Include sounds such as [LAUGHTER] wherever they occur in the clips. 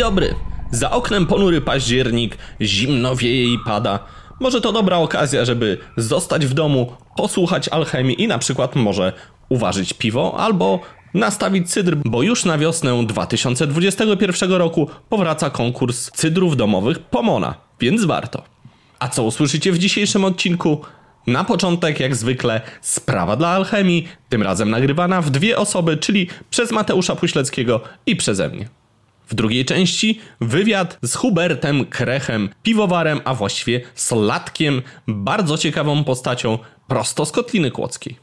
dobry. Za oknem ponury październik, zimno wieje i pada. Może to dobra okazja, żeby zostać w domu, posłuchać alchemii i na przykład może uważać piwo albo nastawić cydr, bo już na wiosnę 2021 roku powraca konkurs cydrów domowych Pomona, więc warto. A co usłyszycie w dzisiejszym odcinku? Na początek, jak zwykle, sprawa dla alchemii, tym razem nagrywana w dwie osoby, czyli przez Mateusza Puśleckiego i przeze mnie. W drugiej części wywiad z Hubertem Krechem, piwowarem, a właściwie slatkiem, bardzo ciekawą postacią prosto z Kotliny Kłodzkiej.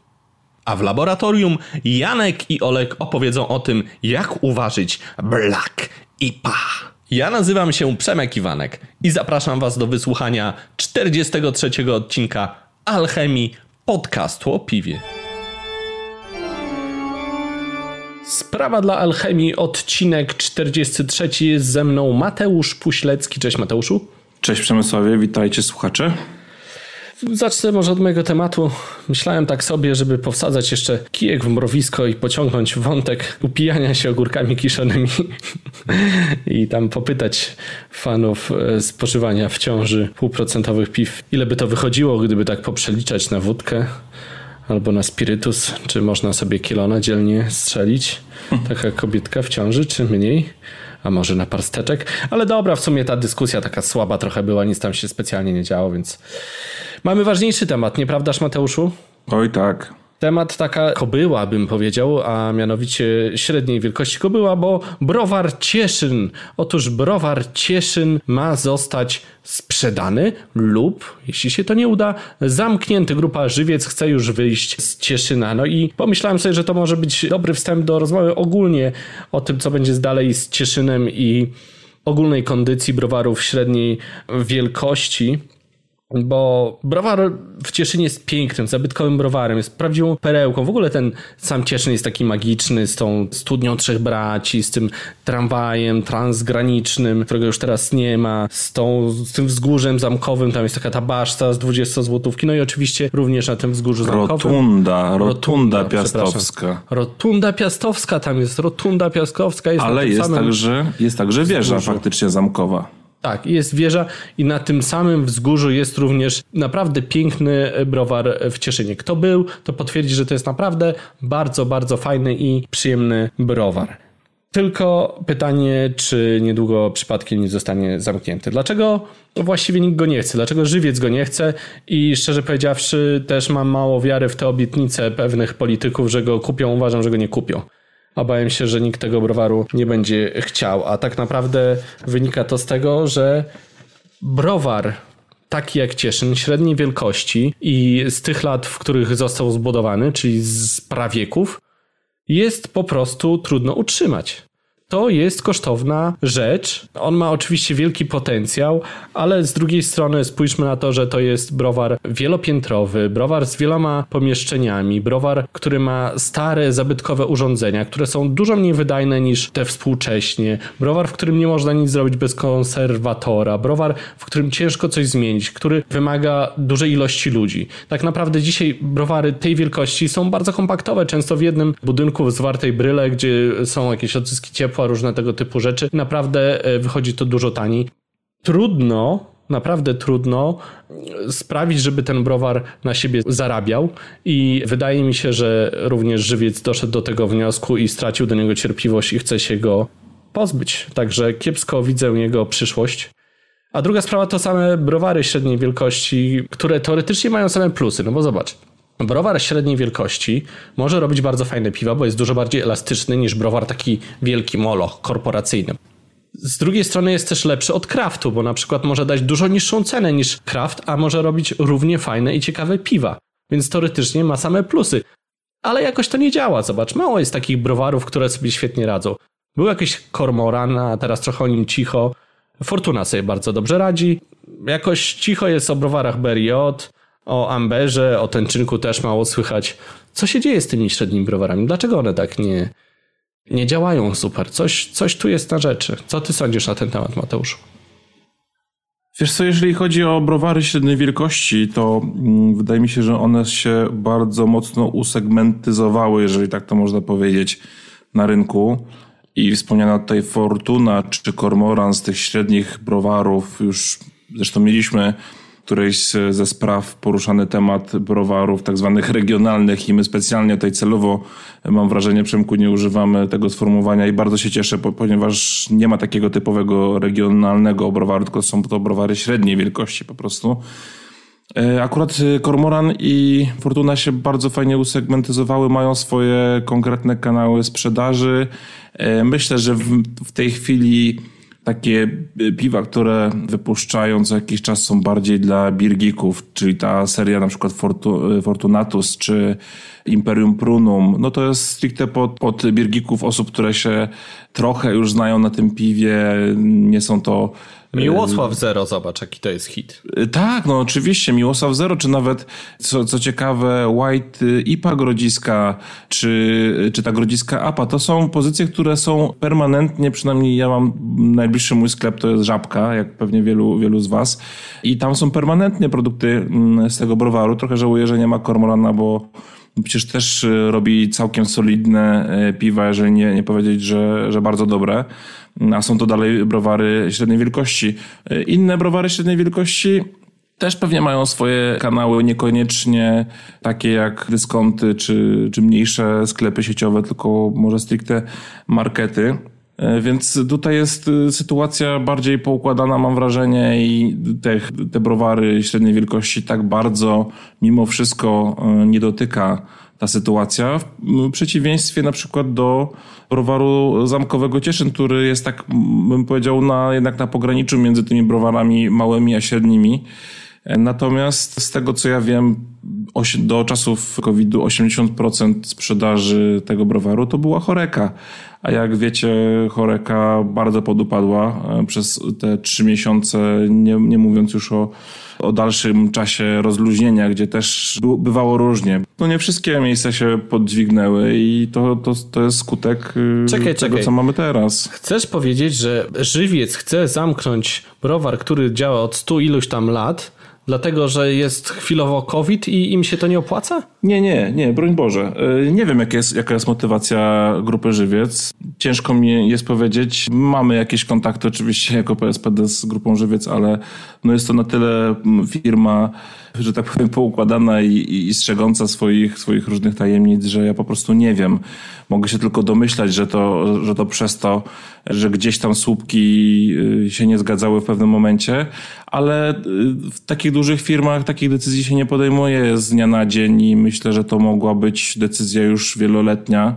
A w laboratorium Janek i Olek opowiedzą o tym, jak uważać Black IPA. Ja nazywam się Przemek Iwanek i zapraszam Was do wysłuchania 43 odcinka Alchemii podcastu o piwie. Sprawa dla Alchemii, odcinek 43 jest ze mną Mateusz Puślecki. Cześć Mateuszu. Cześć Przemysławie, witajcie słuchacze. Zacznę może od mojego tematu. Myślałem tak sobie, żeby powsadzać jeszcze kijek w mrowisko i pociągnąć wątek upijania się ogórkami kiszonymi [LAUGHS] i tam popytać fanów e, spożywania w ciąży półprocentowych piw, ile by to wychodziło, gdyby tak poprzeliczać na wódkę albo na spirytus, czy można sobie kilona dzielnie strzelić, taka kobietka w ciąży, czy mniej, a może na parsteczek, ale dobra, w sumie ta dyskusja taka słaba trochę była, nic tam się specjalnie nie działo, więc mamy ważniejszy temat, nieprawdaż Mateuszu? Oj tak. Temat taka kobyła, bym powiedział, a mianowicie średniej wielkości kobyła, bo browar Cieszyn. Otóż browar Cieszyn ma zostać sprzedany lub, jeśli się to nie uda, zamknięty. Grupa Żywiec chce już wyjść z Cieszyna. No i pomyślałem sobie, że to może być dobry wstęp do rozmowy ogólnie o tym, co będzie dalej z Cieszynem i ogólnej kondycji browarów średniej wielkości. Bo browar w Cieszynie jest pięknym, zabytkowym browarem, jest prawdziwą perełką. W ogóle ten sam Cieszyn jest taki magiczny z tą studnią trzech braci, z tym tramwajem transgranicznym, którego już teraz nie ma, z, tą, z tym wzgórzem zamkowym, tam jest taka ta baszta z 20 złotówki, no i oczywiście również na tym wzgórzu zamkowym. Rotunda, rotunda, piastowska. Rotunda piastowska, tam jest rotunda piastowska. Jest Ale jest, samym... także, jest także wieża wzgórzu. faktycznie zamkowa. Tak, jest wieża i na tym samym wzgórzu jest również naprawdę piękny browar w Cieszynie. Kto był, to potwierdzi, że to jest naprawdę bardzo, bardzo fajny i przyjemny browar. Tylko pytanie, czy niedługo przypadkiem nie zostanie zamknięty. Dlaczego właściwie nikt go nie chce? Dlaczego żywiec go nie chce? I szczerze powiedziawszy, też mam mało wiary w te obietnice pewnych polityków, że go kupią. Uważam, że go nie kupią. Obawiam się, że nikt tego browaru nie będzie chciał. A tak naprawdę wynika to z tego, że browar taki jak Cieszyn, średniej wielkości i z tych lat, w których został zbudowany, czyli z prawieków, jest po prostu trudno utrzymać to jest kosztowna rzecz. On ma oczywiście wielki potencjał, ale z drugiej strony spójrzmy na to, że to jest browar wielopiętrowy, browar z wieloma pomieszczeniami, browar, który ma stare, zabytkowe urządzenia, które są dużo mniej wydajne niż te współcześnie, browar, w którym nie można nic zrobić bez konserwatora, browar, w którym ciężko coś zmienić, który wymaga dużej ilości ludzi. Tak naprawdę dzisiaj browary tej wielkości są bardzo kompaktowe, często w jednym budynku w zwartej bryle, gdzie są jakieś odzyski ciepła, ciepła, różne tego typu rzeczy. Naprawdę e, wychodzi to dużo taniej. Trudno naprawdę trudno e, sprawić, żeby ten browar na siebie zarabiał i wydaje mi się, że również żywiec doszedł do tego wniosku i stracił do niego cierpliwość i chce się go pozbyć. Także kiepsko widzę jego przyszłość. A druga sprawa to same browary średniej wielkości, które teoretycznie mają same plusy, no bo zobacz. Browar średniej wielkości może robić bardzo fajne piwa, bo jest dużo bardziej elastyczny niż browar taki wielki moloch korporacyjny. Z drugiej strony jest też lepszy od kraftu, bo na przykład może dać dużo niższą cenę niż kraft, a może robić równie fajne i ciekawe piwa. Więc teoretycznie ma same plusy. Ale jakoś to nie działa, zobacz. Mało jest takich browarów, które sobie świetnie radzą. Był jakiś Kormoran, a teraz trochę o nim cicho. Fortuna sobie bardzo dobrze radzi. Jakoś cicho jest o browarach Beriot o amberze, o tęczynku też mało słychać. Co się dzieje z tymi średnimi browarami? Dlaczego one tak nie, nie działają super? Coś, coś tu jest na rzeczy. Co ty sądzisz na ten temat, Mateuszu? Wiesz co, jeżeli chodzi o browary średniej wielkości, to mm, wydaje mi się, że one się bardzo mocno usegmentyzowały, jeżeli tak to można powiedzieć, na rynku. I wspomniana tutaj Fortuna czy Kormoran z tych średnich browarów, już zresztą mieliśmy którejś ze spraw poruszany temat browarów tak zwanych regionalnych i my specjalnie tutaj celowo, mam wrażenie, Przemku, nie używamy tego sformułowania i bardzo się cieszę, ponieważ nie ma takiego typowego regionalnego browaru, tylko są to browary średniej wielkości po prostu. E, akurat Kormoran i Fortuna się bardzo fajnie usegmentyzowały, mają swoje konkretne kanały sprzedaży. E, myślę, że w tej chwili takie y, piwa, które wypuszczają co jakiś czas są bardziej dla birgików, czyli ta seria na przykład Fortu, y, Fortunatus czy Imperium Prunum, no to jest stricte pod, pod birgików osób, które się trochę już znają na tym piwie, nie są to Miłosław Zero, zobacz jaki to jest hit. Y, tak, no oczywiście, Miłosław Zero, czy nawet, co, co ciekawe, White IPA Grodziska, czy, czy ta Grodziska APA, to są pozycje, które są permanentnie, przynajmniej ja mam, najbliższy mój sklep to jest Żabka, jak pewnie wielu, wielu z was, i tam są permanentnie produkty mm, z tego browaru. Trochę żałuję, że nie ma Kormorana, bo przecież też y, robi całkiem solidne y, piwa, jeżeli nie, nie powiedzieć, że, że bardzo dobre a są to dalej browary średniej wielkości. Inne browary średniej wielkości też pewnie mają swoje kanały, niekoniecznie takie jak dyskonty czy, czy mniejsze sklepy sieciowe, tylko może stricte markety. Więc tutaj jest sytuacja bardziej poukładana, mam wrażenie, i te, te browary średniej wielkości tak bardzo mimo wszystko nie dotyka ta sytuacja. W przeciwieństwie na przykład do browaru zamkowego Cieszyn, który jest tak, bym powiedział, na, jednak na pograniczu między tymi browarami małymi a średnimi. Natomiast z tego co ja wiem, do czasów COVID-u 80% sprzedaży tego browaru to była choreka. A jak wiecie, choreka bardzo podupadła e, przez te trzy miesiące, nie, nie mówiąc już o o dalszym czasie rozluźnienia, gdzie też bywało różnie. No nie wszystkie miejsca się podźwignęły i to, to, to jest skutek y, czekaj, tego, czekaj. co mamy teraz. Chcesz powiedzieć, że żywiec chce zamknąć browar, który działa od stu iluś tam lat, Dlatego, że jest chwilowo COVID i im się to nie opłaca? Nie, nie, nie, broń Boże. Y, nie wiem, jak jest, jaka jest motywacja grupy Żywiec. Ciężko mi jest powiedzieć. Mamy jakieś kontakty oczywiście jako PSPD z grupą Żywiec, ale no jest to na tyle mm, firma, że tak powiem, poukładana i, i, i strzegąca swoich, swoich różnych tajemnic, że ja po prostu nie wiem. Mogę się tylko domyślać, że to, że to przez to, że gdzieś tam słupki y, się nie zgadzały w pewnym momencie, ale y, w takich dużych firmach takich decyzji się nie podejmuje z dnia na dzień i myślę, że to mogła być decyzja już wieloletnia.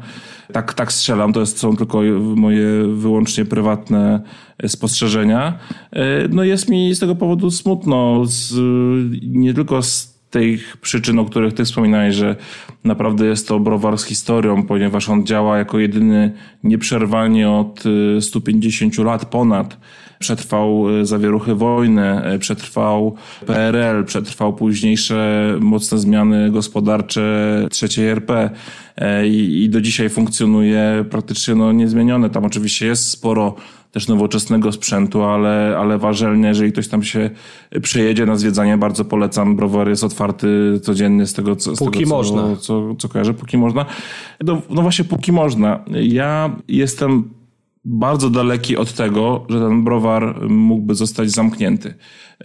Tak, tak strzelam, to są tylko moje wyłącznie prywatne spostrzeżenia. E, no jest mi z tego powodu smutno, z, nie tylko z tych przyczyn, o których ty wspominałeś, że naprawdę jest to browar z historią, ponieważ on działa jako jedyny nieprzerwanie od 150 e, lat ponad. Przetrwał e, zawieruchy wojny, przetrwał PRL, przetrwał późniejsze mocne zmiany gospodarcze trzeciej RP i, i do dzisiaj funkcjonuje praktycznie no, niezmienione. Tam oczywiście jest sporo też nowoczesnego sprzętu, ale, ale ważelnie, jeżeli ktoś tam się przyjedzie na zwiedzanie, bardzo polecam. Browar jest otwarty codziennie z tego, co, z póki tego, można. Co, co, co kojarzę, póki można. No, no właśnie, póki można. Ja jestem bardzo daleki od tego, że ten browar mógłby zostać zamknięty.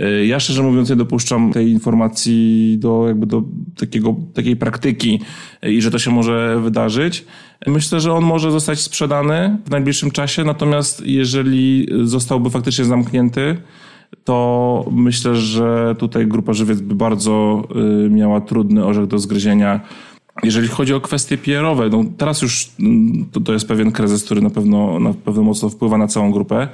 Y, ja szczerze mówiąc nie dopuszczam tej informacji do jakby do takiego, takiej praktyki i że to się może wydarzyć. Myślę, że on może zostać sprzedany w najbliższym czasie, natomiast jeżeli zostałby faktycznie zamknięty, to myślę, że tutaj grupa żywiec by bardzo y, miała trudny orzech do zgryzienia. Jeżeli chodzi o kwestie PR-owe, no teraz już mm, to, to jest pewien kryzys, który na pewno, na pewno mocno wpływa na całą grupę,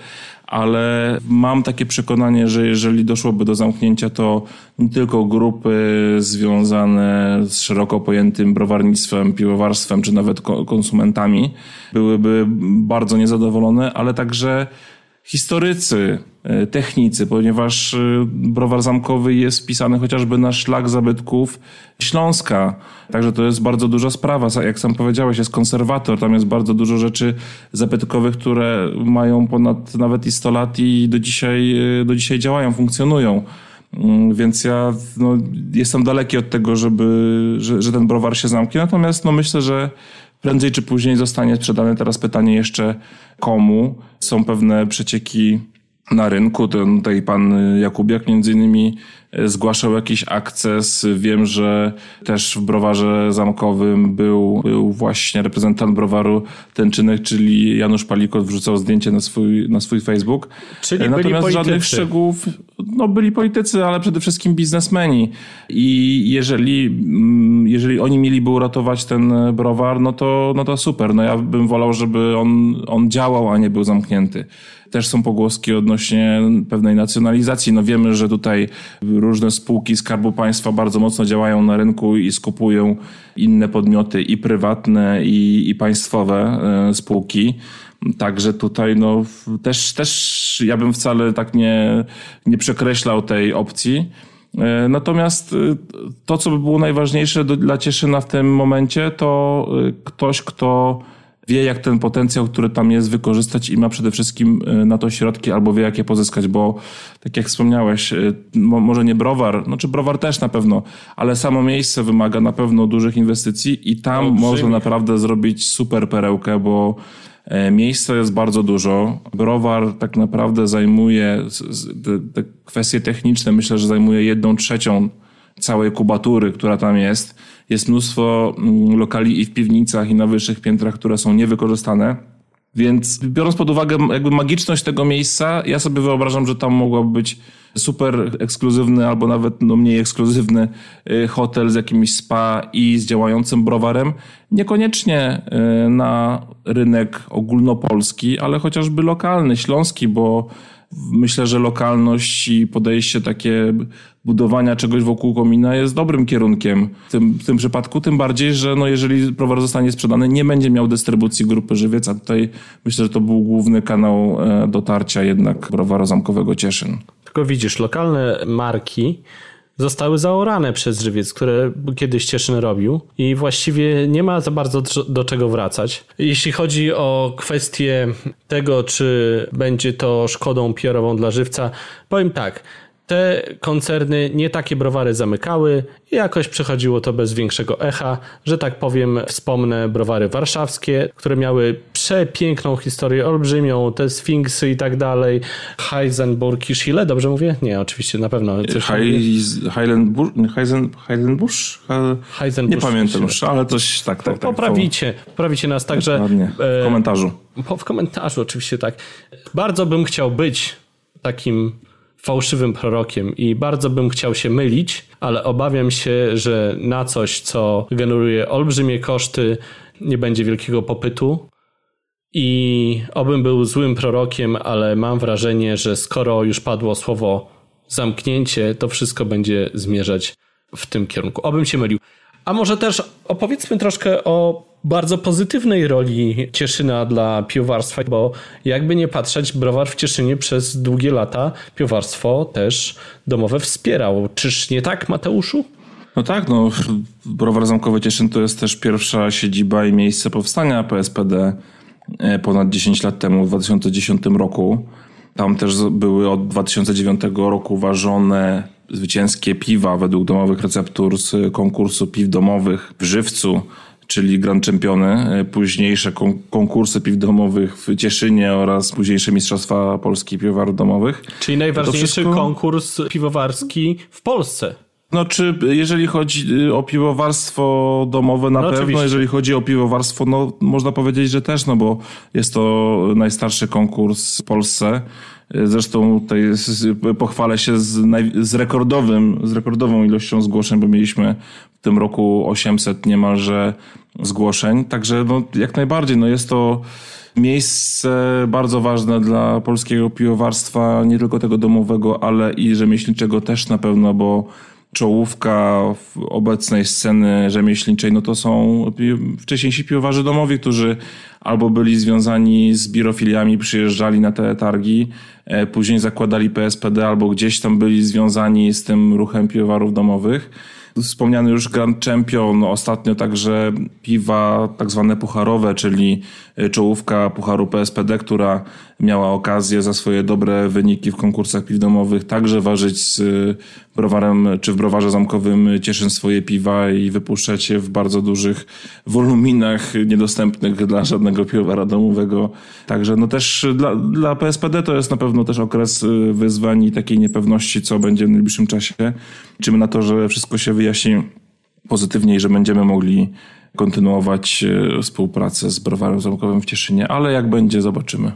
ale mam takie przekonanie, że jeżeli doszłoby do zamknięcia, to nie tylko grupy związane z szeroko pojętym browarnictwem, piwowarstwem, czy nawet konsumentami byłyby bardzo niezadowolone, ale także historycy, e, technicy, ponieważ e, browar zamkowy jest wpisany chociażby na szlak zabytków Śląska. Także to jest bardzo duża sprawa. Jak sam powiedziałeś, jest konserwator, tam jest bardzo dużo rzeczy zabytkowych, które mają ponad nawet i 100 lat i do dzisiaj, e, do dzisiaj działają, funkcjonują. Mm, więc ja no, jestem daleki od tego, żeby, że, że ten browar się zamknie. Natomiast no, myślę, że prędzej czy później zostanie sprzedany. Teraz pytanie jeszcze komu. Są pewne przecieki na rynku. Tutaj pan Jakubiak między innymi e, zgłaszał jakiś akces. Wiem, że też w browarze zamkowym był, był właśnie reprezentant browaru Tęczynek, czyli Janusz Palikot wrzucał zdjęcie na swój, na swój Facebook. Czyli Natomiast byli politycy. żadnych szczegółów, no byli politycy, ale przede wszystkim biznesmeni. I jeżeli, mm, jeżeli oni mieliby uratować ten browar, no to, no to super. No ja bym wolał, żeby on, on działał, a nie był zamknięty. Też są pogłoski odnośnie pewnej nacjonalizacji. No wiemy, że tutaj różne spółki Skarbu Państwa bardzo mocno działają na rynku i skupują inne podmioty i prywatne, i, i państwowe e, spółki. Także tutaj no, też, też ja bym wcale tak nie, nie przekreślał tej opcji. E, natomiast e, to, co by było najważniejsze dla Cieszyna w tym momencie, to ktoś, kto wie, jak ten potencjał, który tam jest, wykorzystać i ma przede wszystkim e, na to środki, albo wie, jak je pozyskać, bo tak jak wspomniałeś, e, może nie browar, no czy browar też na pewno, ale samo miejsce wymaga na pewno dużych inwestycji i tam Olbrzymie. można naprawdę zrobić super perełkę, bo e, Miejsca jest bardzo dużo. Browar tak naprawdę zajmuje te, te kwestie techniczne, myślę, że zajmuje jedną trzecią całej kubatury, która tam jest. Jest mnóstwo mm, lokali i w piwnicach, i na wyższych piętrach, które są niewykorzystane. Więc biorąc pod uwagę jakby magiczność tego miejsca, ja sobie wyobrażam, że tam mogłoby być super ekskluzywny albo nawet no, mniej ekskluzywny y, hotel z jakimś spa i z działającym browarem. Niekoniecznie y, na rynek ogólnopolski, ale chociażby lokalny, śląski, bo myślę, że lokalność i podejście takie budowania czegoś wokół komina jest dobrym kierunkiem w tym, w tym przypadku, tym bardziej, że no jeżeli browar zostanie sprzedany, nie będzie miał dystrybucji grupy żywiec, a tutaj myślę, że to był główny kanał e, dotarcia jednak browaru zamkowego Cieszyn. Tylko widzisz, lokalne marki zostały zaorane przez żywiec, które kiedyś Cieszyn robił i właściwie nie ma za bardzo do czego wracać. Jeśli chodzi o kwestię tego, czy będzie to szkodą PR-ową dla żywca, powiem tak, te koncerny nie takie browary zamykały i jakoś przechodziło to bez większego echa. Że tak powiem, wspomnę browary warszawskie, które miały przepiękną historię, olbrzymią, te sfinksy i tak dalej. Heisenburg i Chile, dobrze mówię? Nie, oczywiście, na pewno. Heisenburg? Heisenbusch? Nie pamiętam już, ale coś tak, tak, tak. Poprawicie, poprawicie nas także. Ładnie. W komentarzu. W komentarzu, oczywiście tak. Bardzo bym chciał być takim fałszywym prorokiem i bardzo bym chciał się mylić, ale obawiam się, że na coś, co generuje olbrzymie koszty, nie będzie wielkiego popytu. I obym był złym prorokiem, ale mam wrażenie, że skoro już padło słowo zamknięcie, to wszystko będzie zmierzać w tym kierunku. Obym się mylił. A może też opowiedzmy troszkę o bardzo pozytywnej roli Cieszyna dla piwowarstwa, bo jakby nie patrzeć, browar w Cieszynie przez długie lata piwowarstwo też domowe wspierał. Czyż nie tak, Mateuszu? No tak, no, browar zamkowy Cieszyn to jest też pierwsza siedziba i miejsce powstania PSPD e, ponad 10 lat temu, w 2010 roku. Tam też były od 2009 roku ważone zwycięskie piwa według domowych receptur z konkursu piw domowych w Żywcu czyli Grand Championy, e, późniejsze konkursy piw domowych w Cieszynie oraz późniejsze Mistrzostwa Polski Piwowarów Domowych. Czyli najważniejszy wszystko... konkurs piwowarski w Polsce. No, czy jeżeli chodzi y, o piwowarstwo domowe, na no pewno, oczywiście. jeżeli chodzi o piwowarstwo, no można powiedzieć, że też, no bo jest to najstarszy konkurs w Polsce. Zresztą tutaj pochwalę się z, z, rekordowym, z rekordową ilością zgłoszeń, bo mieliśmy w tym roku 800 niemalże zgłoszeń. Także no, jak najbardziej, no jest to miejsce bardzo ważne dla polskiego piwowarstwa, nie tylko tego domowego, ale i rzemieślniczego też na pewno, bo czołówka obecnej sceny rzemieślniczej, no to są wcześniejsi piwowarzy domowi, którzy albo byli związani z birofiliami, przyjeżdżali na te targi, e, później zakładali PSPD, albo gdzieś tam byli związani z tym ruchem piwowarów domowych. Wspomniany już Grand Champion, ostatnio także piwa tak zwane pucharowe, czyli czołówka pucharu PSPD, która miała okazję za swoje dobre wyniki w konkursach piw domowych także ważyć z browarem, czy w browarze zamkowym Cieszyn swoje piwa i wypuszczać je w bardzo dużych woluminach niedostępnych dla żadnego piwowara domowego. Także no też dla, dla PSPD to jest na pewno też okres y, wyzwań i takiej niepewności, co będzie w najbliższym czasie. Liczymy na to, że wszystko się wyjaśni pozytywnie i że będziemy mogli kontynuować y, współpracę z browarem zamkowym w Cieszynie, ale jak będzie, zobaczymy.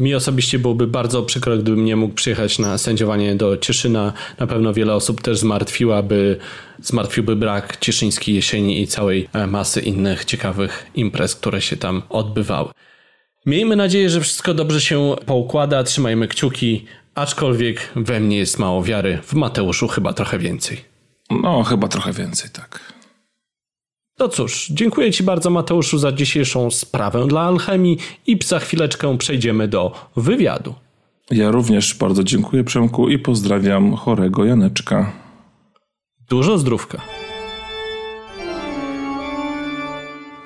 Mi osobiście byłoby bardzo przykro, gdybym nie mógł przyjechać na sędziowanie do Cieszyna. Na pewno wiele osób też zmartwiłaby, zmartwiłby brak cieszyńskiej jesieni i całej e, masy innych ciekawych imprez, które się tam odbywały. Miejmy nadzieję, że wszystko dobrze się poukłada, trzymajmy kciuki, aczkolwiek we mnie jest mało wiary, w Mateuszu chyba trochę więcej. No, chyba trochę więcej, tak. No cóż, dziękuję Ci bardzo Mateuszu za dzisiejszą sprawę dla Alchemii i za chwileczkę przejdziemy do wywiadu. Ja również bardzo dziękuję Przemku i pozdrawiam chorego Janeczka. Dużo zdrówka.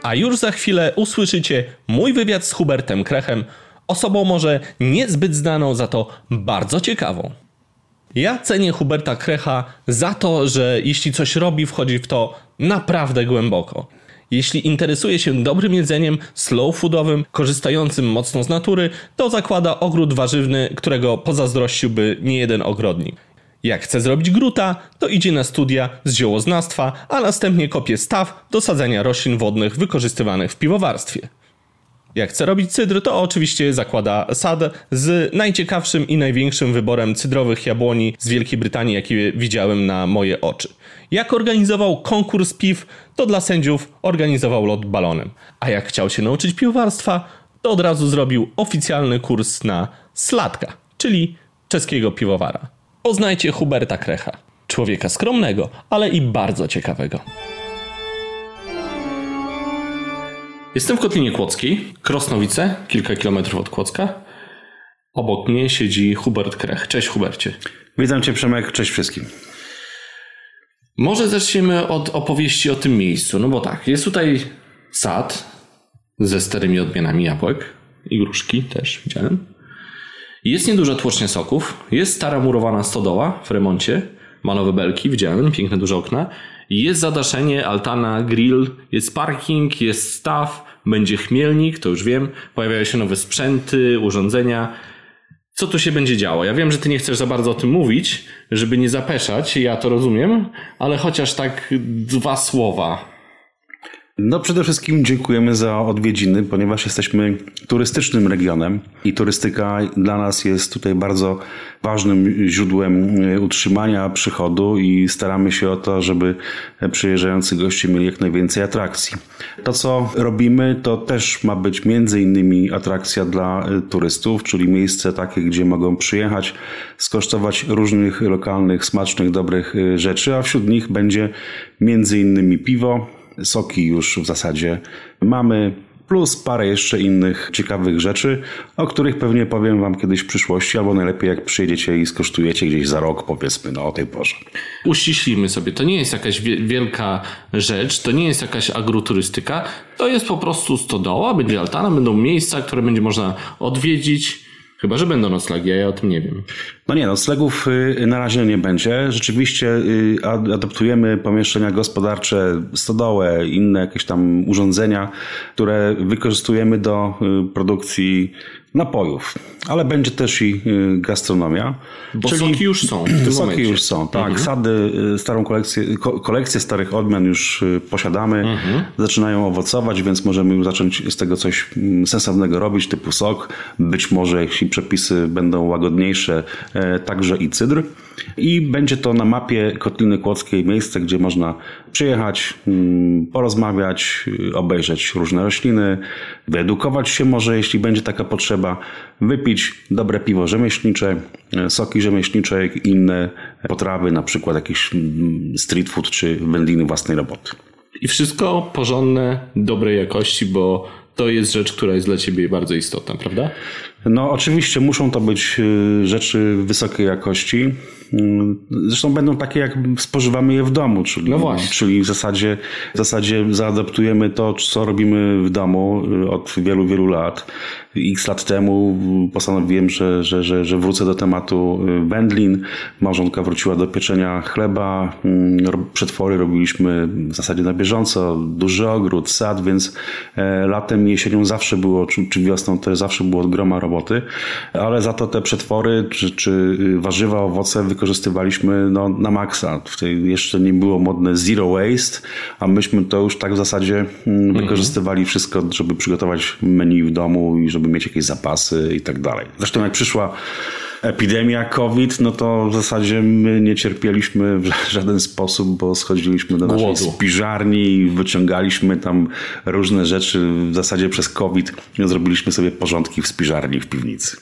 A już za chwilę usłyszycie mój wywiad z Hubertem Krechem, osobą może niezbyt znaną, za to bardzo ciekawą. Ja cenię Huberta Krecha za to, że jeśli coś robi, wchodzi w to naprawdę głęboko. Jeśli interesuje się dobrym jedzeniem, slow foodowym, korzystającym mocno z natury, to zakłada ogród warzywny, którego pozazdrościłby niejeden ogrodnik. Jak chce zrobić gruta, to idzie na studia z ziołoznawstwa, a następnie kopie staw do sadzenia roślin wodnych wykorzystywanych w piwowarstwie. Jak chce robić cydr, to oczywiście zakłada sad z najciekawszym i największym wyborem cydrowych jabłoni z Wielkiej Brytanii, jakie widziałem na moje oczy. Jak organizował konkurs piw, to dla sędziów organizował lot balonem. A jak chciał się nauczyć piwowarstwa, to od razu zrobił oficjalny kurs na Slatka, czyli czeskiego piwowara. Poznajcie Huberta Krecha. Człowieka skromnego, ale i bardzo ciekawego. Jestem w Kotlinie Kłodzkiej, Krosnowice, kilka kilometrów od Kłodzka. Obok mnie siedzi Hubert Krech. Cześć Hubercie. Witam Cię Przemek, cześć wszystkim. Może zaczniemy od opowieści o tym miejscu. No bo tak, jest tutaj sad ze starymi odmianami jabłek i gruszki też widziałem. Jest nieduża tłocznia soków, jest stara murowana stodoła w remoncie, ma nowe belki, widziałem, piękne duże okna. Jest zadaszenie, altana, grill, jest parking, jest staw, będzie chmielnik, to już wiem. Pojawiają się nowe sprzęty, urządzenia. Co tu się będzie działo? Ja wiem, że ty nie chcesz za bardzo o tym mówić, żeby nie zapeszać, ja to rozumiem, ale chociaż tak dwa słowa no przede wszystkim dziękujemy za odwiedziny, ponieważ jesteśmy turystycznym regionem i turystyka dla nas jest tutaj bardzo ważnym źródłem e, utrzymania przychodu i staramy się o to, żeby przyjeżdżający goście mieli jak najwięcej atrakcji. To co robimy to też ma być między innymi atrakcja dla e, turystów, czyli miejsce takie, gdzie mogą przyjechać, skosztować różnych lokalnych, smacznych, dobrych e, rzeczy, a wśród nich będzie między innymi piwo, soki już w zasadzie mamy, plus parę jeszcze innych ciekawych rzeczy, o których pewnie powiem Wam kiedyś w przyszłości, albo najlepiej jak przyjedziecie i skosztujecie gdzieś za rok, powiedzmy, no o tej porze. Uściślimy sobie, to nie jest jakaś wielka rzecz, to nie jest jakaś agroturystyka, to jest po prostu stodoła, będzie altana, będą miejsca, które będzie można odwiedzić, Chyba, że będą noclegi, a ja o tym nie wiem. No nie, noclegów y, na razie nie będzie. Rzeczywiście y, adaptujemy pomieszczenia gospodarcze, stodołę, inne jakieś tam urządzenia, które wykorzystujemy do y, produkcji napojów, ale będzie też i y, gastronomia. Bo czyli soki już są. W tym soki momencie. już są, tak. Mhm. Sady, y, starą kolekcję, kolekcję starych odmian już y, posiadamy. Mhm. Zaczynają owocować, więc możemy już zacząć z tego coś mm, sensownego robić, typu sok. Być może, jeśli przepisy będą łagodniejsze, e, także i cydr. I będzie to na mapie Kotliny Kłodzkiej miejsce, gdzie można przyjechać, mm, porozmawiać, obejrzeć różne rośliny, wyedukować się może, jeśli będzie taka potrzeba, wypić dobre piwo rzemieślnicze, soki rzemieślnicze i inne potrawy, na przykład jakiś mm, street food czy wędliny własnej roboty. I wszystko porządne, dobrej jakości, bo to jest rzecz, która jest dla ciebie bardzo istotna, prawda? No, oczywiście muszą to być y, rzeczy wysokiej jakości. Mm, zresztą będą takie, jak spożywamy je w domu, czyli, no czyli w, zasadzie, w zasadzie zaadaptujemy to, co robimy w domu y, od wielu, wielu lat. X lat temu postanowiłem, że, że, że, że wrócę do tematu y, wędlin. Małżonka wróciła do pieczenia chleba. Mm, przetwory robiliśmy w zasadzie na bieżąco. Duży ogród, sad, więc e, latem, jesienią zawsze było, czy, wiosną to zawsze było od groma roboty, ale za to te przetwory, czy, czy warzywa, owoce wykorzystywaliśmy no, na maksa. Wtedy jeszcze nie było modne zero waste, a myśmy to już tak w zasadzie mm, wykorzystywali wszystko, żeby przygotować menu w domu i żeby mieć jakieś zapasy i tak dalej. Zresztą jak przyszła epidemia COVID, no to w zasadzie my nie cierpieliśmy w [LAUGHS] żaden sposób, bo schodziliśmy do naszej Głodu. spiżarni i wyciągaliśmy tam różne rzeczy. W zasadzie przez COVID zrobiliśmy sobie porządki w spiżarni w piwnicy.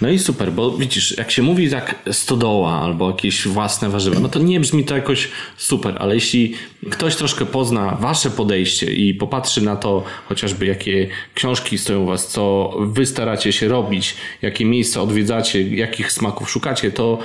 No i super, bo widzisz, jak się mówi tak stodoła albo jakieś własne warzywa, no to nie brzmi to jakoś super, ale jeśli ktoś troszkę pozna wasze podejście i popatrzy na to chociażby jakie książki stoją u was, co wy staracie się robić, jakie miejsca odwiedzacie, jakich smaków szukacie, to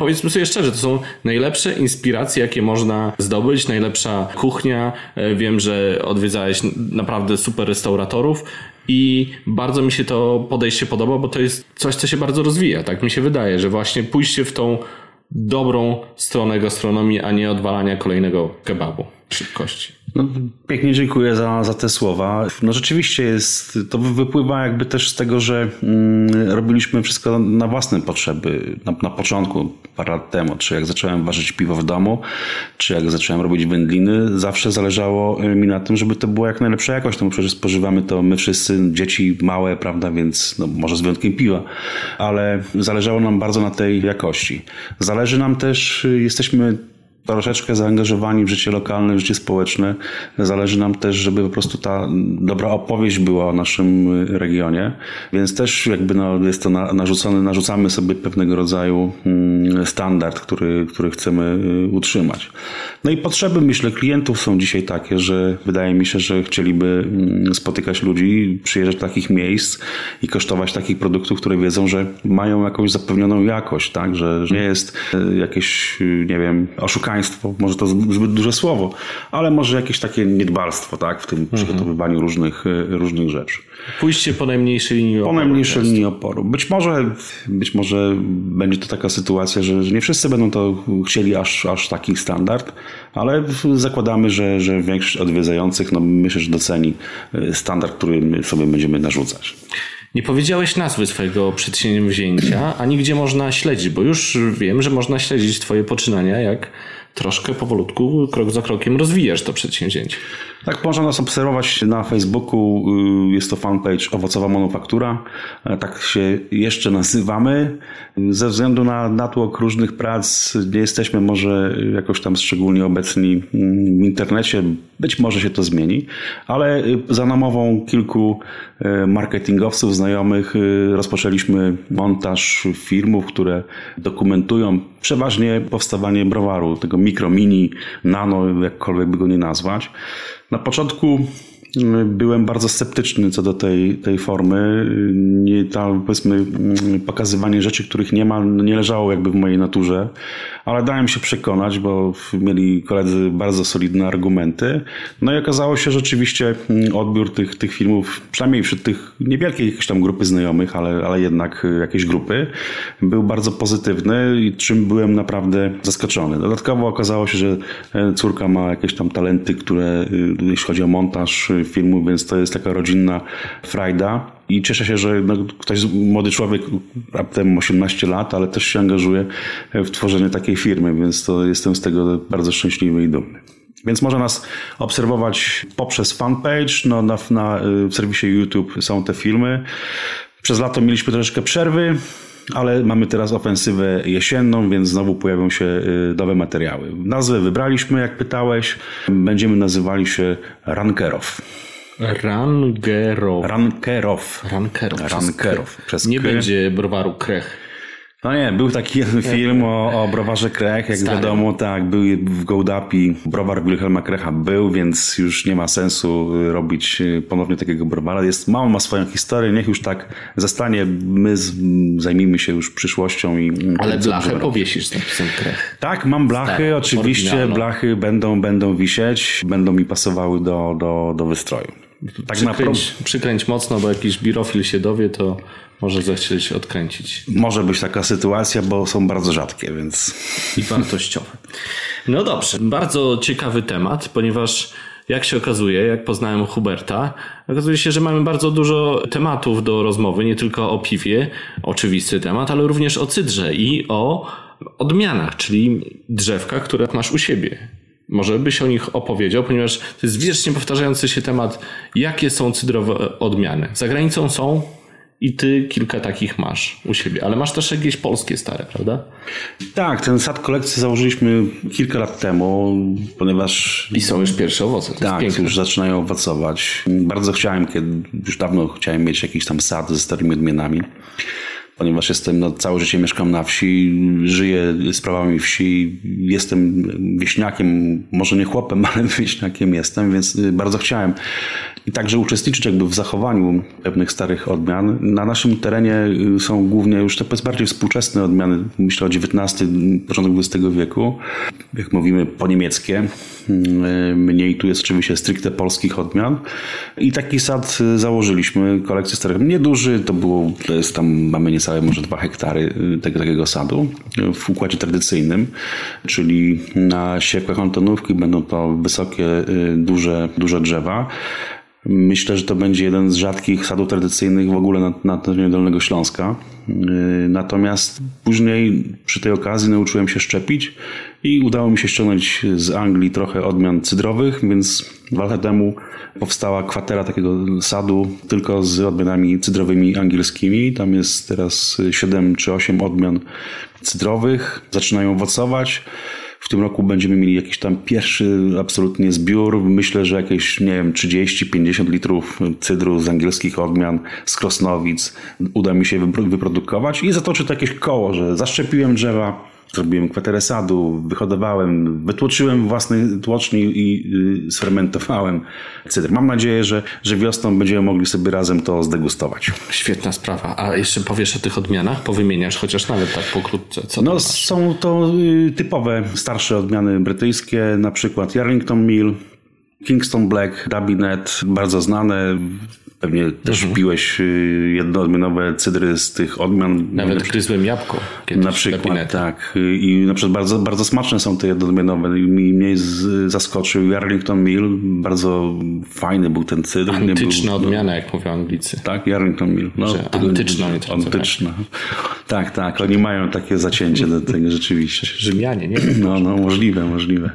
powiedzmy sobie szczerze, to są najlepsze inspiracje, jakie można zdobyć, najlepsza kuchnia. E, wiem, że odwiedzałeś naprawdę super restauratorów i bardzo mi się to podejście podoba, bo to jest coś, co się bardzo rozwija. Tak mi się wydaje, że właśnie pójście w tą dobrą stronę gastronomii, a nie odwalania kolejnego kebabu szybkości. No, pięknie dziękuję za, za te słowa. No rzeczywiście jest, to wypływa jakby też z tego, że mm, robiliśmy wszystko na własne potrzeby. Na, na, początku, parę lat temu, czy jak zacząłem ważyć piwo w domu, czy jak zacząłem robić wędliny, zawsze zależało mi na tym, żeby to była jak najlepsza jakość, no przecież spożywamy to my wszyscy, dzieci małe, prawda, więc no, może z wyjątkiem piwa, ale zależało nam bardzo na tej jakości. Zależy nam też, jesteśmy troszeczkę zaangażowani w życie lokalne, w życie społeczne. Zależy nam też, żeby po prostu ta dobra opowieść była o naszym regionie, więc też jakby no, jest to narzucone, narzucamy sobie pewnego rodzaju mm, standard, który, który chcemy y, utrzymać. No i potrzeby, myślę, klientów są dzisiaj takie, że wydaje mi się, że chcieliby mm, spotykać ludzi, przyjeżdżać do takich miejsc i kosztować takich produktów, które wiedzą, że mają jakąś zapewnioną jakość, tak, że nie jest y, jakieś, y, nie wiem, oszukaństwo państwo, może to zbyt duże słowo, ale może jakieś takie niedbalstwo tak, w tym mhm. przygotowywaniu różnych, e, różnych rzeczy. Pójście po najmniejszej linii oporu. Po najmniejszej linii oporu. Być może, być może będzie to taka sytuacja, że, że nie wszyscy będą to chcieli aż, aż taki standard, ale zakładamy, że, że większość odwiedzających, no myślę, że doceni e, standard, który sobie będziemy narzucać. Nie powiedziałeś nazwy swojego przedsięwzięcia, ani gdzie można śledzić, bo już wiem, że można śledzić Twoje poczynania, jak troszkę powolutku, krok za krokiem rozwijasz to przedsięwzięcie. Tak, można nas obserwować na Facebooku. Y, jest to fanpage Owocowa Manufaktura. E, tak się jeszcze nazywamy. Ze względu na natłok różnych prac nie jesteśmy może jakoś tam szczególnie obecni mm, w internecie. Być może się to zmieni, ale y, za namową kilku y, marketingowców, znajomych rozpoczęliśmy montaż filmów, które dokumentują przeważnie powstawanie browaru, tego mikro, mini, nano, jakkolwiek by go nie nazwać. Na początku byłem bardzo sceptyczny co do tej, tej formy. Nie, tam, powiedzmy, mm, pokazywanie rzeczy, których nie ma, nie leżało jakby w mojej naturze ale dałem się przekonać, bo mieli koledzy bardzo solidne argumenty. No i okazało się, że rzeczywiście mm, odbiór tych, tych filmów, przynajmniej wśród tych niewielkiej jakiejś tam grupy znajomych, ale, ale jednak y, jakieś grupy, był bardzo pozytywny i czym byłem naprawdę zaskoczony. Dodatkowo okazało się, że e, córka ma jakieś tam talenty, które y, jeśli chodzi o montaż y, filmu, więc to jest taka rodzinna frajda i cieszę się, że no, ktoś, młody człowiek, raptem 18 lat, ale też się angażuje w tworzenie takiej firmy, więc to jestem z tego bardzo szczęśliwy i dumny. Więc można nas obserwować poprzez fanpage, no, na, na, w serwisie YouTube są te filmy. Przez lato mieliśmy troszeczkę przerwy, ale mamy teraz ofensywę jesienną, więc znowu pojawią się y, nowe materiały. Nazwę wybraliśmy, jak pytałeś. Będziemy nazywali się Rankerow. Rangerow. Rankerow. Rankerow. Rankerow. Przez Nie będzie browaru Krech. No nie, był taki jeden [LAUGHS] film o, o browarze Krech, jak Stary. wiadomo, tak, był w Gołdapi, browar Wilhelma Krecha był, więc już nie ma sensu y, robić y, ponownie takiego browara. Jest, mama ma swoją historię, niech już tak zostanie, my z, zajmijmy się już przyszłością i... Ale blachę powiesisz z napisem krech. Tak, mam blachy, Stary, oczywiście oryginalną. blachy będą, będą wisieć, będą mi pasowały do, do, do wystroju. Tak na pro... Przykręć, przykręć mocno, bo jakiś birofil się dowie, to może zechcieć odkręcić. Może być taka sytuacja, bo są bardzo rzadkie, więc... I wartościowe. No dobrze, bardzo ciekawy temat, ponieważ jak się okazuje, jak poznałem Huberta, okazuje się, że mamy bardzo dużo tematów do rozmowy, nie tylko o piwie, oczywisty temat, ale również o cydrze i o odmianach, czyli drzewkach, które masz u siebie. Może byś o nich opowiedział, ponieważ to jest wiecznie powtarzający się temat, jakie są cydrowe odmiany. Za granicą są i ty kilka takich masz u siebie, ale masz też jakieś polskie stare, prawda? Tak, ten sad kolekcji założyliśmy kilka lat temu, ponieważ I są już pierwsze owoce. Tak, piękne. już zaczynają owocować. Bardzo chciałem, kiedy, już dawno chciałem mieć jakiś tam sad ze starymi odmianami, ponieważ jestem, no, całe życie mieszkam na wsi, żyję sprawami wsi, jestem wieśniakiem, może nie chłopem, [LAUGHS] ale wieśniakiem jestem, więc bardzo chciałem i także uczestniczyć jakby w zachowaniu pewnych starych odmian. Na naszym terenie y, są głównie już te bardziej współczesne odmiany, myślę o XIX, początek XX wieku, jak mówimy po niemieckie. Y, Mniej tu jest oczywiście stricte polskich odmian. I taki sad y, założyliśmy, kolekcję starych, nieduży, to było, to jest tam, mamy niecałe może dwa hektary tego takiego sadu w układzie tradycyjnym, czyli na siekłach Antonówki będą to wysokie, duże, duże drzewa. Myślę, że to będzie jeden z rzadkich sadów tradycyjnych w ogóle na, na terenie Dolnego Śląska. Yy, Natomiast później przy tej okazji nauczyłem się szczepić i udało mi się ściągnąć z Anglii trochę odmian cydrowych, więc dwa lata temu powstała kwatera takiego sadu tylko z odmianami cydrowymi angielskimi. Tam jest teraz 7 czy 8 odmian cydrowych. Zaczynają owocować. W tym roku będziemy mieli jakiś tam pierwszy absolutnie zbiór. Myślę, że jakieś, nie wiem, 30-50 litrów cydru z angielskich odmian, z Krosnowic uda mi się wypro- wyprodukować i zatoczy to jakieś koło, że zaszczepiłem drzewa, zrobiłem kwaterę sadu, wyhodowałem, wytłoczyłem własny tłoczni i y, sfermentowałem cydr. Mam nadzieję, że, że wiosną będziemy mogli sobie razem to zdegustować. Świetna sprawa. A jeszcze powiesz o tych odmianach? Powymieniasz chociaż nawet tak pokrótce. Co No, są to y, typowe starsze odmiany brytyjskie, na przykład Yarrington Mill, Kingston Black, Dabinet, bardzo znane. Pewnie też Mhm. piłeś y, jednoodmianowe cydry z tych odmian. Nawet gryzłem jabłko. Kiedyś Na przykład, tak. Y, I na przykład bardzo, bardzo smaczne są te jednoodmianowe. Mi- Mnie zaskoczył Yarrington Mill. Bardzo fajny był ten cydr. Antyczna był, odmiana, jak mówią Anglicy. tak, Yarrington Mill. No, Że antyczna, Antyczna. Tak, tak. Oni mają takie zacięcie do tego rzeczywiście. Rzymianie, nie. No, no, możliwe, możliwe.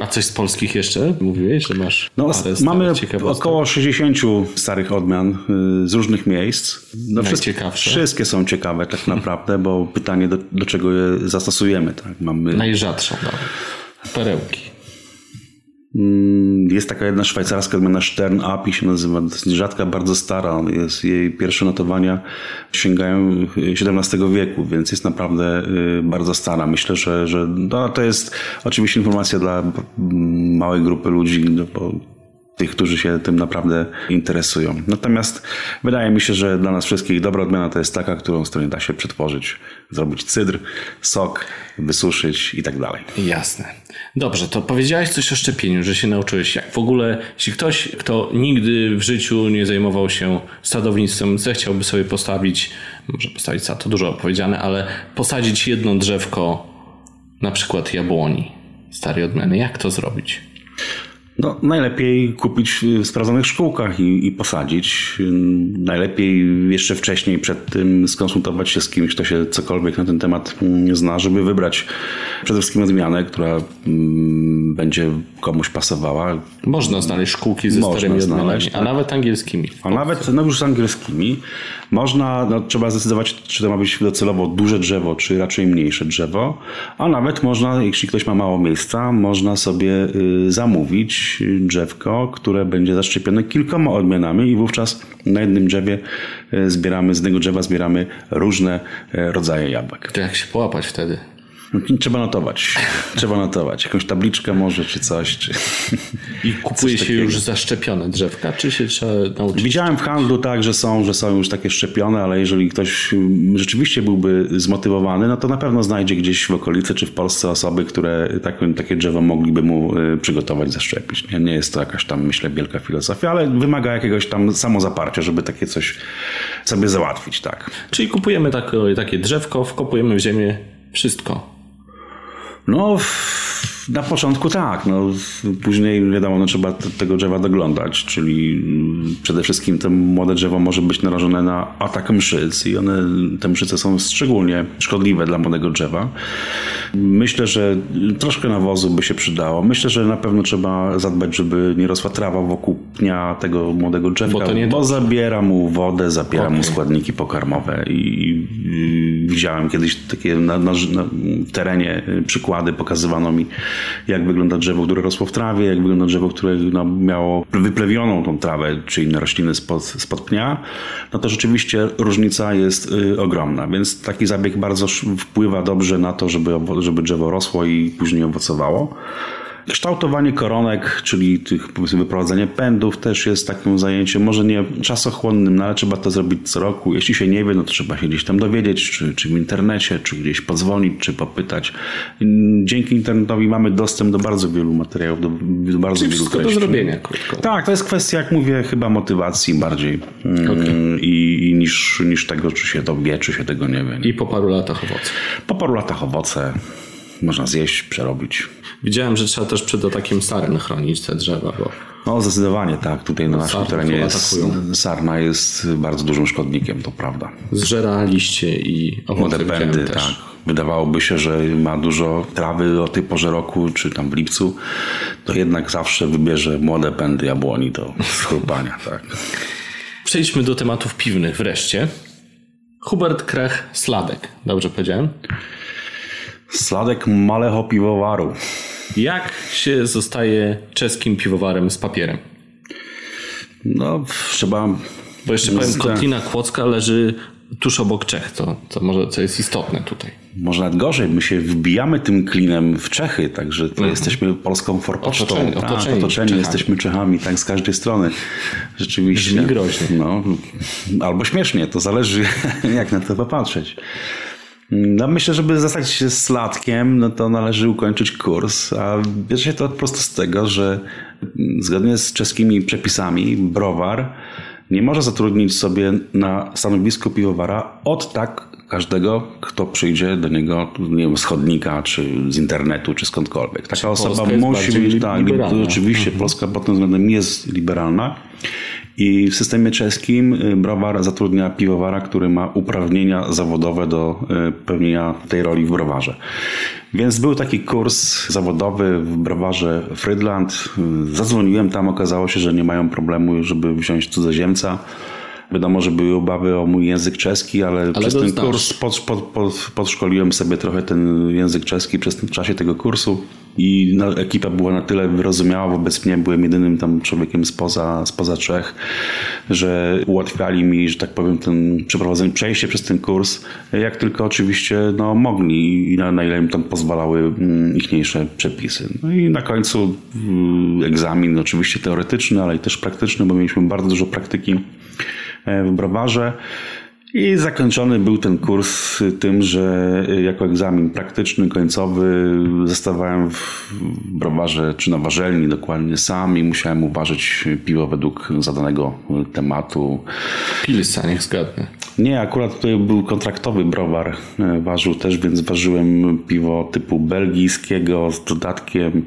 A coś z polskich jeszcze? Mówiłeś, że masz No, parę mamy około 60 starych odmian y, z różnych miejsc. No, Najciekawsze? wszystkie są ciekawe tak [LAUGHS] naprawdę, bo pytanie do, do czego je zastosujemy. Tak? Mamy, Najrzadszą, dobra. Perełki. Mm, Jest taka jedna szwajcarska odmiana Stern Api się nazywa, jest rzadka, bardzo stara. Jest, jej pierwsze notowania sięgają XVII wieku, więc jest naprawdę y, bardzo stara. Myślę, że, że no, to jest oczywiście informacja dla mm, małej grupy ludzi, no, bo tych, którzy się tym naprawdę interesują. Natomiast wydaje mi się, że dla nas wszystkich dobra odmiana to jest taka, którą z której da się przetworzyć, zrobić cydr, sok, wysuszyć i tak dalej. Jasne. Dobrze, to powiedziałeś coś o szczepieniu, że się nauczyłeś. Jak w ogóle, jeśli ktoś, kto nigdy w życiu nie zajmował się sadownictwem, zechciałby sobie postawić, może postawić sad, to dużo powiedziane, ale posadzić jedno drzewko, na przykład jabłoni starej odmiany, jak to zrobić? No, najlepiej kupić w sprawdzonych szkółkach i, i posadzić. Najlepiej jeszcze wcześniej przed tym skonsultować się z kimś, kto się cokolwiek na ten temat zna, żeby wybrać przede wszystkim odmianę, która mm, będzie komuś pasowała. Można znaleźć szkółki ze Można starymi znaleźć, a tak. nawet angielskimi. A nawet no już z angielskimi można, no, trzeba zdecydować, czy to ma być docelowo duże drzewo, czy raczej mniejsze drzewo. A nawet można, jeśli ktoś ma mało miejsca, można sobie y, zamówić drzewko, które będzie zaszczepione kilkoma odmianami i wówczas na jednym drzewie y, zbieramy, z jednego drzewa zbieramy różne y, rodzaje jabłek. To jak się połapać wtedy? Trzeba notować. Trzeba notować. Jakąś tabliczkę może, czy coś. Czy... I [LAUGHS] kupuje się takiego. już zaszczepione drzewka, czy się trzeba nauczyć? Widziałem w handlu tak, że są, że są już takie szczepione, ale jeżeli ktoś mm, rzeczywiście byłby zmotywowany, no to na pewno znajdzie gdzieś w okolicy czy w Polsce osoby, które takie, takie drzewo mogliby mu y, przygotować, zaszczepić. Nie, nie jest to jakaś tam, myślę, wielka filozofia, ale wymaga jakiegoś tam samozaparcia, żeby takie coś sobie załatwić, tak. Czyli kupujemy takie, takie drzewko, wkopujemy w ziemię wszystko. No, w- na początku tak. No, później wiadomo, no, trzeba tego drzewa doglądać, czyli mm, przede wszystkim to młode drzewo może być narażone na atak mszyc i one, te mszyce są szczególnie szkodliwe dla młodego drzewa. Myślę, że troszkę nawozu by się przydało. Myślę, że na pewno trzeba zadbać, żeby nie rosła trawa wokół pnia tego młodego drzewka, Bo to nie bo zabiera mu wodę, zabiera mu Okej. składniki pokarmowe i, widziałem kiedyś takie na, na, na terenie przykłady, pokazywano mi jak wygląda drzewo, które rosło w trawie, jak wygląda drzewo, które no, miało wyplewioną tą trawę, czy inne rośliny spod, spod pnia, no to rzeczywiście różnica jest y, ogromna, więc taki zabieg bardzo wpływa dobrze na to, żeby, żeby drzewo rosło i później owocowało. Kształtowanie koronek, czyli tych powiedzmy wyprowadzenie pędów też jest takim zajęciem, może nie czasochłonnym, no ale trzeba to zrobić co roku. Jeśli się nie wie, no to trzeba się gdzieś tam dowiedzieć, czy, czy w internecie, czy gdzieś podzwonić, czy popytać. Dzięki internetowi mamy dostęp do bardzo wielu materiałów, do, do bardzo Czyli wielu wszystko do treści. zrobienia krótko. Tak, to jest kwestia, jak mówię, chyba motywacji bardziej mm, i, i niż, niż tego, czy się to wie, czy się tego nie wie. I po paru latach owoce. Po paru latach owoce można zjeść, przerobić. Widziałem, że trzeba też przed atakiem sarny chronić te drzewa, bo No zdecydowanie tak. Tutaj na naszym terenie jest, sarna jest bardzo dużym szkodnikiem, to prawda. zżera liście i owoce pędy, też. tak. Wydawałoby się, że ma dużo trawy o tej porze roku, czy tam w lipcu, to jednak zawsze wybierze młode pędy jabłoni do schrupania, [LAUGHS] tak. Przejdźmy do tematów piwnych wreszcie. Hubert Krech Sladek, dobrze powiedziałem? Sladek Malecho Piwowaru. Jak się zostaje czeskim piwowarem z papierem? No, trzeba Bo jeszcze powiem, Z- Kotlina Kłodzka leży tuż obok Czech, to, to może co jest istotne tutaj. Może nawet gorzej, my się wbijamy tym klinem w Czechy, także to jesteśmy polską forpocztą. Otoczeni- tak, otoczeni otoczeni Czechami. jesteśmy Czechami, tak z każdej strony. Rzeczywiście. Brzmi groźnie. No, albo śmiesznie, to zależy [LAUGHS] jak na to popatrzeć. No myślę, żeby zostać się sladkiem, no to należy ukończyć kurs, a bierze się to po prostu z tego, że zgodnie z czeskimi przepisami browar nie może zatrudnić sobie na stanowisku piwowara od tak każdego, kto przyjdzie do niego, nie wiem, z chodnika, czy z internetu, czy skądkolwiek. Taka osoba Polska jest musi być, tak, liberalna. oczywiście, Polska pod tym względem jest liberalna. I w systemie czeskim y, browar zatrudnia piwowara, który ma uprawnienia zawodowe do y, pełnienia tej roli w browarze. Więc był taki kurs zawodowy w browarze Frydland. Y, Zadzwoniłem tam, okazało się, że nie mają problemu, żeby wziąć cudzoziemca. Wiadomo, że były obawy o mój język czeski, ale, przez go ten znasz. kurs pod, pod, pod, podszkoliłem sobie trochę ten język czeski przez w czasie tego kursu i ekipa była na tyle wyrozumiała wobec mnie, byłem jedynym tam człowiekiem spoza, spoza Czech, że ułatwiali mi, że tak powiem, ten przeprowadzenie, przejście przez ten kurs, jak tylko oczywiście no, mogli i na, na ile im tam pozwalały mm, ichniejsze przepisy. No i na końcu mm, egzamin oczywiście teoretyczny, ale i też praktyczny, bo mieliśmy bardzo dużo praktyki w browarze. I zakończony był ten kurs tym, że jako egzamin praktyczny, końcowy zostawałem w browarze, czy na warzelni dokładnie sam i musiałem uważać piwo według zadanego tematu. Pilsa, niech zgadnę. Nie, akurat tutaj był kontraktowy browar, ważył też, więc ważyłem piwo typu belgijskiego z dodatkiem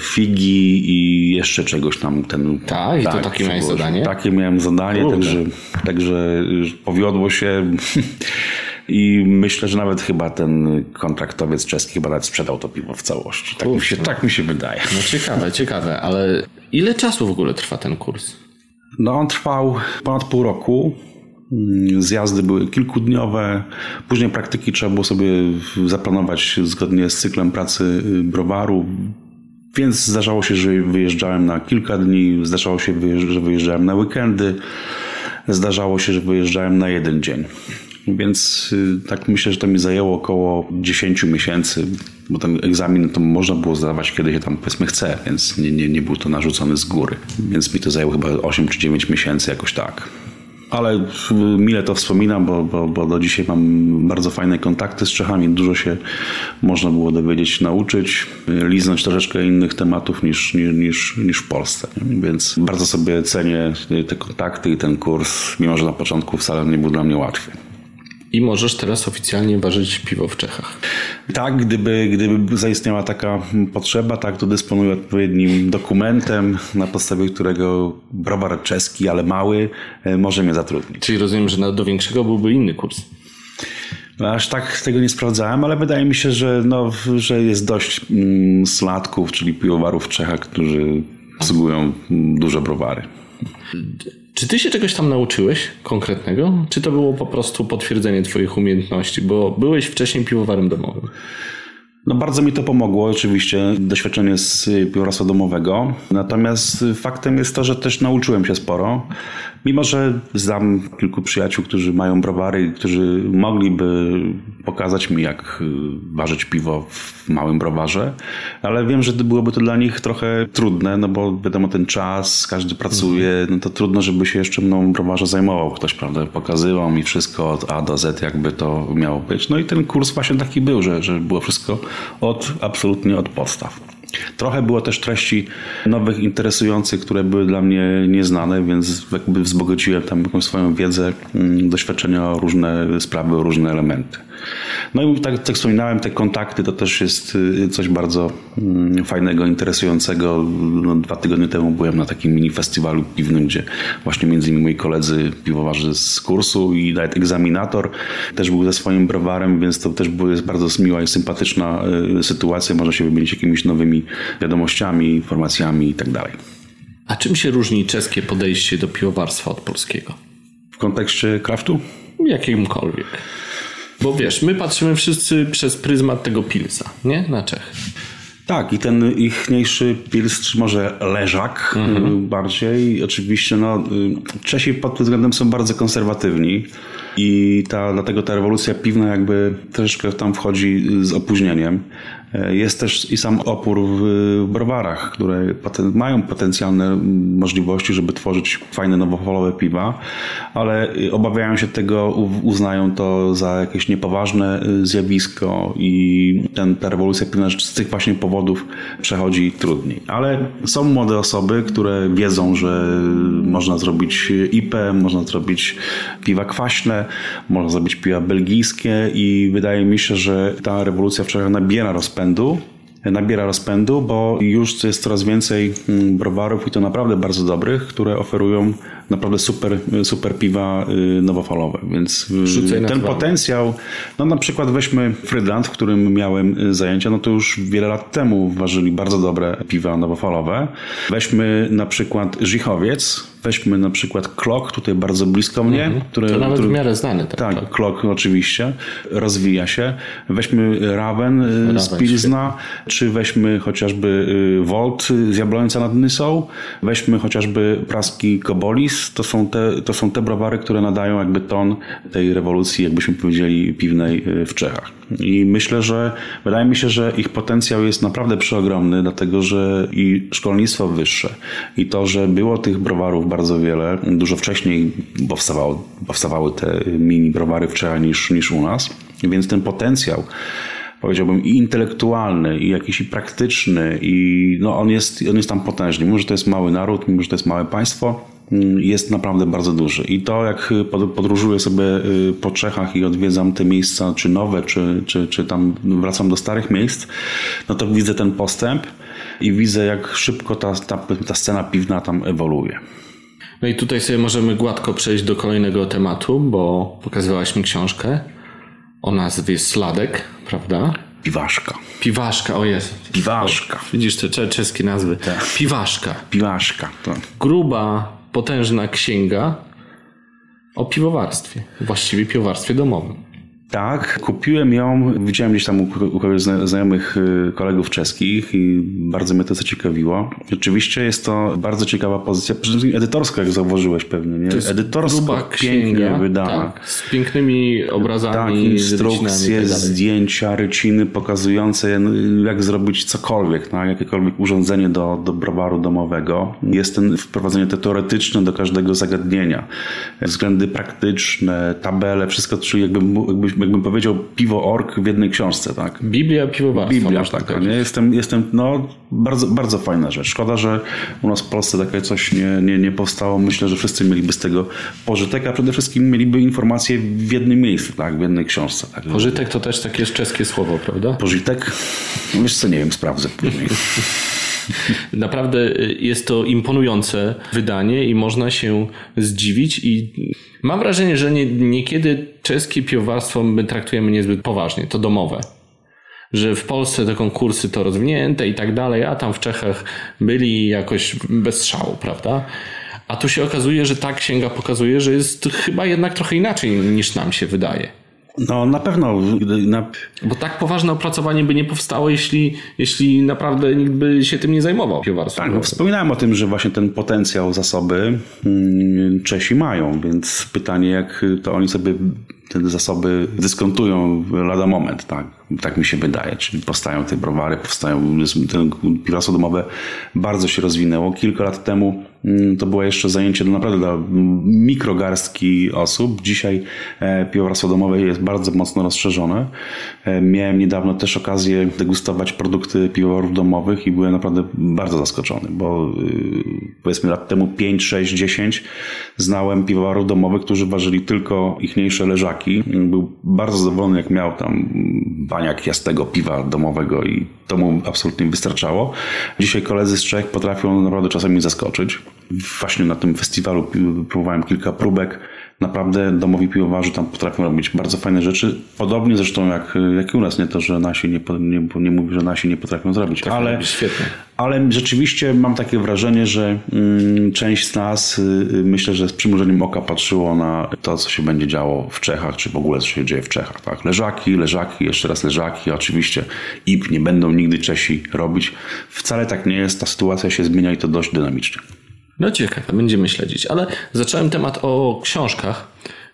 figi i jeszcze czegoś tam. Ten, Tak? I to takie miałeś zadanie? Takie miałem zadanie, także, także powiodło się. [LAUGHS] i myślę, że nawet chyba ten kontraktowiec czeski chyba nawet sprzedał to piwo w całości. Tak, mi się, tak mi się wydaje. No ciekawe, ciekawe, ale ile czasu w ogóle trwa ten kurs? No on trwał ponad pół roku. Zjazdy były kilkudniowe, później praktyki trzeba było sobie zaplanować zgodnie z cyklem pracy browaru. Więc zdarzało się, że wyjeżdżałem na kilka dni, zdarzało się, że wyjeżdżałem na weekendy, zdarzało się, że wyjeżdżałem na jeden dzień. Więc y, tak myślę, że to mi zajęło około 10 miesięcy, bo ten egzamin to można było zdawać kiedy się tam powiedzmy chce, więc nie, nie, nie był to narzucony z góry. Więc mi to zajęło chyba 8 czy 9 miesięcy jakoś tak. Ale mile to wspominam, bo, bo, bo do dzisiaj mam bardzo fajne kontakty z Czechami. Dużo się można było dowiedzieć, nauczyć, liznąć troszeczkę innych tematów niż, niż, niż w Polsce. Więc bardzo sobie cenię te kontakty i ten kurs, mimo że na początku wcale nie był dla mnie łatwy. I możesz teraz oficjalnie ważyć piwo w Czechach. Tak, gdyby, gdyby zaistniała taka potrzeba, tak, to dysponuję odpowiednim dokumentem, na podstawie którego browar czeski, ale mały, e, może mnie zatrudnić. Czyli rozumiem, że do większego byłby inny kurs. No, aż tak tego nie sprawdzałem, ale wydaje mi się, że, no, że jest dość mm, sladków, czyli piwowarów w Czechach, którzy obsługują duże browary. Czy ty się czegoś tam nauczyłeś konkretnego? Czy to było po prostu potwierdzenie twoich umiejętności? Bo byłeś wcześniej piwowarem domowym. No bardzo mi to pomogło, oczywiście, doświadczenie z piwowarstwa domowego. Natomiast faktem jest to, że też nauczyłem się sporo. Mimo, że znam kilku przyjaciół, którzy mają browary, którzy mogliby pokazać mi, jak y, ważyć piwo w małym browarze, ale wiem, że byłoby to dla nich trochę trudne, no bo wiadomo, ten czas, każdy pracuje, no to trudno, żeby się jeszcze mną browarze zajmował. Ktoś, prawda, pokazywał mi wszystko od A do Z, jakby to miało być. No i ten kurs właśnie taki był, że, że było wszystko od, absolutnie od podstaw. Trochę było też treści nowych, interesujących, które były dla mnie nieznane, więc jakby wzbogociłem tam jakąś swoją wiedzę, mm, doświadczenia o różne sprawy, o różne elementy. No i tak, jak wspominałem, te kontakty to też jest y, coś bardzo mm, fajnego, interesującego. No, dwa tygodnie temu byłem na takim mini festiwalu piwnym, gdzie właśnie między innymi moi koledzy piwowarzy z kursu i nawet egzaminator też był ze swoim browarem, więc to też była bardzo miła i sympatyczna y, sytuacja. Można się wymienić jakimiś nowymi wiadomościami, informacjami i tak dalej. A czym się różni czeskie podejście do piwowarstwa od polskiego? W kontekście kraftu? Jakimkolwiek. Bo wiesz, my patrzymy wszyscy przez pryzmat tego pilsa, nie? Na Czech. Tak, i ten ichniejszy pils, czy może leżak mhm. bardziej. Oczywiście no, y, Czesi pod tym względem są bardzo konserwatywni i ta, dlatego ta rewolucja piwna jakby troszeczkę tam wchodzi z opóźnieniem. E, jest też i sam opór w browarach, które mają potencjalne możliwości, żeby tworzyć fajne nowofalowe piwa, ale obawiają się tego, uznają to za jakieś niepoważne y, zjawisko i ten, ta rewolucja piwna z tych właśnie powodów przechodzi trudniej. Ale są młode osoby, które wiedzą, że można zrobić IP, można zrobić piwa kwaśne, można zrobić piwa belgijskie i wydaje mi się, że ta rewolucja w Czechach nabiera rozpędu rozpędu, nabiera rozpędu, bo już jest coraz więcej mm, browarów i to naprawdę bardzo dobrych, które oferują naprawdę super, super piwa y, nowofalowe, więc y, Rzucaj ten potencjał, no na przykład weźmy Frydland, w którym miałem y, zajęcia, no to już wiele lat temu ważyli bardzo dobre piwa nowofalowe. Weźmy na przykład Żychowiec, Weźmy na przykład Klok, tutaj bardzo blisko mnie. Mhm. Który, to nawet który, w miarę znany. Tak, tak Klok oczywiście, rozwija się. Weźmy Raven, Raven z Pilzna, czy weźmy chociażby Volt z Jablońca nad Nysą, weźmy chociażby Praski Kobolis. To są, te, to są te browary, które nadają jakby ton tej rewolucji, jakbyśmy powiedzieli, piwnej y, w Czechach. I myślę, że wydaje mi się, że ich potencjał jest naprawdę przeogromny, dlatego że i szkolnictwo wyższe, i to, że było tych browarów bardzo wiele, dużo wcześniej powstawało, powstawały te mini browary w Czechach niż, niż u nas, więc ten potencjał powiedziałbym, i intelektualny, i jakiś i praktyczny, i no on jest, on jest tam potężny. Mimo, że to jest mały naród, mimo, że to jest małe państwo, jest naprawdę bardzo duży. I to, jak podróżuję sobie y, po Czechach i odwiedzam te miejsca, czy nowe, czy, czy, czy tam wracam do starych miejsc, no to widzę ten postęp i widzę, jak szybko ta, ta, ta scena piwna tam ewoluuje. No i tutaj sobie możemy gładko przejść do kolejnego tematu, bo pokazywałaś mi książkę. o nazwie Sladek, prawda? Piwaszka. Piwaszka, o jest. Piwaszka. Widzisz te czeskie nazwy. Piwaszka. Piwaszka. To. Gruba, potężna księga o piwowarstwie. Właściwie piwowarstwie domowym. Tak, kupiłem ją, widziałem gdzieś tam u, u znajomych y, kolegów czeskich i bardzo mnie to zaciekawiło. Rzeczywiście jest to bardzo ciekawa pozycja, przede wszystkim edytorska, jak zauważyłeś pewnie, nie? Edytorsko Gruba pięknie księga, wydana. tak, z pięknymi obrazami, Tak, instrukcje, tak dalej. zdjęcia, ryciny pokazujące jak zrobić cokolwiek, tak, jakiekolwiek urządzenie do, do browaru domowego. Jest ten wprowadzenie te teoretyczne do każdego zagadnienia. Względy praktyczne, tabele, wszystko, czyli jakbym, jakbym, jakbym powiedział piwo ork w jednej książce, tak. Biblia piwowarstwa. Biblia powiedzieć. nie? Jestem, jestem, no, bardzo, bardzo fajna rzecz. Szkoda, że u nas w Polsce takie coś nie, nie, nie powstało. Myślę, że wszyscy mieliby z tego pożytek, a przede wszystkim mieliby informacje w jednym miejscu, tak, w jednej książce. Tak. Pożytek to też takie czeskie słowo, prawda? Pożytek? No Wiesz co, nie wiem, sprawdzę później. [LAUGHS] [LAUGHS] Naprawdę y, jest to imponujące wydanie i można się zdziwić i mam wrażenie, że nie, niekiedy czeskie piwowarstwo my traktujemy niezbyt poważnie, to domowe. Że w Polsce te konkursy to rozwinięte i tak dalej, a tam w Czechach byli jakoś bez szału, prawda? A tu się okazuje, że ta księga pokazuje, że jest chyba jednak trochę inaczej niż nam się wydaje. No na pewno. Na, Bo tak poważne opracowanie by nie powstało, jeśli, jeśli naprawdę nikt by się tym nie zajmował tak, no, wspominałem o tym, że właśnie ten potencjał zasoby mm, Czesi mają, więc pytanie, jak to oni sobie te zasoby dyskontują lada moment, tak? Tak mi się wydaje. Czyli powstają te browary, powstają, ten piwowarstwo domowe bardzo się rozwinęło. Kilka lat temu mm, to było jeszcze zajęcie naprawdę dla mikrogarstki osób. Dzisiaj e, piwowarstwo domowe jest bardzo mocno rozszerzone. E, Miałem niedawno też okazję degustować produkty piwowarów domowych i byłem naprawdę bardzo zaskoczony, bo y, powiedzmy lat temu 5, 6, 10 znałem piwowarów domowych, którzy ważyli tylko ichniejsze leżaki. Był bardzo zadowolony, jak miał tam baniak jasnego piwa domowego i to mu absolutnie wystarczało. Dzisiaj koledzy z Czech potrafią naprawdę czasami zaskoczyć. Właśnie na tym festiwalu próbowałem kilka próbek. Naprawdę domowi piwowarzy tam potrafią robić bardzo fajne rzeczy. Podobnie zresztą jak, jak u nas. Nie to, że nasi nie, nie, nie mówię, że nasi nie potrafią zrobić. ale, robić świetnie. ale rzeczywiście mam takie wrażenie, że mm, część z nas, y, y, myślę, że z przymrużeniem oka patrzyło na to, co się będzie działo w Czechach, czy w ogóle co się dzieje w Czechach. Tak? Leżaki, leżaki, jeszcze raz leżaki. Oczywiście IP nie będą nigdy Czesi robić. Wcale tak nie jest. Ta sytuacja się zmienia i to dość dynamicznie. No ciekawe, będziemy śledzić. Ale zacząłem temat o książkach.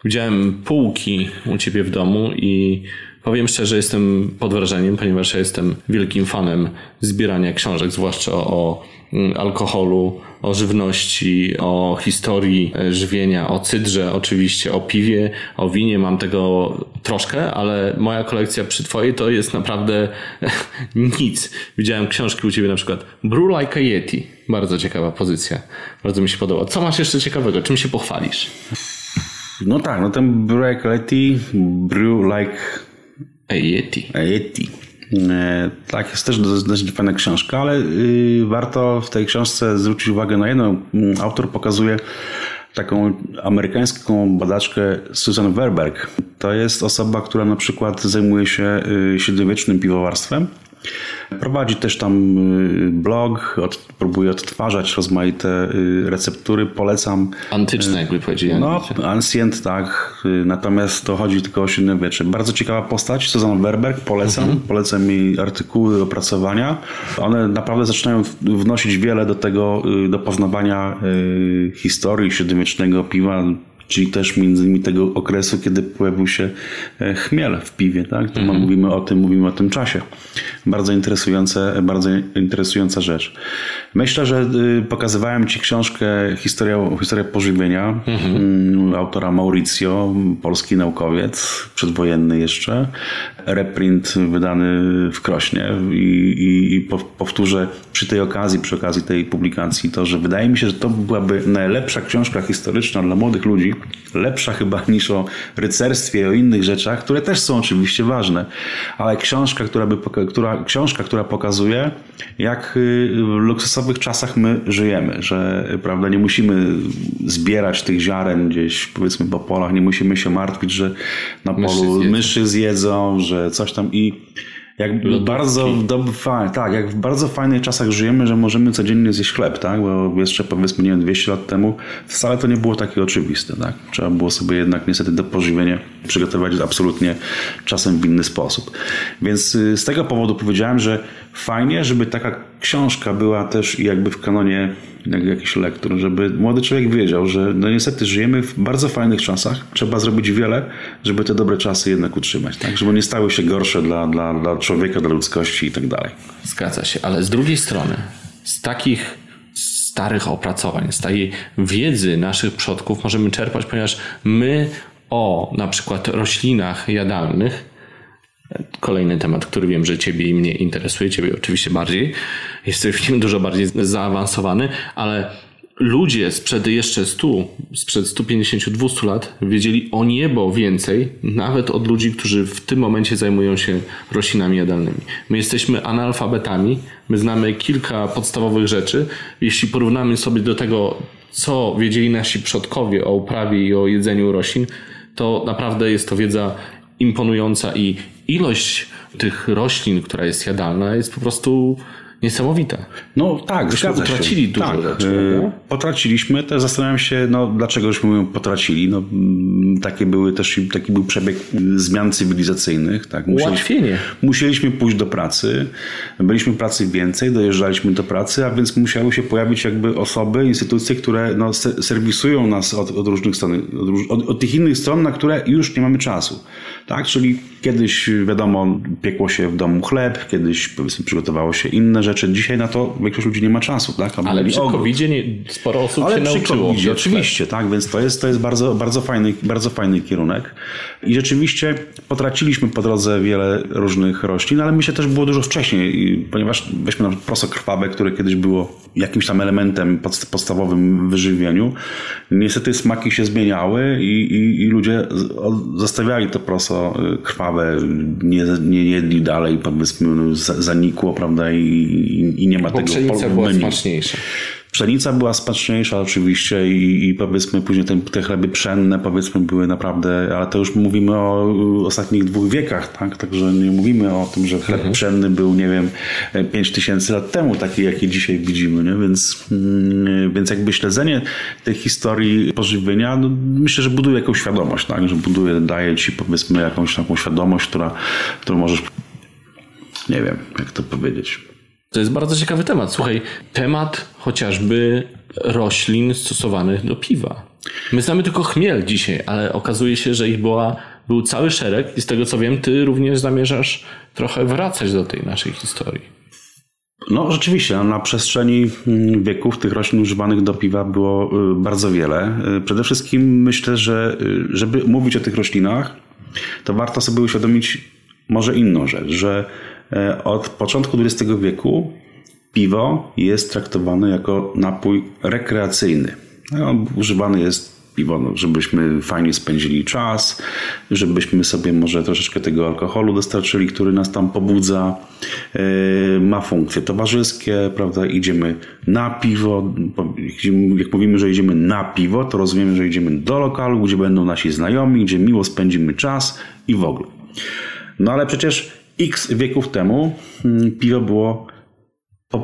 Widziałem półki u ciebie w domu i powiem szczerze, jestem pod wrażeniem, ponieważ ja jestem wielkim fanem zbierania książek, zwłaszcza o, o mm, alkoholu, o żywności, o historii e, żywienia, o cydrze oczywiście, o piwie, o winie. Mam tego troszkę, ale moja kolekcja przy twojej to jest naprawdę [LAUGHS] nic. Widziałem książki u ciebie na przykład Brew Like a Yeti. Bardzo ciekawa pozycja. Bardzo mi się podoba. Co masz jeszcze ciekawego? Czym się pochwalisz? No tak, no ten Brew Brew Like A Yeti. a Yeti. E, Tak, jest też dosyć fajna książka, ale y, warto w tej książce zwrócić uwagę na jedno. Mm, Autor pokazuje taką amerykańską badaczkę Susan Werberg. To jest osoba, która na przykład zajmuje się y, średniowiecznym piwowarstwem. Prowadzi też tam y, blog, od, próbuje odtwarzać rozmaite y, receptury. Polecam. Antyczne, jakby powiedzieli. No, ancient, tak. Y, Natomiast to chodzi tylko o średniowiecze. Bardzo ciekawa postać, Susan Werberg, polecam. Polecam jej artykuły, opracowania. One naprawdę zaczynają wnosić wiele do tego, y, do poznawania y, historii średniowiecznego piwa, czyli też między innymi tego okresu, kiedy pojawił się e, chmiel w piwie, tak? To Mówimy o tym, mówimy o tym czasie. Bardzo interesujące, bardzo interesująca rzecz. Myślę, że y, pokazywałem Ci książkę Historia, Historia pożywienia mm, autora Mauricio, polski naukowiec, przedwojenny jeszcze. Reprint wydany w Krośnie i, i, i pow- powtórzę przy tej okazji, przy okazji tej publikacji to, że wydaje mi się, że to byłaby najlepsza książka historyczna dla młodych ludzi, lepsza chyba [LAUGHS] niż o rycerstwie, o innych rzeczach, które też są oczywiście ważne, ale książka, która, by, która, książka, która pokazuje, jak y, w luksusowych czasach my żyjemy, że prawda, nie musimy zbierać tych ziaren gdzieś powiedzmy po polach, nie musimy się martwić, że na polu myszy zjedzą, że coś tam. I jak Lodówki. bardzo dob, tak, jak w bardzo fajnych czasach żyjemy, że możemy codziennie zjeść chleb, tak? Bo jeszcze powiedzmy, nie wiem, 200 lat temu wcale to nie było takie oczywiste, tak? Trzeba było sobie jednak niestety to pożywienie przygotować absolutnie czasem w inny sposób. Więc y, z tego powodu powiedziałem, że fajnie, żeby taka książka była też jakby w kanonie jak jakiś lektur, żeby młody człowiek wiedział, że no niestety żyjemy w bardzo fajnych czasach, trzeba zrobić wiele, żeby te dobre czasy jednak utrzymać, tak? Żeby nie stały się gorsze dla, dla, dla człowieka, dla ludzkości i tak dalej. Zgadza się, ale z drugiej strony, z takich starych opracowań, z tej wiedzy naszych przodków możemy czerpać, ponieważ my o na przykład roślinach jadalnych Kolejny temat, który wiem, że Ciebie i mnie interesuje, Ciebie oczywiście bardziej. Jesteś w nim dużo bardziej zaawansowany, ale ludzie sprzed jeszcze 100, sprzed 150-200 lat wiedzieli o niebo więcej, nawet od ludzi, którzy w tym momencie zajmują się roślinami jadalnymi. My jesteśmy analfabetami, my znamy kilka podstawowych rzeczy. Jeśli porównamy sobie do tego, co wiedzieli nasi przodkowie o uprawie i o jedzeniu roślin, to naprawdę jest to wiedza imponująca i ilość tych roślin, która jest jadalna, jest po prostu niesamowita. No tak, Myśmy utracili się. dużo tak, rzeczy. Yy, potraciliśmy, też zastanawiam się, no dlaczego żeśmy ją potracili. No, mm, takie były też, taki był przebieg zmian cywilizacyjnych. Tak. Musieliśmy, Ułatwienie. Musieliśmy pójść do pracy, byliśmy pracy więcej, dojeżdżaliśmy do pracy, a więc musiały się pojawić jakby osoby, instytucje, które no, serwisują nas od, od różnych stron, od, od, od tych innych stron, na które już nie mamy czasu. Tak, czyli kiedyś wiadomo, piekło się w domu chleb, kiedyś powiedzmy przygotowało się inne rzeczy. Dzisiaj na to większość ludzi nie ma czasu, tak? Ale przy covid sporo osób Ale się nauczyło. covid oczywiście, tak, więc to jest, to jest bardzo, bardzo, fajny, bardzo fajny kierunek. I rzeczywiście potraciliśmy po drodze wiele różnych roślin, ale myślę też było dużo wcześniej, ponieważ weźmy na przykład proso krwawe, które kiedyś było jakimś tam elementem podstawowym w wyżywieniu. Niestety smaki się zmieniały i, i, i ludzie zostawiali to proso y, krwawe, nie, nie jedli dalej, powiedzmy, no, zanikło, prawda, i, i nie ma Bo tego pszenica była smaczniejsza. Pszenica była smaczniejsza oczywiście i, i powiedzmy później te, te chleby pszenne powiedzmy były naprawdę, ale to już mówimy o ostatnich dwóch wiekach, tak? Także nie mówimy o tym, że chleb mhm. pszenny był, nie wiem, 5 tysięcy lat temu, taki jaki dzisiaj widzimy, nie? Więc, mm, więc jakby śledzenie tej historii pożywienia, no, myślę, że buduje jakąś świadomość, tak? Że buduje, daje ci powiedzmy jakąś taką świadomość, która, którą możesz nie wiem, jak to powiedzieć to jest bardzo ciekawy temat. Słuchaj, temat chociażby roślin stosowanych do piwa. My znamy tylko chmiel dzisiaj, ale okazuje się, że ich była, był cały szereg i z tego co wiem, ty również zamierzasz trochę wracać do tej naszej historii. No rzeczywiście, no, na przestrzeni mm, wieków tych roślin używanych do piwa było y, bardzo wiele. Y, przede wszystkim myślę, że y, żeby mówić o tych roślinach, to warto sobie uświadomić może inną rzecz, że od początku XX wieku piwo jest traktowane jako napój rekreacyjny. No, używany jest piwo, no, żebyśmy fajnie spędzili czas, żebyśmy sobie może troszeczkę tego alkoholu dostarczyli, który nas tam pobudza. E, ma funkcje towarzyskie, prawda? Idziemy na piwo. Jak mówimy, że idziemy na piwo, to rozumiemy, że idziemy do lokalu, gdzie będą nasi znajomi, gdzie miło spędzimy czas i w ogóle. No ale przecież X wieków temu mm, piwo było y,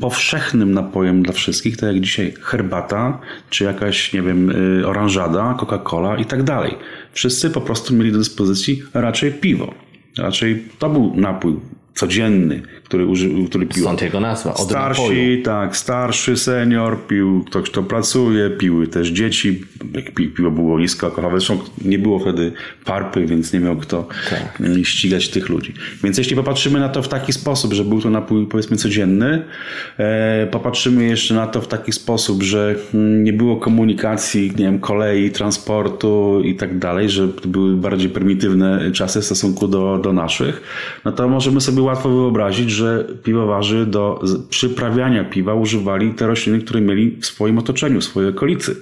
powszechnym napojem dla wszystkich, tak jak dzisiaj herbata, czy jakaś, nie wiem, y, oranżada, Coca-Cola i tak dalej. Wszyscy po prostu mieli do dyspozycji raczej piwo. Raczej to był napój codzienny, który, uży, który pił. Stąd jego nazwa, od Starsi, napoju. tak, starszy senior pił, ktoś kto pracuje, piły też dzieci, jak piwo było niskoalkoholowe, zresztą nie było wtedy parpy, więc nie miał kto tak. ścigać tych ludzi. Więc jeśli popatrzymy na to w taki sposób, że był to napój powiedzmy codzienny, e, popatrzymy jeszcze na to w taki sposób, że nie było komunikacji, nie wiem, kolei, transportu i tak dalej, że były bardziej prymitywne czasy w stosunku do, do naszych, no to możemy sobie łatwo wyobrazić, że piwowarzy do przyprawiania piwa używali te rośliny, które mieli w swoim otoczeniu, w swojej okolicy.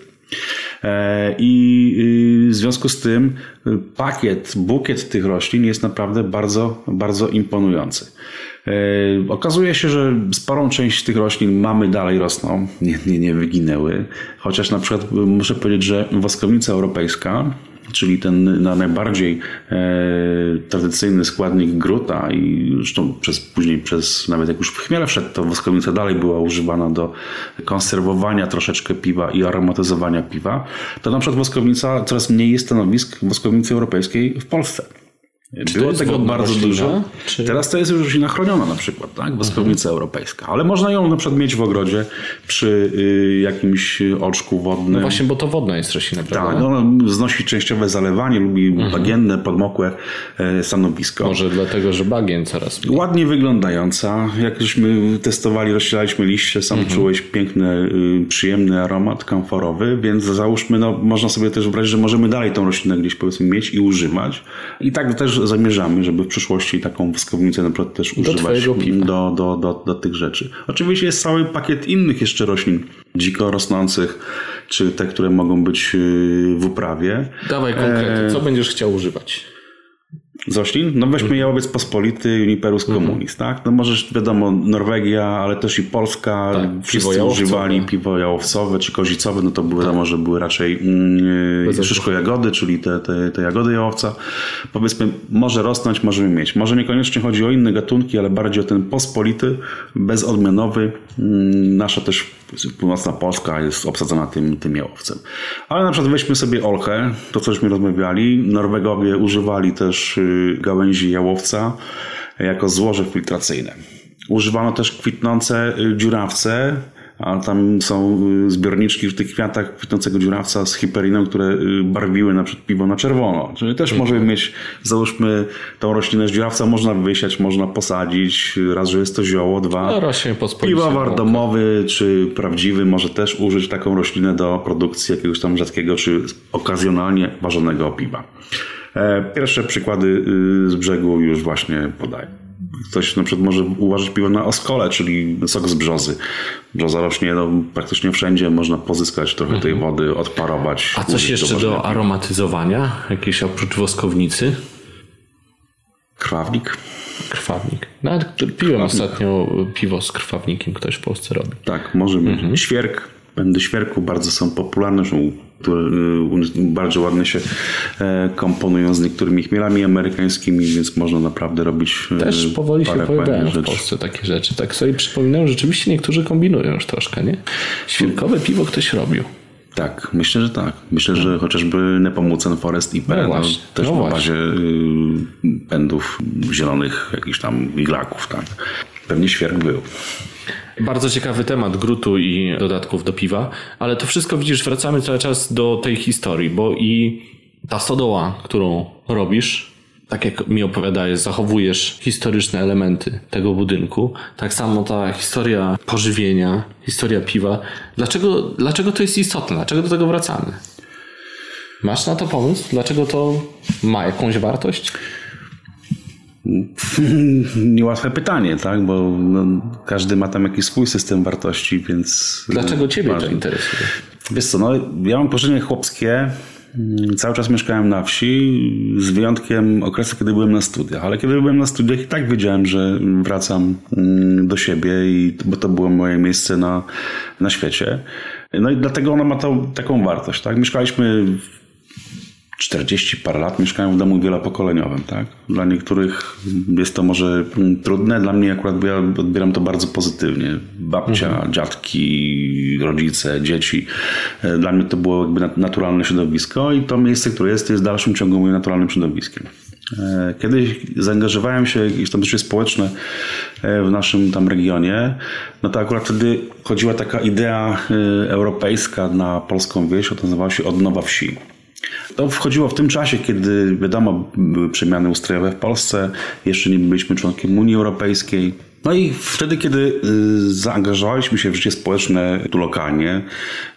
E, I w związku z tym pakiet, bukiet tych roślin jest naprawdę bardzo, bardzo imponujący. Okazuje się, że sporą część tych roślin mamy dalej rosną, nie, nie, nie wyginęły. Chociaż na przykład muszę powiedzieć, że woskownica europejska czyli ten na najbardziej e, tradycyjny składnik gruta i zresztą przez, później przez, nawet jak już w chmiele wszedł, to woskownica dalej była używana do konserwowania troszeczkę piwa i aromatyzowania piwa, to na przykład woskownica, coraz mniej jest stanowisk woskownicy europejskiej w Polsce. Czy Było tego bardzo roślina, dużo. Czy... Teraz to jest już roślina chroniona na przykład, tak? Woskownica mhm. europejska. Ale można ją na przykład mieć w ogrodzie przy y, jakimś oczku wodnym. No właśnie, bo to wodna jest roślina, prawda? Tak, ona znosi częściowe zalewanie, lubi mhm. bagienne, podmokłe e, stanowisko. Może dlatego, że bagien coraz mniej. Ładnie wyglądająca. Jak żeśmy testowali, rozścielaliśmy liście, sam mhm. czułeś piękny, y, przyjemny aromat kamforowy, więc załóżmy, no, można sobie też wyobrazić, że możemy dalej tą roślinę gdzieś powiedzmy mieć i używać. I tak też zamierzamy, żeby w przyszłości taką woskownicę na przykład też do używać do, do, do, do tych rzeczy. Oczywiście jest cały pakiet innych jeszcze roślin dziko rosnących, czy te, które mogą być y, w uprawie. Dawaj konkrety, co będziesz chciał używać? Z roślin? No weźmy jałowiec pospolity, Juniperus mhm. communis, tak? No możesz, wiadomo, Norwegia, ale też i Polska, tak, wszyscy używali piwo jałowcowe czy kozicowe, no to były, wiadomo, że były raczej mm, szyszko jagody, czyli te, te, te jagody jałowca. Powiedzmy, może rosnąć, możemy mieć. Może niekoniecznie chodzi o inne gatunki, ale bardziej o ten pospolity, bezodmianowy. Mm, nasza też północna Polska jest obsadzona tym, tym jałowcem. Ale na przykład weźmy sobie olchę, to co żeśmy rozmawiali. Norwegowie używali też y, gałęzi jałowca jako złoże filtracyjne. Używano też kwitnące y, dziurawce, a tam są y, zbiorniczki w tych kwiatach kwitnącego dziurawca z hiperiną, które y, barwiły na przykład piwo na czerwono. Czyli też możemy mieć, załóżmy tą roślinę z dziurawca można wysiać, można posadzić, raz, że jest to zioło, dwa, no, piwowar domowy czy prawdziwy może też użyć taką roślinę do produkcji jakiegoś tam rzadkiego czy okazjonalnie ważonego piwa. E, pierwsze przykłady y, z brzegu już właśnie podaję. Ktoś na przykład może uważać piwo na oskole, czyli sok z brzozy. Brzoza rośnie no, praktycznie wszędzie, można pozyskać trochę tej mhm. wody, odparować. A coś jeszcze do, do aromatyzowania? Jakieś oprócz woskownicy? Krwawnik. Krwawnik. Nawet piłem ostatnio piwo z krwawnikiem, ktoś w Polsce robi. Tak, może być. Mhm. Świerk. Pędy świerku bardzo są popularne, które y, bardzo ładnie się e, komponują z niektórymi chmielami amerykańskimi, więc można naprawdę robić e, Też powoli się pojawiają w Polsce takie rzeczy. Tak sobie przypominam, że rzeczywiście niektórzy kombinują już troszkę, nie? Świerkowe piwo ktoś robił. Tak, myślę, że tak. Myślę, że chociażby Nepomucen Forest IP no, no też no na bazie y, pędów zielonych jakichś tam iglaków, tak. Pewnie świerk był. Bardzo ciekawy temat grutu i dodatków do piwa, ale to wszystko widzisz, wracamy cały czas do tej historii, bo i ta stodoła, którą robisz, tak jak mi opowiadałeś, zachowujesz historyczne elementy tego budynku. Tak samo ta historia pożywienia, historia piwa. Dlaczego, dlaczego to jest istotne? Dlaczego do tego wracamy? Masz na to pomysł? Dlaczego to ma jakąś wartość? [LAUGHS] Niełatwe pytanie, tak? Bo no, każdy ma tam jakiś swój system wartości, więc. Dlaczego Ciebie ważne. to interesuje? Wiesz co, no, ja mam pożyczenie chłopskie. Mm, cały czas mieszkałem na wsi, z wyjątkiem okresu, kiedy byłem na studiach. Ale kiedy byłem na studiach, i tak wiedziałem, że wracam mm, do siebie, i, bo to było moje miejsce na, na świecie. No i dlatego ona ma tą, taką wartość. Tak? Mieszkaliśmy 40 parę lat mieszkają w domu wielopokoleniowym, tak? Dla niektórych jest to może trudne, dla mnie akurat ja odbieram to bardzo pozytywnie. Babcia, mhm. dziadki, rodzice, dzieci. E, dla mnie to było jakby naturalne środowisko i to miejsce, które jest, jest w dalszym ciągu moim naturalnym środowiskiem. E, kiedyś zaangażowałem się w jakieś tam rzeczy społeczne e, w naszym tam regionie, no to akurat wtedy chodziła taka idea europejska na polską wieś, to nazywała się Odnowa Wsi. To wchodziło w tym czasie, kiedy wiadomo, były przemiany ustrojowe w Polsce, jeszcze nie byliśmy członkiem Unii Europejskiej. No i wtedy, kiedy y, zaangażowaliśmy się w życie społeczne tu lokalnie,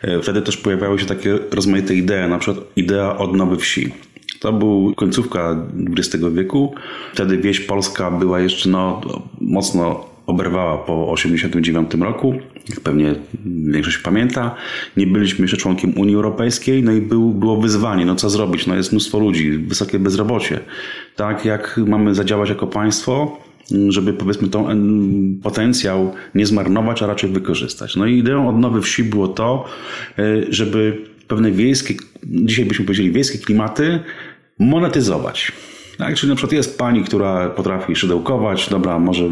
y, wtedy też pojawiały się takie rozmaite idee, na przykład idea odnowy wsi. To był końcówka XX wieku. Wtedy wieś polska była jeszcze no, mocno oberwała po 1989 roku, jak pewnie większość pamięta. Nie byliśmy jeszcze członkiem Unii Europejskiej, no i był, było wyzwanie, no co zrobić, no jest mnóstwo ludzi, wysokie bezrobocie. Tak, jak mamy zadziałać jako państwo, żeby powiedzmy ten potencjał nie zmarnować, a raczej wykorzystać. No i ideą odnowy wsi było to, e, żeby pewne wiejskie, dzisiaj byśmy powiedzieli wiejskie klimaty monetyzować. Tak, czyli na przykład jest pani, która potrafi szydełkować, dobra, może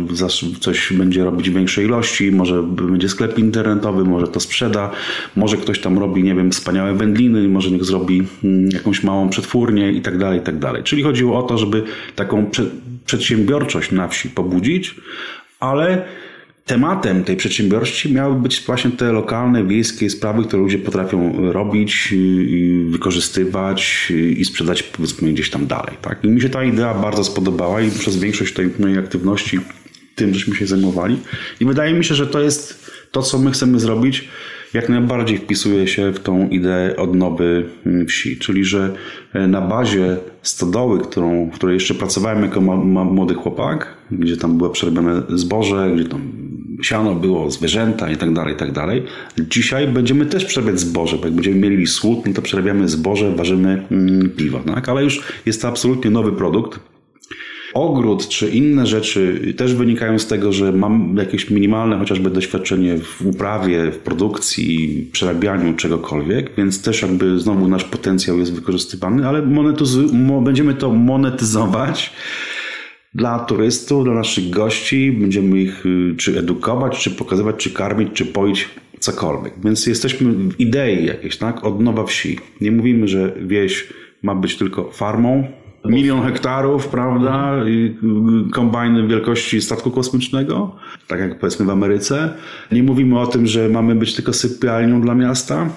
coś będzie robić w większej ilości, może będzie sklep internetowy, może to sprzeda, może ktoś tam robi, nie wiem, wspaniałe wędliny, może niech zrobi mm, jakąś małą przetwórnię i tak dalej, i tak dalej. Czyli chodziło o to, żeby taką przedsiębiorczość na wsi pobudzić, ale tematem tej przedsiębiorczości miały być właśnie te lokalne, wiejskie sprawy, które ludzie potrafią robić, wykorzystywać i sprzedać powiedzmy gdzieś tam dalej. Tak? I mi się ta idea bardzo spodobała i przez większość tej mojej aktywności tym, żeśmy się zajmowali. I wydaje mi się, że to jest to, co my chcemy zrobić, jak najbardziej wpisuje się w tą ideę odnowy wsi. Czyli, że na bazie stodoły, którą, w której jeszcze pracowałem jako ma, ma, młody chłopak, gdzie tam było przerobione zboże, gdzie tam siano było, zwierzęta i tak dalej, i tak dalej. Dzisiaj będziemy też przerabiać zboże, bo jak będziemy mieli słód, no to przerabiamy zboże, ważymy mm, piwo, tak? Ale już jest to absolutnie nowy produkt, ogród czy inne rzeczy też wynikają z tego, że mam jakieś minimalne chociażby doświadczenie w uprawie, w produkcji, przerabianiu czegokolwiek, więc też jakby znowu nasz potencjał jest wykorzystywany, ale będziemy to monetyzować dla turystów, dla naszych gości. Będziemy ich y, czy edukować, czy pokazywać, czy karmić, czy poić, cokolwiek. Więc jesteśmy w idei jakiejś, tak? Od nowa wsi. Nie mówimy, że wieś ma być tylko farmą, milion hektarów, prawda, i kombajny wielkości statku kosmicznego, tak jak powiedzmy w Ameryce. Nie mówimy o tym, że mamy być tylko sypialnią dla miasta,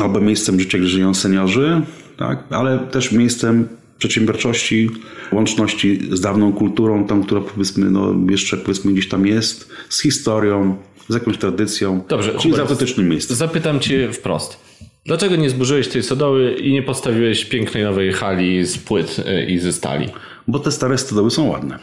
albo miejscem życia, gdzie żyją seniorzy, tak, ale też miejscem przedsiębiorczości, łączności z dawną kulturą, tą, która powiedzmy, no, jeszcze powiedzmy gdzieś tam jest, z historią, z jakąś tradycją, Dobrze, czyli z autentycznym miejscem. Zapytam Cię wprost. Dlaczego nie zburzyłeś tej sodoły i nie postawiłeś pięknej nowej hali z płyt y, i ze stali? Bo te stare stodoły są ładne.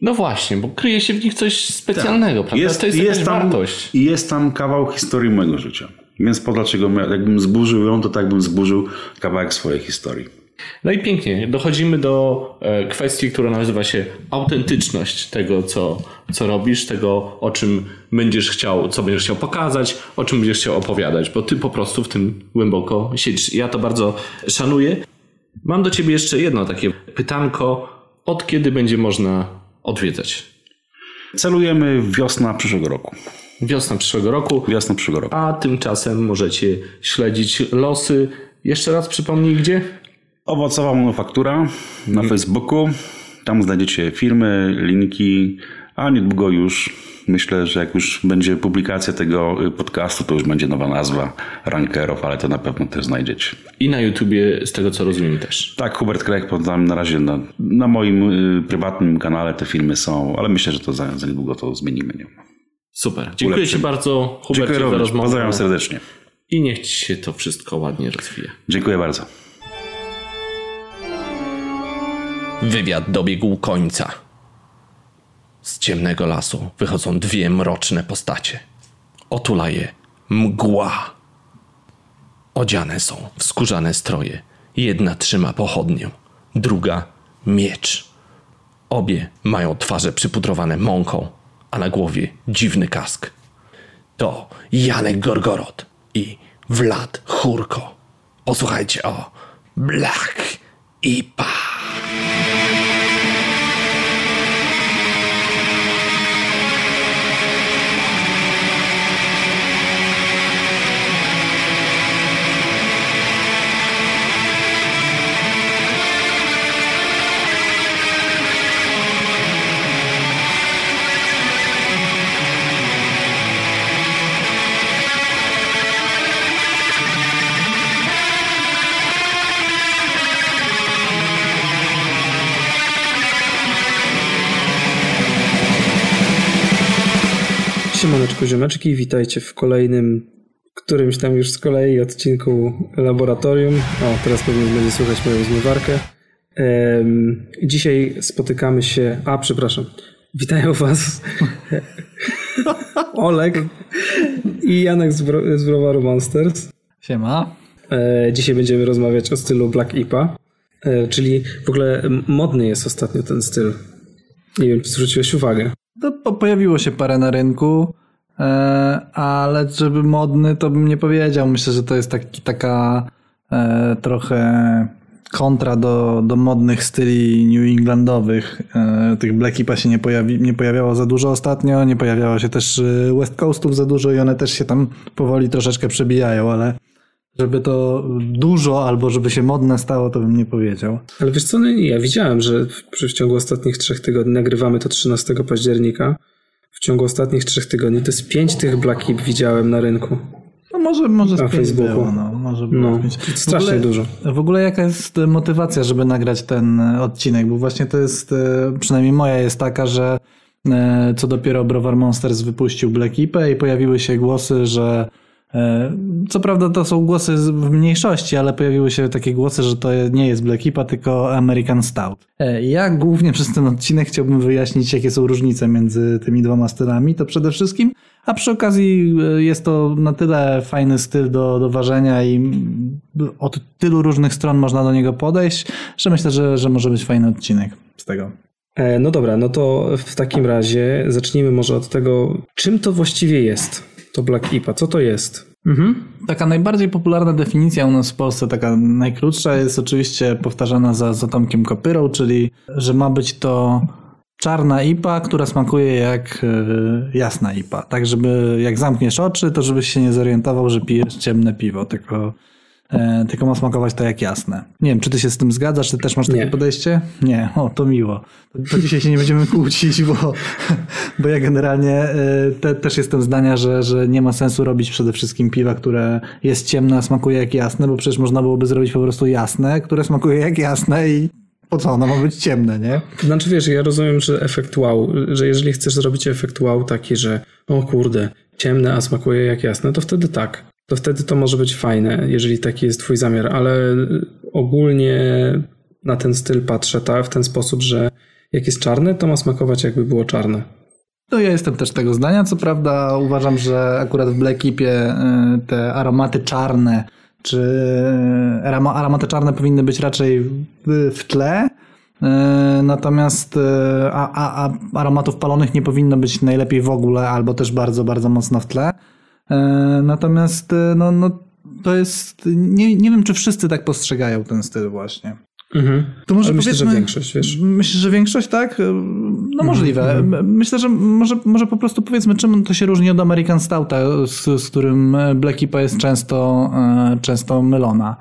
No właśnie, bo kryje się w nich coś specjalnego, tak. prawda? Jest, to jest, jest tam, wartość. I jest tam kawał historii mojego życia. Więc po dlaczego jakbym zburzył ją, to tak bym zburzył kawałek swojej historii. No i pięknie, dochodzimy do e, kwestii, która nazywa się autentyczność tego, co, co robisz, tego, o czym będziesz chciał, co będziesz chciał pokazać, o czym będziesz chciał opowiadać, bo ty po prostu w tym głęboko siedzisz. Ja to bardzo szanuję. Mam do ciebie jeszcze jedno takie pytanko. Od kiedy będzie można odwiedzać? Celujemy wiosna przyszłego roku. Wiosna przyszłego roku. Wiosna przyszłego roku. A tymczasem możecie śledzić losy. Jeszcze raz przypomnij gdzie? Owocowa manufaktura na Facebooku. Tam znajdziecie filmy, linki, a niedługo już myślę, że jak już będzie publikacja tego podcastu, to już będzie nowa nazwa rankerów, ale to na pewno też znajdziecie. I na YouTubie, z tego co rozumiem też. Tak, Hubert Krek, podam na razie na, na moim y, prywatnym kanale te filmy są, ale myślę, że to za, za niedługo to zmienimy. Nie? Super. Dziękuję Ulepszymy. Ci bardzo, Hubert, za rozmowę. Pozdrawiam serdecznie. I niech Ci się to wszystko ładnie rozwija. Dziękuję bardzo. Wywiad dobiegł końca. Z ciemnego lasu wychodzą dwie mroczne postacie. Otula je mgła. Odziane są w skórzane stroje. Jedna trzyma pochodnię, druga miecz. Obie mają twarze przypudrowane mąką, a na głowie dziwny kask. To Janek Gorgorod i Vlad Churko. Posłuchajcie o Black IPA. Siemaneczko ziomeczki, witajcie w kolejnym, którymś tam już z kolei odcinku Laboratorium. O, teraz pewnie będzie słychać moją zmywarkę. Ehm, dzisiaj spotykamy się, a przepraszam, Witają Was [LAUGHS] Olek i Janek z, bro, z browaru Monsters. Siema. E, dzisiaj będziemy rozmawiać o stylu Black IPA, e, czyli w ogóle modny jest ostatnio ten styl. Nie wiem, czy zwróciłeś uwagę. To po, pojawiło się parę na rynku, ale żeby modny to bym nie powiedział. Myślę, że to jest taki, taka e, trochę kontra do, do modnych styli New Englandowych. E, tych Black IPA się nie, pojawi, nie pojawiało za dużo ostatnio, nie pojawiało się też e, West Coastów za dużo i one też się tam powoli troszeczkę przebijają, ale żeby to dużo albo żeby się modne stało, to bym nie powiedział. Ale wiesz co, no ja widziałem, że w, w ciągu ostatnich trzech tygodni, nagrywamy to 13 października, ciągu ostatnich trzech tygodni to jest pięć tych Black widziałem na rynku. No może, może Na Facebooku. było, no, może było No, strasznie ogóle, dużo. W ogóle jaka jest motywacja, żeby nagrać ten odcinek? Bo właśnie to jest, e, przynajmniej moja jest taka, że e, co dopiero Browar Monsters wypuścił Black IPę i pojawiły się głosy, że co prawda to są głosy w mniejszości, ale pojawiły się takie głosy, że to nie jest Black IPA, tylko American Stout. E, Ja głównie przez ten odcinek chciałbym wyjaśnić, jakie są różnice między tymi dwoma stylami. To przede wszystkim, a przy okazji e, jest to na tyle fajny styl do, do ważenia i od tylu różnych stron można do niego podejść, że myślę, że, że może być fajny odcinek z tego. E, no dobra, no to w takim razie zacznijmy może od tego, czym to właściwie jest, to Black IPA, co to jest? Mhm. Taka najbardziej popularna definicja u nas w Polsce, taka najkrótsza, jest oczywiście powtarzana za, za Tomkiem Kopyrą, czyli że ma być to czarna IPA, która smakuje jak e, jasna IPA. Tak, żeby jak zamkniesz oczy, to żebyś się nie zorientował, że pijesz ciemne piwo, tylko, tylko ma smakować to jak jasne. Nie wiem, czy ty się z tym zgadzasz, ty też masz takie Nie. podejście? Nie, o, to miło. To, to dzisiaj się nie będziemy kłócić, bo, bo ja generalnie e, te, też jestem zdania, że, że nie ma sensu robić przede wszystkim piwa, które jest ciemne, a smakuje jak jasne, bo przecież można byłoby zrobić po prostu jasne, które smakuje jak jasne i po co ono ma być ciemne, nie? Znaczy wiesz, ja rozumiem, że efekt wow, że jeżeli chcesz zrobić efekt wow taki, że o kurde, ciemne, a smakuje jak jasne, to wtedy tak. To wtedy to może być fajne, jeżeli taki jest twój zamiar, ale ogólnie na ten styl patrzę tak, w ten sposób, że jak jest czarne, to ma smakować jakby było czarne. No ja jestem też tego zdania, co prawda uważam, że akurat w Black Ipie y, te aromaty czarne, czy y, aroma- aromaty czarne powinny być raczej w, tle, y, natomiast a, a, a aromatów palonych nie powinno być najlepiej w ogóle, albo też bardzo, bardzo mocno w tle. Y, Natomiast y, no, no, to jest, nie, nie wiem czy wszyscy tak postrzegają ten styl właśnie. Mhm. To może Ale myślę, że większość, wiesz. Myślisz, że większość, tak? No Mhm, możliwe. Myślę, że może, może po prostu powiedzmy, czym to się różni od American Stouta, z, z którym Black IPA jest często, e, często mylona.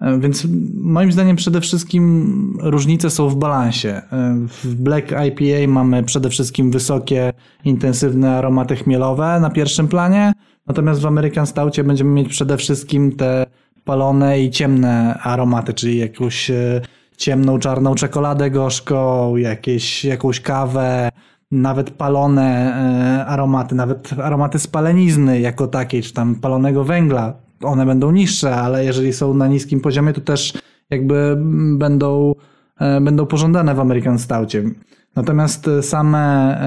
E, Więc moim zdaniem przede wszystkim różnice są w balansie. E, W Black IPA mamy przede wszystkim wysokie, intensywne aromaty chmielowe na pierwszym planie, natomiast w American Stoutie będziemy mieć przede wszystkim te palone i ciemne aromaty, czyli jakąś e, ciemną, czarną czekoladę gorzką, jakieś, jakąś kawę, nawet palone e, aromaty, nawet aromaty spalenizny jako takiej, czy tam palonego węgla. One będą niższe, ale jeżeli są na niskim poziomie, to też jakby będą, e, będą pożądane w American Stoutie. Natomiast same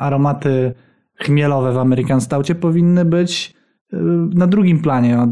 aromaty chmielowe w American Stoutie powinny być e, na drugim planie, od,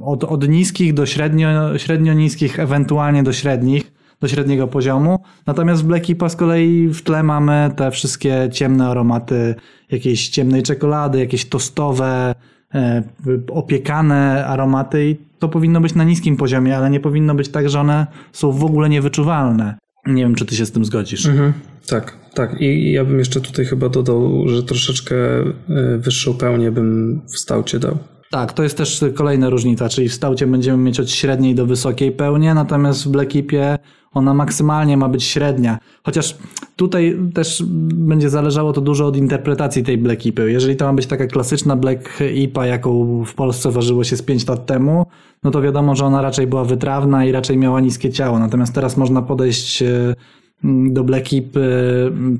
od, od niskich do średnio, średnio niskich, ewentualnie do średnich, do średniego poziomu. Natomiast w Black IPA z kolei w tle mamy te wszystkie ciemne aromaty jakiejś ciemnej czekolady, jakieś tostowe, e, opiekane aromaty i to powinno być na niskim poziomie, ale nie powinno być tak, że one są w ogóle niewyczuwalne. Nie wiem, czy ty się z tym zgodzisz. Mhm. Tak, tak. I ja bym jeszcze tutaj chyba dodał, że troszeczkę e, wyższą pełnię bym w stałcie dał. Tak, to jest też kolejna różnica, czyli w stałcie będziemy mieć od średniej do wysokiej pełnię, natomiast w Black Ipie ona maksymalnie ma być średnia. Chociaż tutaj też będzie zależało to dużo od interpretacji tej Black Ipy. Jeżeli to ma być taka klasyczna Black Ipa, jaką w Polsce ważyło się z 5 lat temu, no to wiadomo, że ona raczej była wytrawna i raczej miała niskie ciało. Natomiast teraz można podejść e, do Black Ipy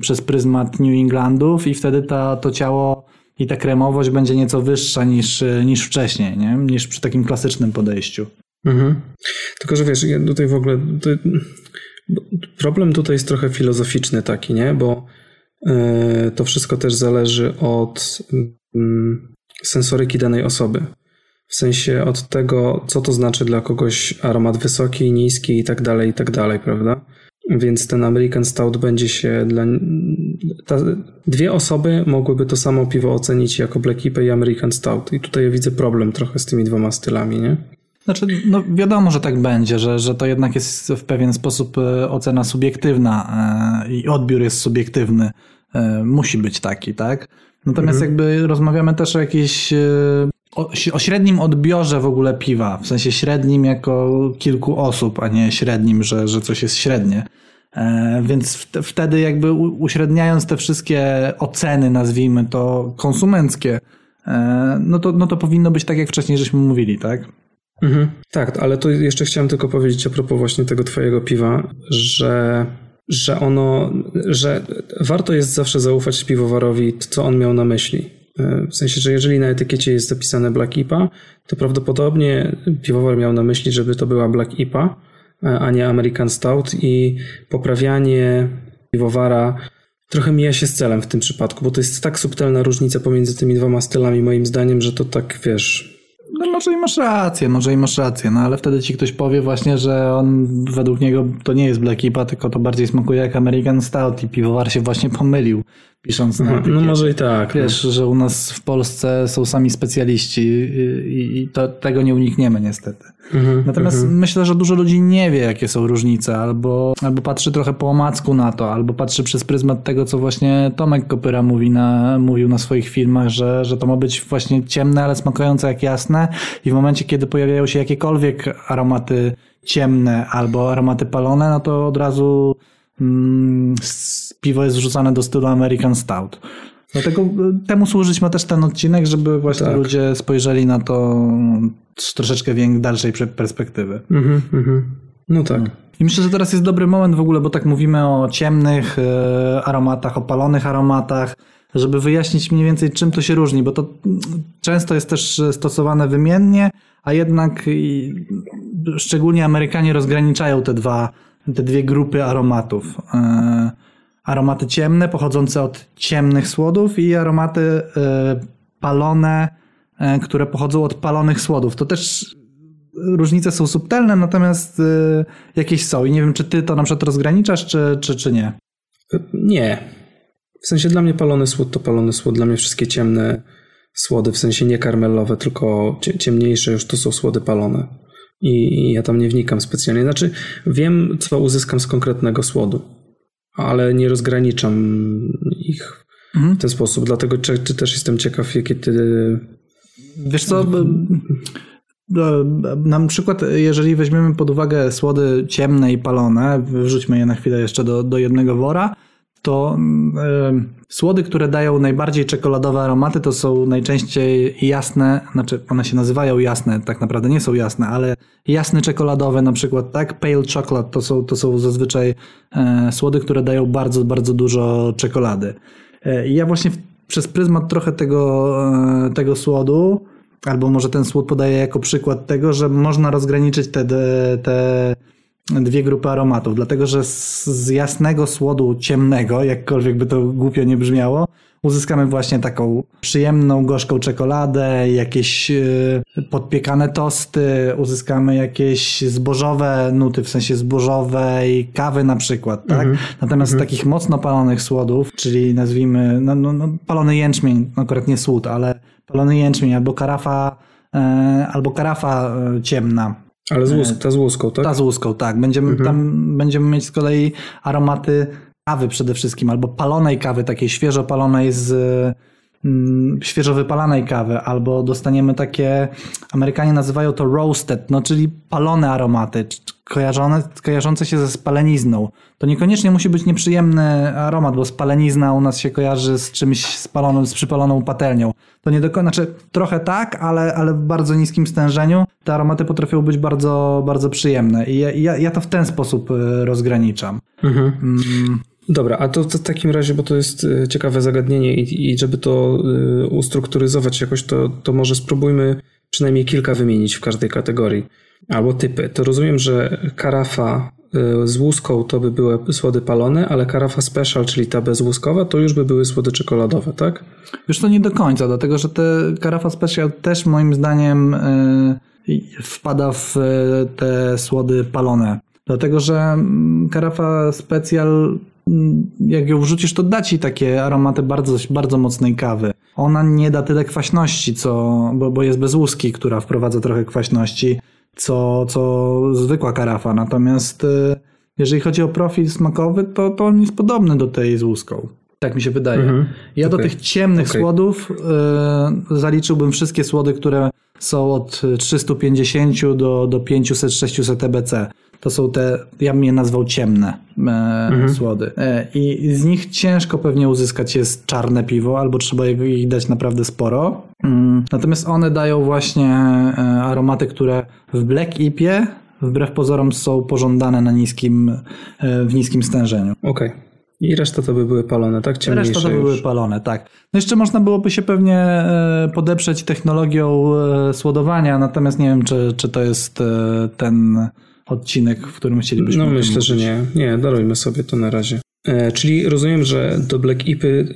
przez pryzmat New Englandów i wtedy ta, to ciało i ta kremowość będzie nieco wyższa niż, niż wcześniej, nie? niż przy takim klasycznym podejściu. Mhm. Tylko, że wiesz, ja tutaj w ogóle. To, problem tutaj jest trochę filozoficzny taki, nie? Bo E, to wszystko też zależy od mm, sensoryki danej osoby. W sensie od tego, co to znaczy dla kogoś aromat wysoki, niski i tak dalej, i tak dalej, prawda? Więc ten American Stout będzie się dla. Ta, dwie osoby mogłyby to samo piwo ocenić jako Black IPA i American Stout. I tutaj widzę problem trochę z tymi dwoma stylami, nie? Znaczy, no wiadomo, że tak będzie, że, że to jednak jest w pewien sposób e, ocena subiektywna e, i odbiór jest subiektywny. E, musi być taki, tak? Natomiast mhm. jakby rozmawiamy też o jakiejś o, o, średnim odbiorze w ogóle piwa, w sensie średnim jako kilku osób, a nie średnim, że, że coś jest średnie. E, więc w, wtedy jakby uśredniając te wszystkie oceny, nazwijmy to konsumenckie, e, no, to, no to powinno być tak, jak wcześniej żeśmy mówili, tak? Mhm. Tak, ale to jeszcze chciałem tylko powiedzieć a propos właśnie tego twojego piwa, że że ono, że warto jest zawsze zaufać piwowarowi, co on miał na myśli. E, w sensie, że jeżeli na etykiecie jest zapisane Black IPA, to prawdopodobnie piwowar miał na myśli, żeby to była Black IPA, e, a nie American Stout i poprawianie piwowara trochę mija się z celem w tym przypadku, bo to jest tak subtelna różnica pomiędzy tymi dwoma stylami moim zdaniem, że to tak, wiesz, no może i masz rację, może i masz rację, no ale wtedy ci ktoś powie właśnie, że on według niego to nie jest Black IPA, tylko to bardziej smakuje jak American Stout i piwowar się właśnie pomylił pisząc na No może i tak. Wiesz, no. że u nas w Polsce są sami specjaliści i, i to, tego nie unikniemy niestety. Mhm, Natomiast mhm. myślę, że dużo ludzi nie wie, jakie są różnice, albo, albo patrzy trochę po omacku na to, albo patrzy przez pryzmat tego, co właśnie Tomek Kopyra mówi na, mówił na swoich filmach, że, że to ma być właśnie ciemne, ale smakujące jak jasne i w momencie, kiedy pojawiają się jakiekolwiek aromaty ciemne albo aromaty palone, no to od razu mm, piwo jest wrzucane do stylu American Stout. Dlatego e, temu służyć ma też ten odcinek, żeby właśnie tak. ludzie spojrzeli na to z troszeczkę dalszej perspektywy. Mhm, mhm. No tak. I myślę, że teraz jest dobry moment w ogóle, bo tak mówimy o ciemnych e, aromatach, o palonych aromatach, żeby wyjaśnić mniej więcej czym to się różni, bo to często jest też stosowane wymiennie, a jednak szczególnie Amerykanie rozgraniczają te dwa, te dwie grupy aromatów. E, aromaty ciemne pochodzące od ciemnych słodów i aromaty e, palone, e, które pochodzą od palonych słodów. To też różnice są subtelne, natomiast jakieś są. I nie wiem, czy ty to na przykład rozgraniczasz, czy, czy, czy nie? Nie. W sensie dla mnie palony słód to palony słód. Dla mnie wszystkie ciemne słody, w sensie nie karmelowe, tylko ciemniejsze już to są słody palone. I ja tam nie wnikam specjalnie. Znaczy, wiem, co uzyskam z konkretnego słodu ale nie rozgraniczam ich mhm. w ten sposób. Dlatego czy, czy też jestem ciekaw, jakie ty. Wiesz co? Na przykład, jeżeli weźmiemy pod uwagę słody ciemne i palone, wrzućmy je na chwilę jeszcze do, do jednego wora, to y, słody, które dają najbardziej czekoladowe aromaty, to są najczęściej jasne, znaczy one się nazywają jasne, tak naprawdę nie są jasne, ale jasne czekoladowe na przykład, tak? Pale chocolate to są, to są zazwyczaj y, słody, które dają bardzo, bardzo dużo czekolady. Y, ja właśnie w, przez pryzmat trochę tego, tego słodu, albo może ten słód podaję jako przykład tego, że można rozgraniczyć te, te dwie grupy aromatów, dlatego że z jasnego słodu ciemnego, jakkolwiek by to głupio nie brzmiało, uzyskamy właśnie taką przyjemną, gorzką czekoladę, jakieś e, podpiekane tosty, uzyskamy jakieś zbożowe nuty, w sensie zbożowej kawy na przykład, tak? Mm -hmm. Natomiast mm -hmm. takich mocno palonych słodów, czyli nazwijmy, no, no, no, palony jęczmień, no akurat nie słód, ale palony jęczmień albo karafa, e, albo karafa e, ciemna, ale z łusk, ta z łuską, tak? Ta z łuską, tak. Będziemy, mhm. Tam będziemy mieć z kolei aromaty kawy przede wszystkim, albo palonej kawy, takiej świeżo palonej z mm, świeżo wypalanej kawy, albo dostaniemy takie, Amerykanie nazywają to roasted, no czyli palone aromaty, kojarzone, kojarzące się ze spalenizną. To niekoniecznie musi być nieprzyjemny aromat, bo spalenizna u nas się kojarzy z czymś spalonym, z przypaloną patelnią. To nie do końca, znaczy trochę tak, ale, ale w bardzo niskim stężeniu te aromaty potrafią być bardzo, bardzo przyjemne i ja, ja, ja to w ten sposób e, rozgraniczam. Mhm. Mm. Dobra, a to, to, w takim razie, bo to jest e, ciekawe zagadnienie i, i żeby to e, ustrukturyzować jakoś, to, to może spróbujmy przynajmniej kilka wymienić w każdej kategorii albo typy. To rozumiem, że karafa y, z łuską to by były słody palone, ale karafa special, czyli ta bezłuskowa, to już by były słody czekoladowe, tak? Już to nie do końca, dlatego że te karafa special też moim zdaniem y, wpada w y, te słody palone. Dlatego, że mm, karafa special mm, jak ją wrzucisz, to da ci takie aromaty bardzo, bardzo mocnej kawy. Ona nie da tyle kwaśności, co, bo, bo jest bez łuski, która wprowadza trochę kwaśności, co, co zwykła karafa. Natomiast y, jeżeli chodzi o profil smakowy, to, to on jest podobny do tej z łuską. Tak mi się wydaje. Mhm. Ja do Okej. tych ciemnych Okej. słodów y, zaliczyłbym wszystkie słody, które są od 350 do, do 500-600 EBC. To są te, ja bym je nazwał ciemne e, słody. E, I z nich ciężko pewnie uzyskać jest czarne piwo, albo trzeba ich- dać naprawdę sporo. Mm, Natomiast one dają właśnie e, aromaty, które w Black Ipie wbrew pozorom są pożądane na niskim, w niskim stężeniu. Okej. I reszta to by były palone, tak? Ciemniejsze Reszta to by były palone, tak. No jeszcze można byłoby się pewnie podeprzeć technologią słodowania, natomiast nie wiem, czy, czy to jest ten odcinek, w którym chcielibyśmy. No myślę, że nie. Nie, darujmy sobie to na razie. E, czyli rozumiem, że do Black Ipy,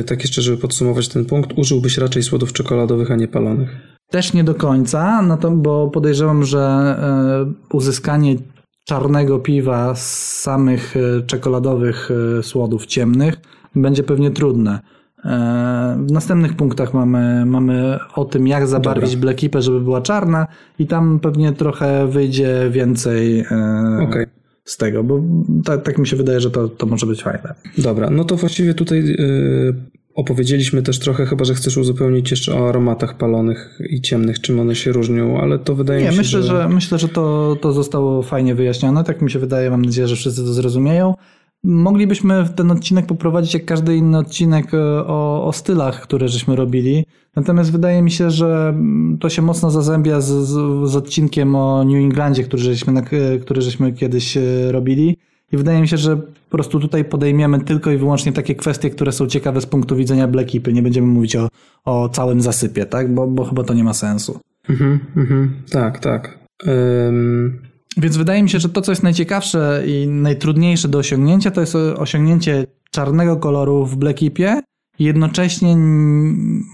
y, tak jeszcze, żeby podsumować ten punkt, użyłbyś raczej słodów czekoladowych, a nie palonych. Też nie do końca, no to, bo podejrzewam, że e, uzyskanie czarnego piwa z samych e, czekoladowych słodów ciemnych będzie pewnie trudne. E, W następnych punktach mamy, mamy o tym, jak zabarwić Dobra. Żeby była czarna i tam pewnie trochę wyjdzie więcej e, Okej. z tego, bo tak, tak mi się wydaje, że to, to może być fajne. Dobra, no to właściwie tutaj y, opowiedzieliśmy też trochę, chyba że chcesz uzupełnić jeszcze o aromatach palonych i ciemnych, czym one się różnią, ale to wydaje Nie, mi się, myślę, że, myślę, że to, to zostało fajnie wyjaśnione. Tak mi się wydaje. Mam nadzieję, że wszyscy to zrozumieją. Moglibyśmy ten odcinek poprowadzić jak każdy inny odcinek e, o, o stylach, które żeśmy robili. Natomiast wydaje mi się, że mm, to się mocno zazębia z, z, z odcinkiem o New Englandzie, który żeśmy, na- e, który żeśmy kiedyś e, robili. I wydaje mi się, że po prostu tutaj podejmiemy tylko i wyłącznie takie kwestie, które są ciekawe z punktu widzenia Black Ipy. Nie będziemy mówić o, o całym zasypie, tak? Bo, bo chyba to nie ma sensu. Mhm, mhm, tak, tak. Ym, Więc wydaje mi się, że to, co jest najciekawsze i najtrudniejsze do osiągnięcia, to jest osiągnięcie czarnego koloru w Black Ipie, jednocześnie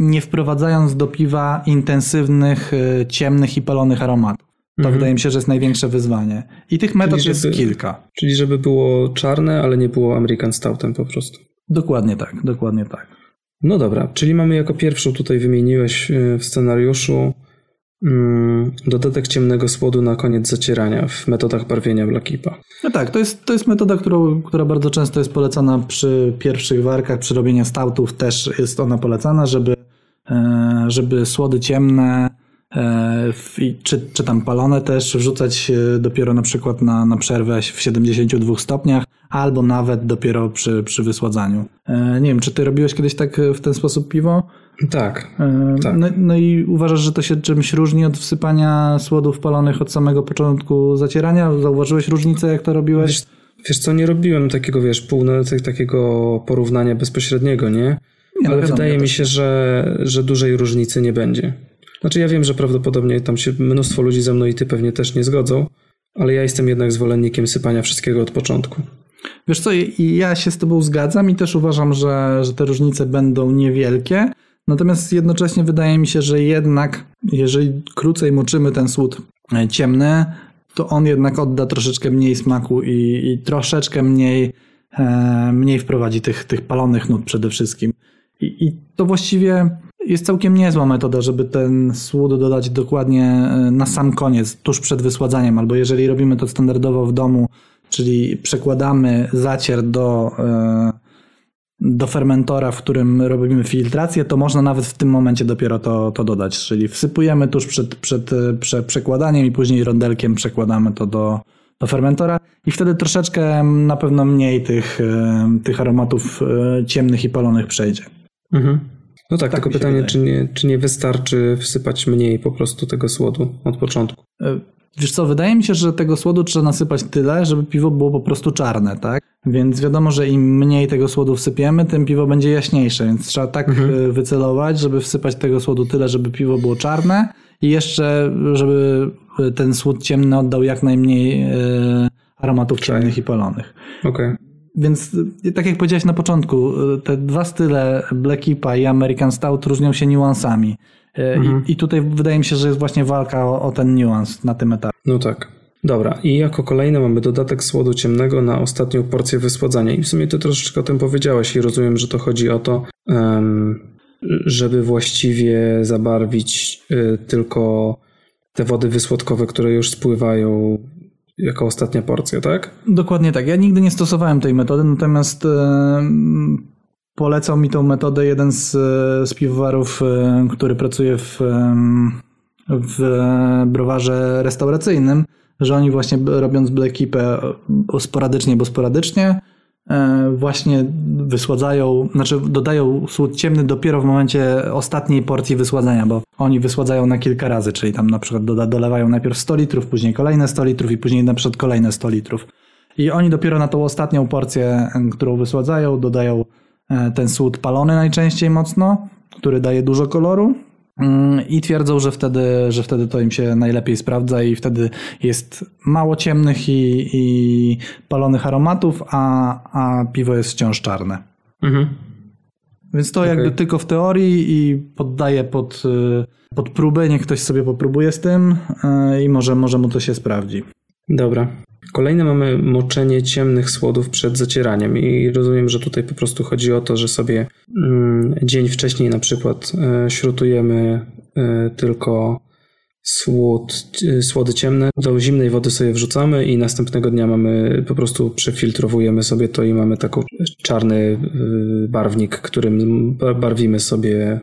nie wprowadzając do piwa intensywnych, y, ciemnych i palonych aromatów. To Mhm. wydaje mi się, że jest największe wyzwanie. I tych metod Czyli jest żeby- kilka. czyli żeby było czarne, ale nie było American Stoutem po prostu. Dokładnie tak, dokładnie tak. No dobra, czyli mamy jako pierwszą tutaj wymieniłeś y, w scenariuszu dodatek ciemnego słodu na koniec zacierania w metodach barwienia Black Ipa. No tak, to jest, to jest metoda, którą, która bardzo często jest polecana przy pierwszych warkach, przy robieniu stoutów też jest ona polecana, żeby, e, żeby słody ciemne e, czy, czy tam palone też wrzucać e, dopiero na przykład na, na przerwę w 72 stopniach, albo nawet dopiero przy, przy wysładzaniu. E, Nie wiem, czy ty robiłeś kiedyś tak e, w ten sposób piwo? Tak. E, Tak. No, no i uważasz, że to się czymś różni od wsypania słodów palonych od samego początku zacierania? Zauważyłeś różnicę, jak to robiłeś? Wiesz, wiesz co, nie robiłem takiego, wiesz, półno, takiego porównania bezpośredniego, nie? Nie, no Ale wydaje mi się, że, że dużej różnicy nie będzie. Znaczy ja wiem, że prawdopodobnie tam się mnóstwo ludzi ze mną i ty pewnie też nie zgodzą, ale ja jestem jednak zwolennikiem sypania wszystkiego od początku. Wiesz co, ja się z tobą zgadzam i też uważam, że, że te różnice będą niewielkie. Natomiast jednocześnie wydaje mi się, że jednak, jeżeli krócej moczymy ten słód e, ciemny, to on jednak odda troszeczkę mniej smaku i, i troszeczkę mniej, e, mniej wprowadzi tych, tych palonych nut przede wszystkim. I, I to właściwie jest całkiem niezła metoda, żeby ten słód dodać dokładnie e, na sam koniec, tuż przed wysładzaniem, albo jeżeli robimy to standardowo w domu, czyli przekładamy zacier do, e, do fermentora, w którym robimy filtrację, to można nawet w tym momencie dopiero to, to dodać. Czyli wsypujemy tuż przed, przed e, prze, przekładaniem i później rondelkiem przekładamy to do, do fermentora i wtedy troszeczkę na pewno mniej tych, e, tych aromatów ciemnych i palonych przejdzie. Mhm. No tak, Tak tylko pytanie, wydaje. czy nie, czy nie wystarczy wsypać mniej po prostu tego słodu od początku? E, Wiesz co, wydaje mi się, że tego słodu trzeba nasypać tyle, żeby piwo było po prostu czarne, tak? Więc wiadomo, że im mniej tego słodu wsypiemy, tym piwo będzie jaśniejsze, więc trzeba tak e, wycelować, żeby wsypać tego słodu tyle, żeby piwo było czarne i jeszcze, żeby ten słód ciemny oddał jak najmniej e, aromatów ciemnych i palonych. Okej. Okay. Więc tak jak powiedziałeś na początku, te dwa style Black IPA i American Stout różnią się niuansami. Y, mhm. I, I, tutaj wydaje mi się, że jest właśnie walka o, o ten niuans na tym etapie. No tak. Dobra, i jako kolejne mamy dodatek słodu ciemnego na ostatnią porcję wysładzania. I w sumie ty troszeczkę o tym powiedziałeś i rozumiem, że to chodzi o to, żeby właściwie zabarwić y, tylko te wody wysłodkowe, które już spływają jako ostatnia porcja, tak? Dokładnie tak. Ja nigdy nie stosowałem tej metody, natomiast e, polecał mi tą metodę jeden z, z piwowarów, e, który pracuje w, w browarze restauracyjnym, że oni właśnie robiąc Black Ipę sporadycznie, bo sporadycznie E, właśnie wysładzają, znaczy dodają słód ciemny dopiero w momencie ostatniej porcji wysładzania, bo oni wysładzają na kilka razy, czyli tam na przykład doda, dolewają najpierw 100 litrów, później kolejne 100 litrów i później na przykład kolejne 100 litrów. I oni dopiero na tą ostatnią porcję, którą wysładzają, dodają e, ten słód palony najczęściej mocno, który daje dużo koloru Mm, I twierdzą, że wtedy, że wtedy to im się najlepiej sprawdza i wtedy jest mało ciemnych i, i palonych aromatów, a, a piwo jest wciąż czarne. Mhm. Więc to okay. jakby tylko w teorii i poddaję pod, y, pod próbę, niech ktoś sobie popróbuje z tym y, i może, może mu to się sprawdzi. Dobra. Kolejne mamy moczenie ciemnych słodów przed zacieraniem i rozumiem, że tutaj po prostu chodzi o to, że sobie mm, dzień wcześniej na przykład e, śrutujemy e, tylko słód, e, słody ciemne, do zimnej wody sobie wrzucamy i następnego dnia mamy, po prostu przefiltrowujemy sobie to i mamy taki czarny barwnik, którym barwimy sobie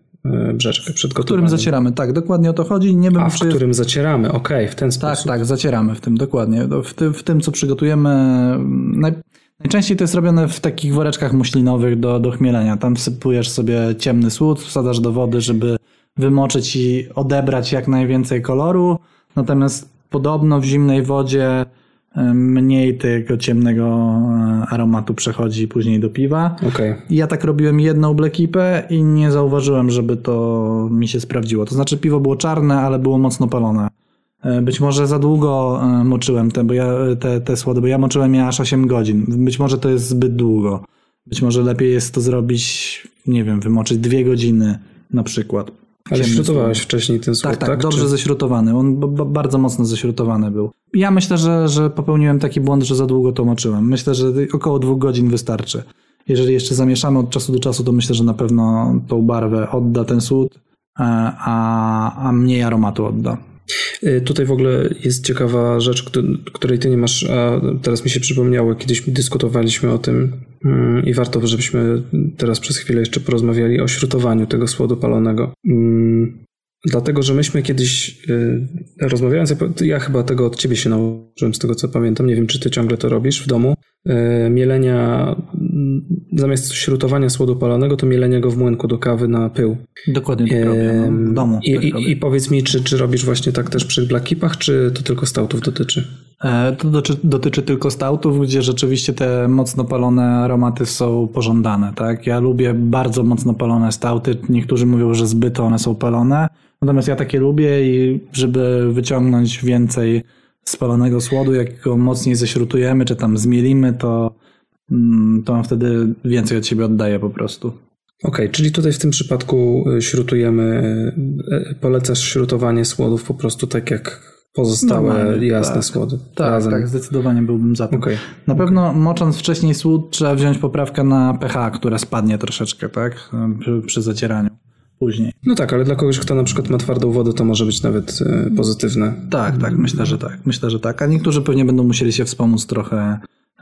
brzeczkę przed gotowaniem. W którym zacieramy, tak, dokładnie o to chodzi. Nie A, w którym zacieramy, okej, okay, w ten tak, sposób. Tak, tak, zacieramy w tym, dokładnie. W tym, w tym co przygotujemy, naj... najczęściej to jest robione w takich woreczkach muślinowych do, do chmielenia. Tam wsypujesz sobie ciemny słód, wsadasz do wody, żeby wymoczyć i odebrać jak najwięcej koloru, natomiast podobno w zimnej wodzie mniej tego ciemnego e, aromatu przechodzi później do piwa. Okay. Ja tak robiłem jedną Black i nie zauważyłem, żeby to mi się sprawdziło. To znaczy piwo było czarne, ale było mocno palone. E, być może za długo e, moczyłem te, bo ja, te, te słody, bo ja moczyłem je aż 8 godzin. Być może to jest zbyt długo. Być może lepiej jest to zrobić, nie wiem, wymoczyć dwie godziny na przykład. Ale śrutowałeś wcześniej ten słod, tak? Tak, tak, dobrze czy... ześrutowany. On bardzo mocno ześrutowany był. Ja myślę, że, że popełniłem taki błąd, że za długo to moczyłem. Myślę, że około dwóch godzin wystarczy. Jeżeli jeszcze zamieszamy od czasu do czasu, to myślę, że na pewno tą barwę odda ten słód, e, a, a mniej aromatu odda. Y, tutaj w ogóle jest ciekawa rzecz, której ty nie masz, a teraz mi się przypomniało, kiedyś dyskutowaliśmy o tym mm, i warto, żebyśmy teraz przez chwilę jeszcze porozmawiali o śrutowaniu tego słodu palonego. Mm, dlatego, że myśmy kiedyś y, rozmawiając, ja chyba tego od ciebie się nauczyłem z tego co pamiętam, nie wiem czy ty ciągle to robisz w domu, y, mielenia zamiast śrutowania słodu palonego, to mielenia go w młynku do kawy na pył. Dokładnie tak robię, no, w domu. I, tak i, I, powiedz mi, czy, czy robisz właśnie tak też przy Black Keepach, czy to tylko stautów dotyczy? E, to dotyczy, dotyczy tylko stautów, gdzie rzeczywiście te mocno palone aromaty są pożądane. Tak? Ja lubię bardzo mocno palone stauty. Niektórzy mówią, że zbyt one są palone. Natomiast ja takie lubię i żeby wyciągnąć więcej spalonego słodu, jak go mocniej ześrutujemy, czy tam zmielimy, to Mm, to on wtedy więcej od siebie oddaje po prostu. Okej, okay, czyli tutaj w tym przypadku y, śrutujemy, y, y, polecasz śrutowanie słodów po prostu tak jak pozostałe jasne tak. słody. Tak, razem. tak, zdecydowanie byłbym za tym. Okay. Na pewno okay. mocząc wcześniej słód trzeba wziąć poprawkę na pH, która spadnie troszeczkę, tak, przy, przy zacieraniu później. No tak, ale dla kogoś, kto na przykład ma twardą wodę, to może być nawet pozytywne. Tak, tak, myślę, że tak. Myślę, że tak. A niektórzy pewnie będą musieli się wspomóc trochę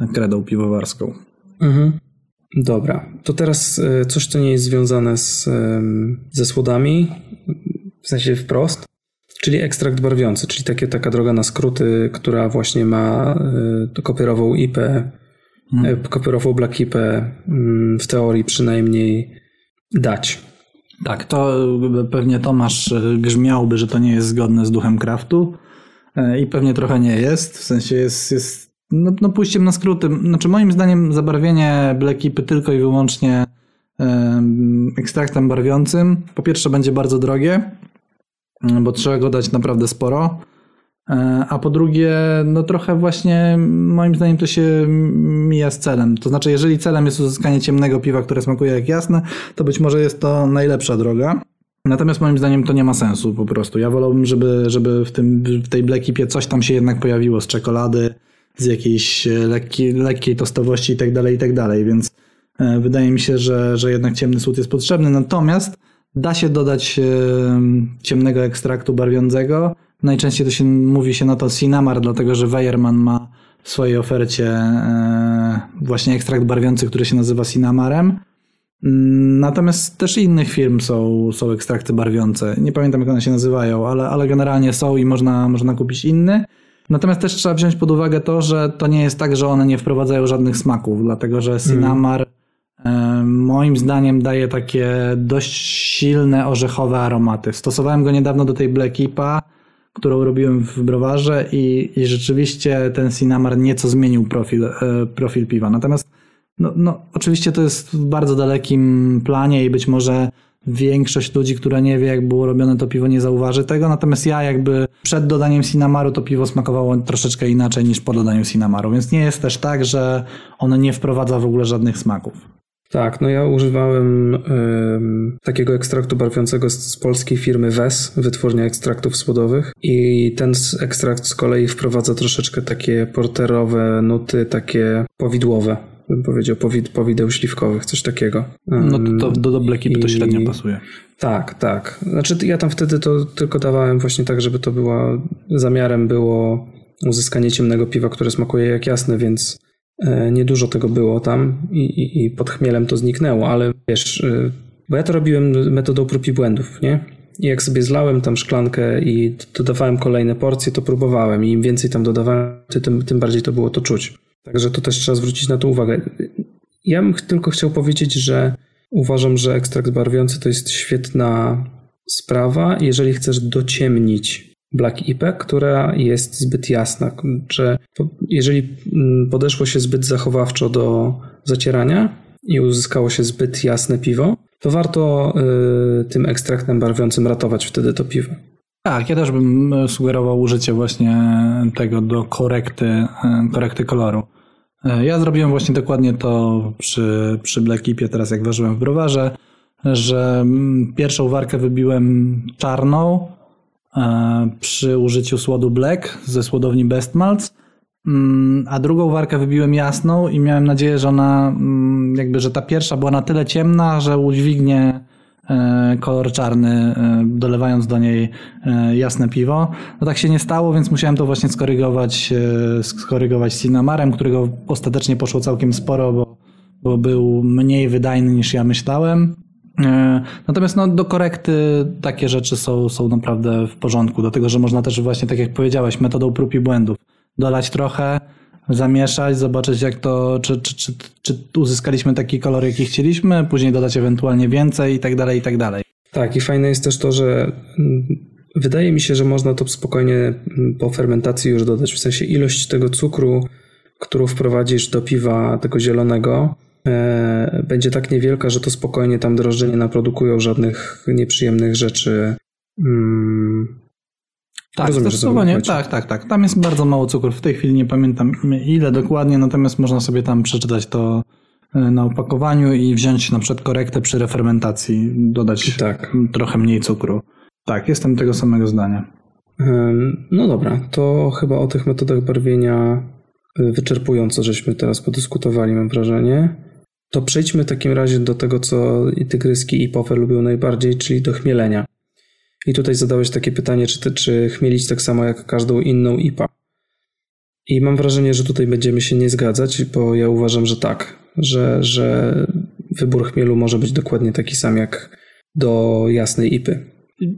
kredą piwowarską. Mhm. Dobra, to teraz e, coś, co nie jest związane z, ze słodami, w sensie wprost, czyli ekstrakt barwiący, czyli takie, taka droga na skróty, która właśnie ma e, kopierową IP, hmm. E, kopierową Black IP, mm, w teorii przynajmniej dać. Tak, to pewnie Tomasz grzmiałby, że to nie jest zgodne z duchem kraftu i pewnie trochę nie jest, w sensie jest, jest no, no pójściem na skróty. Znaczy moim zdaniem zabarwienie Blackipy tylko i wyłącznie ekstraktem barwiącym po pierwsze będzie bardzo drogie, bo trzeba go dać naprawdę sporo. E, a po drugie, no trochę właśnie moim zdaniem to się mija z celem. To znaczy, jeżeli celem jest uzyskanie ciemnego piwa, które smakuje jak jasne, to być może jest to najlepsza droga. Natomiast moim zdaniem to nie ma sensu po prostu. Ja wolałbym, żeby, żeby w, tym, w tej Blackipie coś tam się jednak pojawiło z czekolady, z jakiejś lekkiej, lekkiej tostowości tak tak dalej, więc e, wydaje mi się, że, że jednak ciemny słód jest potrzebny. Natomiast da się dodać e, ciemnego ekstraktu barwiącego. Najczęściej to się mówi się na to Cinamar, dlatego że Weyerman ma w swojej ofercie e, właśnie ekstrakt barwiący, który się nazywa Cinamarem. Mm, natomiast też innych firm są, są ekstrakty barwiące. Nie pamiętam, jak one się nazywają, ale, ale generalnie są i można, można kupić inny. Natomiast też trzeba wziąć pod uwagę to, że to nie jest tak, że one nie wprowadzają żadnych smaków, dlatego że Cinamar mm. moim zdaniem daje takie dość silne orzechowe aromaty. Stosowałem go niedawno do tej Black IPA, którą robiłem w browarze i, i rzeczywiście ten Cinamar nieco zmienił profil, e, profil piwa. Natomiast no, no, oczywiście to jest w bardzo dalekim planie i być może większość ludzi, która nie wie, jak było robione to piwo, nie zauważy tego. Natomiast ja jakby przed dodaniem Sinamaru to piwo smakowało troszeczkę inaczej niż po dodaniu Sinamaru, więc nie jest też tak, że ono nie wprowadza w ogóle żadnych smaków. Tak, no ja używałem takiego ekstraktu barwiącego z, z, polskiej firmy WES, wytwórnia ekstraktów słodowych i ten ekstrakt z kolei wprowadza troszeczkę takie porterowe nuty, takie powidłowe bym powiedział, powid powideł śliwkowych, coś takiego. No to, do, do Black to średnio pasuje. Tak, tak. Znaczy ja tam wtedy to tylko dawałem właśnie tak, żeby to była, zamiarem było uzyskanie ciemnego piwa, które smakuje jak jasne, więc e, niedużo tego było tam i, i, i pod chmielem to zniknęło, ale wiesz, e, bo ja to robiłem metodą prób i błędów, nie? I jak sobie zlałem tam szklankę i dodawałem kolejne porcje, to próbowałem i im więcej tam dodawałem, tym, tym bardziej to było to czuć. Także to też trzeba zwrócić na to uwagę. Ja bym tylko chciał powiedzieć, że uważam, że ekstrakt barwiący to jest świetna sprawa, jeżeli chcesz dociemnić Black IPę, która jest zbyt jasna. Że jeżeli mm, podeszło się zbyt zachowawczo do zacierania i uzyskało się zbyt jasne piwo, to warto y, tym ekstraktem barwiącym ratować wtedy to piwo. Tak, ja też bym e, sugerował użycie właśnie tego do korekty, e, korekty koloru. E, ja zrobiłem właśnie dokładnie to przy, przy Black Ipie, teraz jak ważyłem w browarze, że mm, pierwszą warkę wybiłem czarną przy użyciu słodu Black ze słodowni Best Malts, mm, a drugą warkę wybiłem jasną i miałem nadzieję, że ona mm, jakby, że ta pierwsza była na tyle ciemna, że udźwignie kolor czarny, e, dolewając do niej e, jasne piwo. No tak się nie stało, więc musiałem to właśnie skorygować, skorygować Cinamarem, którego ostatecznie poszło całkiem sporo, bo, bo był mniej wydajny niż ja myślałem. Natomiast no, do korekty takie rzeczy są, są naprawdę w porządku, dlatego że można też właśnie, tak jak powiedziałeś, metodą prób i błędów dolać trochę, zamieszać, zobaczyć jak to, czy, czy, czy, czy uzyskaliśmy taki kolor, jaki chcieliśmy, później dodać ewentualnie więcej i tak dalej, i tak dalej. Tak, i fajne jest też to, że mm, wydaje mi się, że można to spokojnie mm, po fermentacji już dodać, w sensie ilość tego cukru, którą wprowadzisz do piwa tego zielonego, e, będzie tak niewielka, że to spokojnie tam drożdże nie naprodukują żadnych nieprzyjemnych rzeczy. Mm, tak, Rozumiem, zdecydowanie. Tak, tak, tak. Tam jest bardzo mało cukru. W tej chwili nie pamiętam ile dokładnie, natomiast można sobie tam przeczytać to e, na opakowaniu i wziąć na przykład korektę przy refermentacji, dodać tak. trochę mniej cukru. Tak, jestem tego samego zdania. No dobra, to chyba o tych metodach barwienia e, wyczerpująco żeśmy teraz podyskutowali, mam wrażenie. To przejdźmy w takim razie do tego, co i tygryski i pofer lubią najbardziej, czyli do chmielenia. I tutaj zadałeś takie pytanie, czy, ty, czy chmielić tak samo jak każdą inną IPA. I mam wrażenie, że tutaj będziemy się nie zgadzać, bo ja uważam, że tak, że, że wybór chmielu może być dokładnie taki sam jak do jasnej IPy.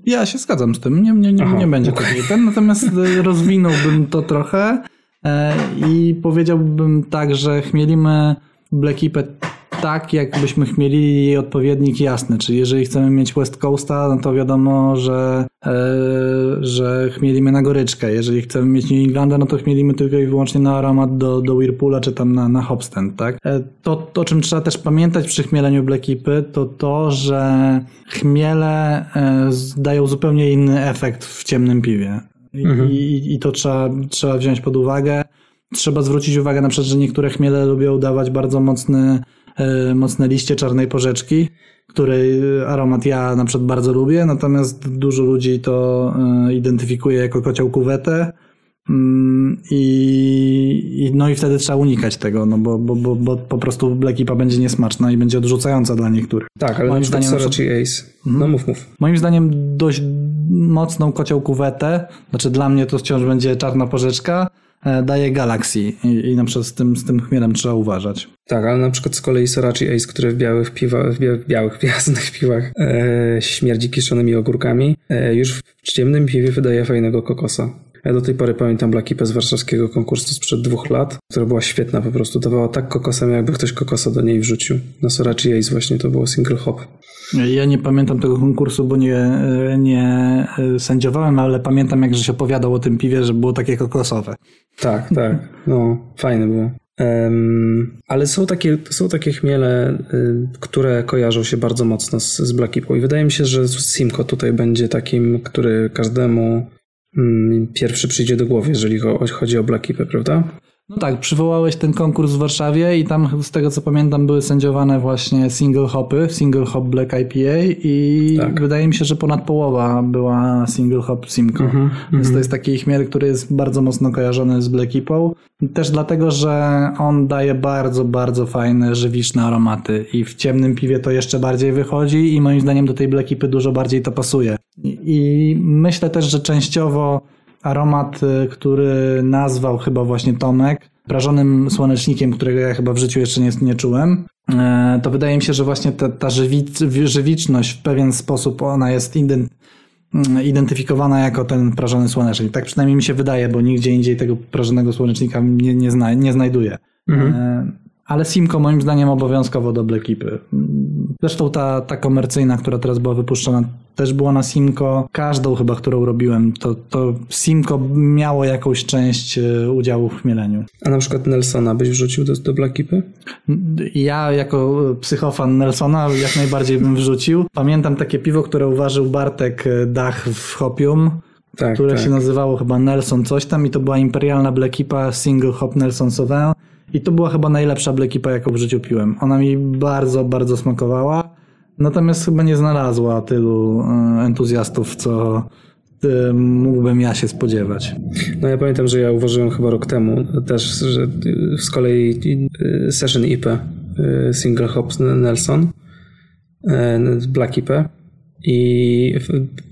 Ja się zgadzam z tym, nie, nie, nie, Aha, nie będzie okay. ten, natomiast [LAUGHS] rozwinąłbym to trochę e, i powiedziałbym tak, że chmielimy Black IPę tak, jakbyśmy mieli jej odpowiednik jasny. Czyli jeżeli chcemy mieć West Coasta, no to wiadomo, że, e, że chmielimy na goryczkę. Jeżeli chcemy mieć New Englanda, no to chmielimy tylko i wyłącznie na aromat do, do Whirlpoola czy tam na, na Hopstand, tak? E, to, to, o czym trzeba też pamiętać przy chmieleniu Black Ipy, to to, że chmiele e, dają zupełnie inny efekt w ciemnym piwie. I, mhm. i, i to trzeba, trzeba wziąć pod uwagę. Trzeba zwrócić uwagę na przykład, że niektóre chmiele lubią dawać bardzo mocny, mocne liście czarnej porzeczki, której aromat ja na przykład bardzo lubię, natomiast dużo ludzi to e, identyfikuje jako kocioł kuwetę. Mm, I, no i wtedy trzeba unikać tego, no bo, bo, bo, bo po prostu Black IPA będzie niesmaczna i będzie odrzucająca dla niektórych. Tak, ale moim zdaniem Sorachi Ace. Mhm. No mów, mów. Moim zdaniem dość mocną kocioł kuwetę, znaczy dla mnie to wciąż będzie czarna porzeczka, e, daje Galaxy i, i na przykład z tym, z tym chmielem trzeba uważać. Tak, ale na przykład z kolei Sorachi Ace, który w białych piwach, w białych, w jasnych piwach e, śmierdzi kiszonymi ogórkami, e, już w ciemnym piwie wydaje fajnego kokosa. Ja do tej pory pamiętam Blackipę z warszawskiego konkursu sprzed dwóch lat, która była świetna po prostu. Dawała tak kokosem, jakby ktoś kokosa do niej wrzucił. Na Sorachi Ace właśnie to było single hop. Ja nie pamiętam tego konkursu, bo nie, nie sędziowałem, ale pamiętam jak się opowiadał o tym piwie, że było takie kokosowe. Tak, tak. No, fajne było. Um, ale są takie, są takie chmiele, y, które kojarzą się bardzo mocno z, z Black i wydaje mi się, że Simco tutaj będzie takim, który każdemu Mm, pierwszy przyjdzie do głowy, jeżeli chodzi o Black prawda? No tak, przywołałeś ten konkurs w Warszawie i tam z tego co pamiętam były sędziowane właśnie single hopy, single hop Black IPA i tak. wydaje mi się, że ponad połowa była single hop Simcoe. Mm -hmm, Więc to jest taki chmiel, który jest bardzo mocno kojarzony z Black IPA. Też dlatego, że on daje bardzo, bardzo fajne, żywiczne aromaty i w ciemnym piwie to jeszcze bardziej wychodzi i moim zdaniem do tej Black IPy dużo bardziej to pasuje. I myślę też, że częściowo aromat, y, który nazwał chyba właśnie Tomek, prażonym słonecznikiem, którego ja chyba w życiu jeszcze nie, nie czułem, e, to wydaje mi się, że właśnie ta, ta żywiczność w pewien sposób ona jest mm, identyfikowana jako ten prażony słonecznik. Tak przynajmniej mi się wydaje, bo nigdzie indziej tego prażonego słonecznika nie, nie, zna, nie znajduję. Mhm. Ale Simco moim zdaniem obowiązkowo do Blackipy. Zresztą ta, ta komercyjna, która teraz była wypuszczona, też była na Simco. Każdą chyba, którą robiłem, to, to Simco miało jakąś część e, udziału w chmieleniu. A na przykład Nelsona byś wrzucił do, do Blackipy? Ja jako psychofan Nelsona jak najbardziej bym wrzucił. Pamiętam takie piwo, które uważał Bartek e, Dach w Hopium. Tak, które tak. się nazywało chyba Nelson coś tam i to była imperialna Blackipa Single Hop Nelson Sauvin i to była chyba najlepsza blekipa, jaką w życiu piłem. Ona mi bardzo, bardzo smakowała. Natomiast chyba nie znalazła tylu e, entuzjastów, co e, mógłbym ja się spodziewać. No ja pamiętam, że ja uważałem chyba rok temu też, że z kolei e, Session IP Single Hops Nelson Black IP i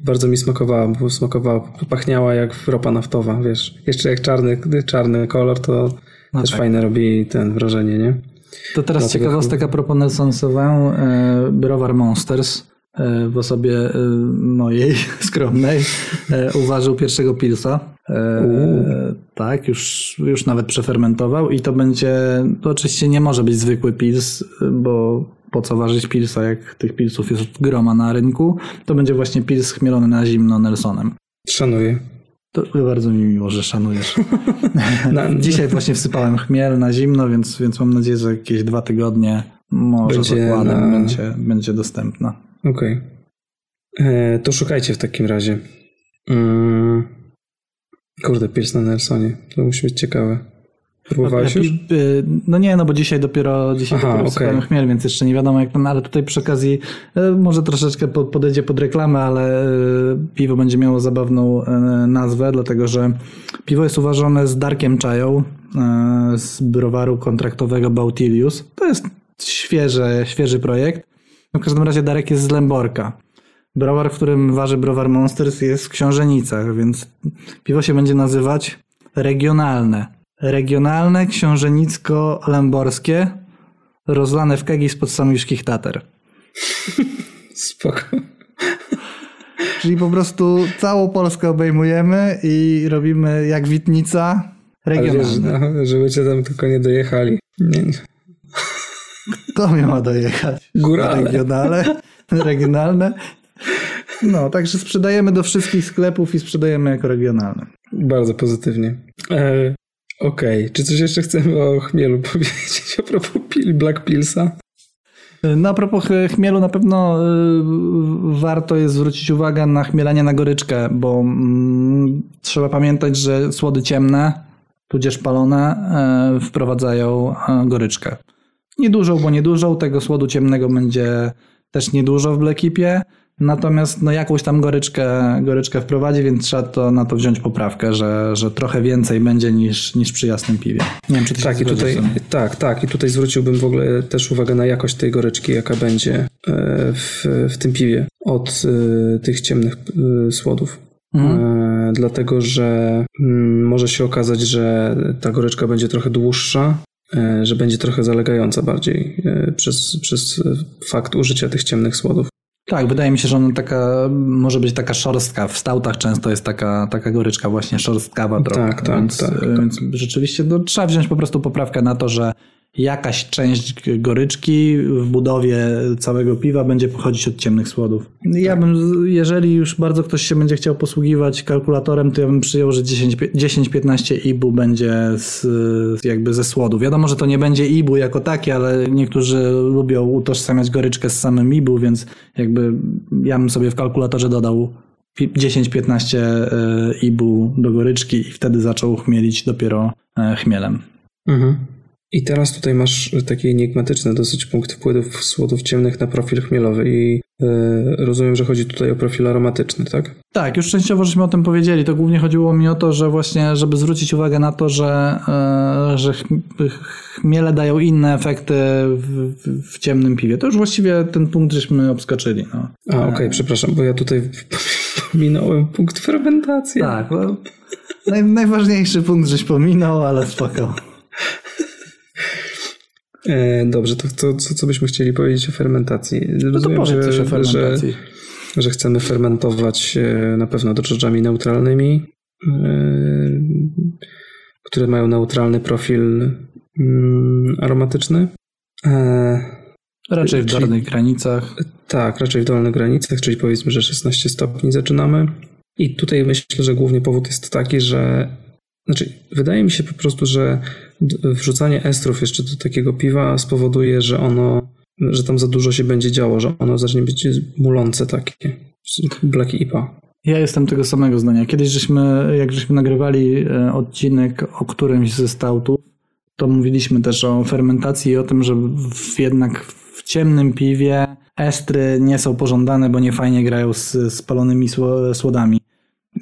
bardzo mi smakowała, bo smakowała, pachniała jak ropa naftowa, wiesz. Jeszcze jak czarny, czarny kolor, to no Też tak. fajne robi ten wrażenie, nie? To teraz Dlatego ciekawostka a propos Nelson Sauvin, e, Browar Monsters e, w osobie e, mojej [LAUGHS] skromnej uważył pierwszego pilsa. Tak, już, już nawet przefermentował i to będzie, to oczywiście nie może być zwykły pils, bo po co ważyć pilsa, jak tych pilsów jest groma na rynku, to będzie właśnie pils chmielony na zimno Nelsonem. Szanuję. To bardzo mi miło, że szanujesz. [LAUGHS] Dzisiaj właśnie wsypałem chmiel na zimno, więc, więc mam nadzieję, że jakieś dwa tygodnie może będzie na... będzie, będzie dostępna. Okej. Okay. E, to szukajcie w takim razie. Mm. Kurde, pies na Nelsonie. To musi być ciekawe. Próbowałeś już? No nie, no bo dzisiaj dopiero dzisiaj Aha, dopiero okay. chmiel, więc jeszcze nie wiadomo jak ten, ale tutaj przy okazji y, może troszeczkę podejdzie pod reklamę, ale y, piwo będzie miało zabawną nazwę, dlatego że piwo jest uważane z Darkiem Czają z browaru kontraktowego Bautilius. To jest świeży, świeży projekt. No w każdym razie Darek jest z Lęborka. Browar, w którym waży browar Monsters jest w Książenicach, więc piwo się będzie nazywać regionalne. Regionalne książenicko-lęborskie rozlane w kegi spod samiuszkich Tater. [LAUGHS] Spoko. Czyli po prostu całą Polskę obejmujemy i robimy jak Witnica regionalne. Ale wiesz, no, żebyście tam tylko nie dojechali. Nie. Kto miał dojechać? Górale. Regionalne. regionalne. No, także sprzedajemy do wszystkich sklepów i sprzedajemy jako regionalne. Bardzo pozytywnie. E, Okej, okay. czy coś jeszcze chcemy o chmielu [LAUGHS] powiedzieć a propos pil, Black Pillsa? No a propos chmielu, na pewno y, warto jest zwrócić uwagę na chmielenie na goryczkę, bo mm, trzeba pamiętać, że słody ciemne, tudzież palone, e, wprowadzają e, goryczkę. Niedużą, bo niedużą, tego słodu ciemnego będzie też niedużo w Blackipie, natomiast no jakąś tam goryczkę, goryczkę wprowadzi, więc trzeba to, na to wziąć poprawkę, że, że trochę więcej będzie niż, niż przy jasnym piwie. Nie wiem, czy ty Tak, i tutaj, tak, tak. I tutaj zwróciłbym w ogóle też uwagę na jakość tej goryczki, jaka będzie e, w, w tym piwie od e, tych ciemnych e, słodów. Mhm. Dlatego, że mm, może się okazać, że ta goryczka będzie trochę dłuższa, że będzie trochę zalegająca bardziej przez, przez fakt użycia tych ciemnych słodów. Tak, wydaje mi się, że ona taka może być taka szorstka. W stałtach często jest taka, taka goryczka właśnie szorstkawa trochę. Tak, tak, więc, tak, tak. więc rzeczywiście no, trzeba wziąć po prostu poprawkę na to, że jakaś część goryczki w budowie całego piwa będzie pochodzić od ciemnych słodów. Ja bym, jeżeli już bardzo ktoś się będzie chciał posługiwać kalkulatorem, to ja bym przyjął, że 10 10-15 IBU będzie z jakby ze słodu. Wiadomo, że to nie będzie IBU jako takie, ale niektórzy lubią utożsamiać goryczkę z samym IBU, więc jakby ja bym sobie w kalkulatorze dodał 10-15 e, IBU do goryczki i wtedy zaczął chmielić dopiero e, chmielem. Mhm. I teraz tutaj masz taki enigmatyczny dosyć punkt wpływów słodów ciemnych na profil chmielowy i e, rozumiem, że chodzi tutaj o profil aromatyczny, tak? Tak, już częściowo żeśmy o tym powiedzieli. To głównie chodziło mi o to, że właśnie, żeby zwrócić uwagę na to, że, e, że ch- chmiele dają inne efekty w, w, ciemnym piwie. To już właściwie ten punkt żeśmy obskoczyli. No. A, okej, przepraszam, bo ja tutaj [LAUGHS] pominąłem punkt fermentacji. Tak, no, naj, najważniejszy punkt żeś pominął, ale spoko. [LAUGHS] E, dobrze, to, to co, co byśmy chcieli powiedzieć o fermentacji? No to Rozumiem, powiedz coś o fermentacji. Że, że chcemy fermentować e, na pewno drożdżami neutralnymi, e, które mają neutralny profil mm, aromatyczny. E, Raczej w Czyli- dolnych granicach. Tak, raczej w dolnych granicach, czyli powiedzmy, że 16 stopni zaczynamy. I tutaj myślę, że głównie powód jest taki, że znaczy, wydaje mi się po prostu, że wrzucanie estrów jeszcze do takiego piwa spowoduje, że ono, że tam za dużo się będzie działo, że ono zacznie być mulące takie. Black IPA. Ja jestem tego samego zdania. Kiedyś żeśmy, jak żeśmy nagrywali e, odcinek o którymś ze stautów, to mówiliśmy też o fermentacji i o tym, że w, jednak w ciemnym piwie estry nie są pożądane, bo nie fajnie grają z spalonymi sło- słodami.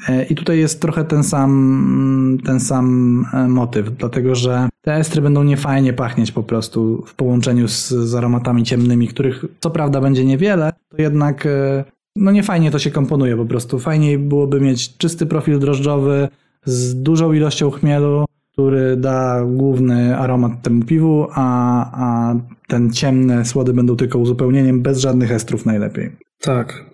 E, I tutaj jest trochę ten sam, ten sam e, motyw, dlatego że te estry będą niefajnie pachnieć po prostu w połączeniu z, z aromatami ciemnymi, których co prawda będzie niewiele, to jednak e, no nie fajnie to się komponuje po prostu. Fajniej byłoby mieć czysty profil drożdżowy z dużą ilością chmielu, który da główny aromat temu piwu, a, a ten ciemne słody będą tylko uzupełnieniem bez żadnych estrów najlepiej. Tak.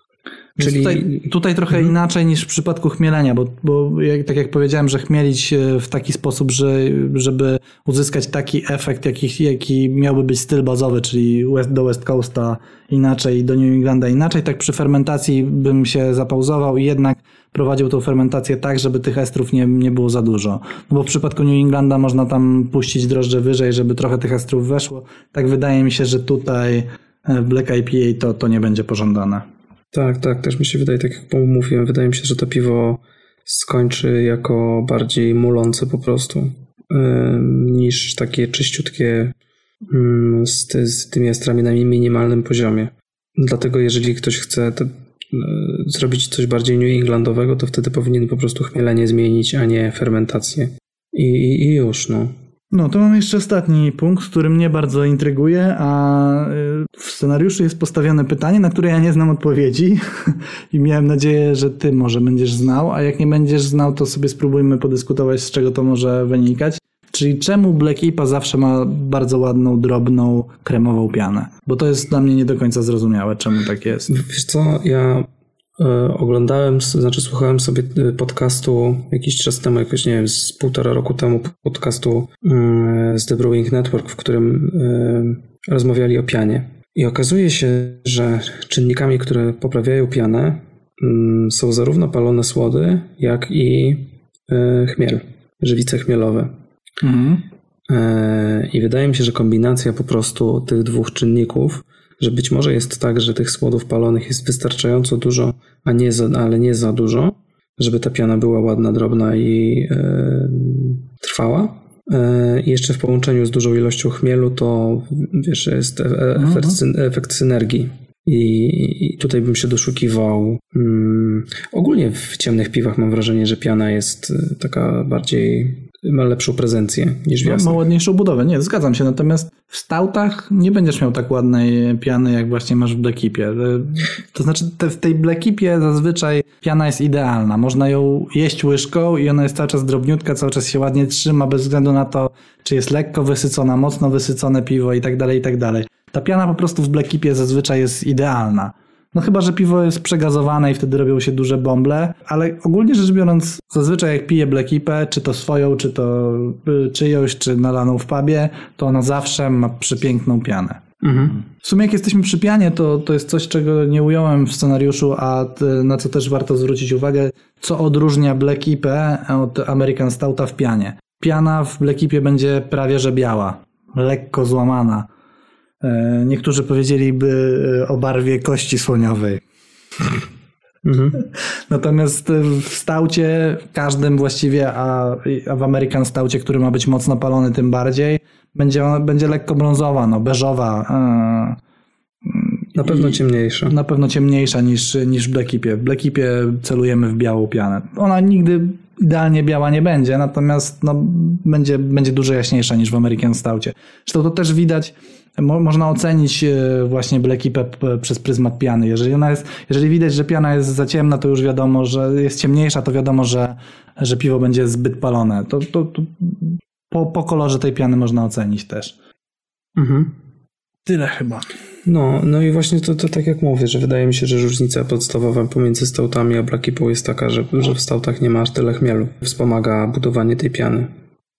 Więc Czyli tutaj, tutaj trochę inaczej niż w przypadku chmielenia, bo, bo jak, tak jak powiedziałem, że chmielić e, w taki sposób, że, żeby uzyskać taki efekt, jaki, jaki miałby być styl bazowy, czyli west, do West Coasta inaczej, do New Englanda inaczej, tak przy fermentacji bym się zapauzował i jednak prowadził tą fermentację tak, żeby tych estrów nie, nie było za dużo. No bo w przypadku New Englanda można tam puścić drożdże wyżej, żeby trochę tych estrów weszło. Tak wydaje mi się, że tutaj e, w Black IPA to, to nie będzie pożądane. Tak, tak, też mi się wydaje, tak jak mówiłem, wydaje mi się, że to piwo skończy jako bardziej mulące po prostu, niż takie czyściutkie z, ty, z tymi estrami na minimalnym poziomie. Dlatego jeżeli ktoś chce te, y, zrobić coś bardziej New Englandowego, to wtedy powinien po prostu chmielenie zmienić, a nie fermentację. I, i, i już, no. No, to mam jeszcze ostatni punkt, który mnie bardzo intryguje, a y, w scenariuszu jest postawione pytanie, na które ja nie znam odpowiedzi [LAUGHS] i miałem nadzieję, że ty może będziesz znał, a jak nie będziesz znał, to sobie spróbujmy podyskutować, z czego to może wynikać. Czyli czemu Black IPA zawsze ma bardzo ładną, drobną, kremową pianę? Bo to jest dla mnie nie do końca zrozumiałe, czemu tak jest. Wiesz co, ja oglądałem, s- znaczy słuchałem sobie e, podcastu jakiś czas temu, jakoś nie wiem, z półtora roku temu podcastu mm, z The Brewing Network, w którym e, rozmawiali o pianie. I okazuje się, że czynnikami, które poprawiają pianę mm, są zarówno palone słody, jak i e, chmiel, żywice chmielowe. Mhm. E, I wydaje mi się, że kombinacja po prostu tych dwóch czynników że być może jest tak, że tych słodów palonych jest wystarczająco dużo, a nie za, ale nie za dużo, żeby ta piana była ładna, drobna i e, trwała. I jeszcze w połączeniu z dużą ilością chmielu, to wiesz, jest e, efekt, efekt synergii. I, I, tutaj bym się doszukiwał. Um, ogólnie w ciemnych piwach mam wrażenie, że piana jest taka bardziej ma lepszą prezencję niż w Ma ładniejszą budowę, nie, zgadzam się. Natomiast w stautach nie będziesz miał tak ładnej piany, jak właśnie masz w Blackipie. To znaczy te, w tej Blackipie zazwyczaj piana jest idealna. Można ją jeść łyżką i ona jest cały czas drobniutka, cały czas się ładnie trzyma, bez względu na to, czy jest lekko wysycona, mocno wysycone piwo i tak dalej, i tak dalej. Ta piana po prostu w Blackipie zazwyczaj jest idealna. No chyba, że piwo jest przegazowane i wtedy robią się duże bąble, ale ogólnie rzecz biorąc, zazwyczaj jak piję Black Ipę, czy to swoją, czy to y, czyjąś, czy nalaną w pubie, to ona zawsze ma przepiękną pianę. Mhm. W sumie jak jesteśmy przy pianie, to, to jest coś, czego nie ująłem w scenariuszu, a na co też warto zwrócić uwagę, co odróżnia Black od American Stouta w pianie. Piana w Black Ipie będzie prawie że biała, lekko złamana. E, niektórzy powiedzieliby e, o barwie kości słoniowej. Mhm. [LAUGHS] Natomiast w staucie, każdym właściwie, a, w American staucie, który ma być mocno palony, tym bardziej, będzie, będzie lekko brązowa, no, beżowa. E, na pewno ciemniejsza. Na pewno ciemniejsza niż, niż w Blackipie. W Blackipie celujemy w białą pianę. Ona nigdy idealnie biała nie będzie, natomiast no, będzie, będzie dużo jaśniejsza niż w American Staucie. Zresztą to też widać Mo można ocenić e, właśnie Black Ipę przez pryzmat piany. Jeżeli ona jest, jeżeli widać, że piana jest za ciemna, to już wiadomo, że jest ciemniejsza, to wiadomo, że, że piwo będzie zbyt palone. To, to, to po, po kolorze tej piany można ocenić też. Mhm. Tyle chyba. No, no i właśnie to, to tak jak mówię, że wydaje mi się, że różnica podstawowa pomiędzy stautami a Black Ipą jest taka, że, że w stautach nie ma aż tyle chmielu. Wspomaga budowanie tej piany.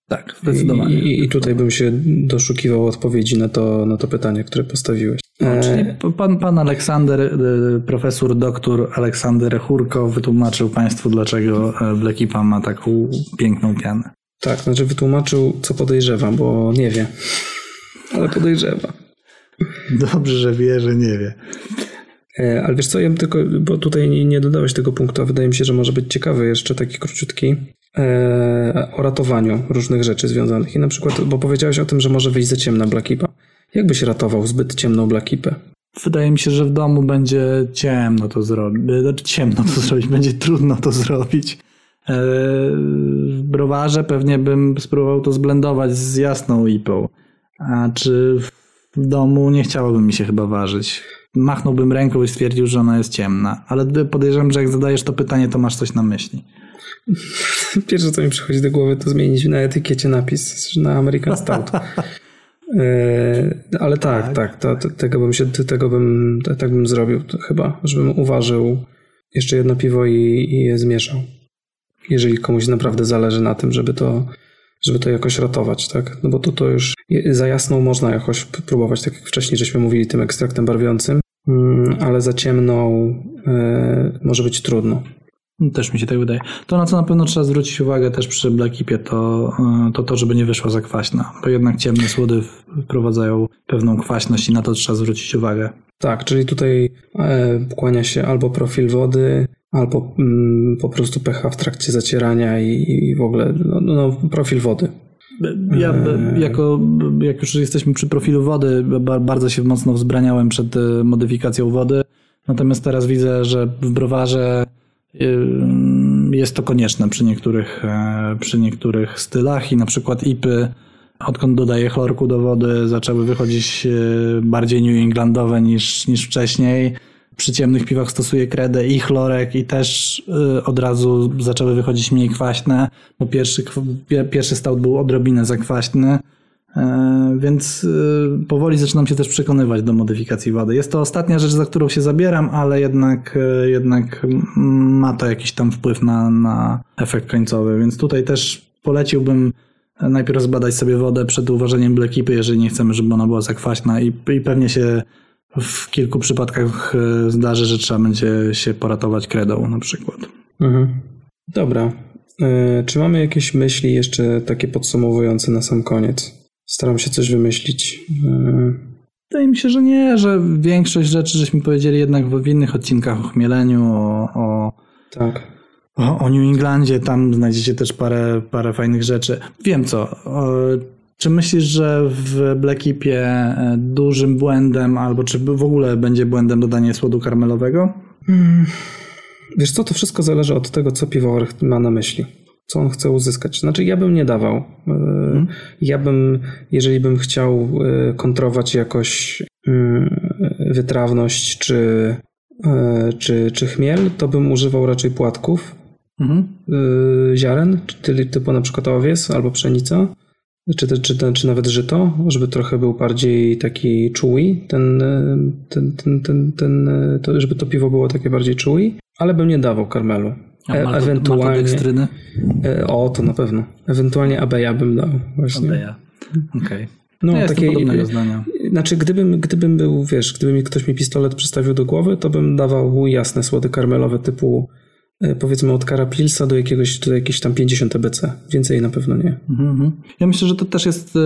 Tak, zdecydowanie. I, I, tutaj bym się doszukiwał odpowiedzi na to, na to pytanie, które postawiłeś. No, e, czyli pan, pan Aleksander, e, profesor doktor Aleksander Churko wytłumaczył Państwu, dlaczego Blekipa ma taką piękną pianę. Tak, znaczy wytłumaczył, co podejrzewam, bo nie wie. Ale podejrzewa. Dobrze, że wie, że nie wie. E, ale wiesz co, ja tylko, bo tutaj nie dodałeś tego punktu, a wydaje mi się, że może być ciekawy jeszcze taki króciutki. E, o ratowaniu różnych rzeczy związanych. I na przykład, bo powiedziałeś o tym, że może wyjść za ciemna Blackipa. Jak byś ratował zbyt ciemną Blackipę? Wydaje mi się, że w domu będzie ciemno to zrobić. Znaczy ciemno to [LAUGHS] zrobić, będzie trudno to zrobić. E, w browarze pewnie bym spróbował to zblendować z jasną ipą. A czy w domu nie chciałoby mi się chyba ważyć. Machnąłbym ręką i stwierdził, że ona jest ciemna. Ale podejrzewam, że jak zadajesz to pytanie, to masz coś na myśli. [LAUGHS] Pierwsze, co mi przychodzi do głowy, to zmienić na etykiecie napis na American Stout. [LAUGHS] E, ale tak, tak, tak to, to, tego bym się, tego bym, tak bym zrobił chyba, żebym uważył jeszcze jedno piwo i, i je zmieszał. Jeżeli komuś naprawdę zależy na tym, żeby to, żeby to jakoś ratować, tak? No bo to, to już za jasną można jakoś próbować, tak jak wcześniej żeśmy mówili, tym ekstraktem barwiącym, mm, ale za ciemną e, może być trudno. Też mi się tak wydaje. To, na co na pewno trzeba zwrócić uwagę też przy Blackipie, to, e, to to, żeby nie wyszła za kwaśna, bo jednak ciemne słody wprowadzają pewną kwaśność i na to trzeba zwrócić uwagę. Tak, czyli tutaj e, kłania się albo profil wody, albo mm, po prostu pH w trakcie zacierania i, i w ogóle no, no, no profil wody. Ja e, jako, jak już jesteśmy przy profilu wody, bardzo się mocno wzbraniałem przed modyfikacją wody, natomiast teraz widzę, że w browarze jest to konieczne przy niektórych, e, przy niektórych stylach i na przykład IPy, odkąd dodaję chlorku do wody, zaczęły wychodzić e, bardziej New Englandowe niż, niż wcześniej. Przy ciemnych piwach stosuję kredę i chlorek i też e, od razu zaczęły wychodzić mniej kwaśne, bo pierwszy, pierwszy stout był odrobinę za kwaśny E, więc e, powoli zaczynam się też przekonywać do modyfikacji wody. Jest to ostatnia rzecz, za którą się zabieram, ale jednak, e, jednak ma to jakiś tam wpływ na, na efekt końcowy, więc tutaj też poleciłbym najpierw zbadać sobie wodę przed uważaniem blekipy, jeżeli nie chcemy, żeby ona była zakwaśna i, i pewnie się w kilku przypadkach zdarzy, że trzeba będzie się poratować kredą na przykład. Mhm. Dobra. Czy mamy jakieś myśli jeszcze takie podsumowujące na sam koniec? Staram się coś wymyślić. E, Wydaje mi się, że nie, że większość rzeczy żeśmy powiedzieli jednak w innych odcinkach o chmieleniu, o, o, Tak. o, o New Englandzie, tam znajdziecie też parę, parę fajnych rzeczy. Wiem co, czy myślisz, że w Blackipie e, dużym błędem, albo czy w ogóle będzie błędem dodanie słodu karmelowego? Wiesz co, to wszystko zależy od tego, co piwowar ma na myśli. Co on chce uzyskać. Znaczy, ja bym nie dawał. E, Ja bym, jeżeli bym chciał e, kontrować jakoś mm, wytrawność czy, e, czy, czy chmiel, to bym używał raczej płatków Mhm. ziaren, typu na przykład owies albo pszenica, czy, czy, czy nawet żyto, żeby trochę był bardziej taki chewy, ten, ten, ten, ten, ten, to, żeby to piwo było takie bardziej chewy, ale bym nie dawał karmelu. E, ewentualnie, e, o to na pewno. Ewentualnie abeja bym dał właśnie. Odeja. Okej. No, ja jestem takiej- podobnego zdania. Znaczy, gdybym, gdybym był, wiesz, gdyby mi ktoś mi pistolet przystawił do głowy, to bym dawał jasne słody karmelowe typu e, powiedzmy od Karapilsa do jakiegoś, do jakichś tam 50 EBC. Więcej na pewno nie. Mhm. Ja myślę, że to też jest e,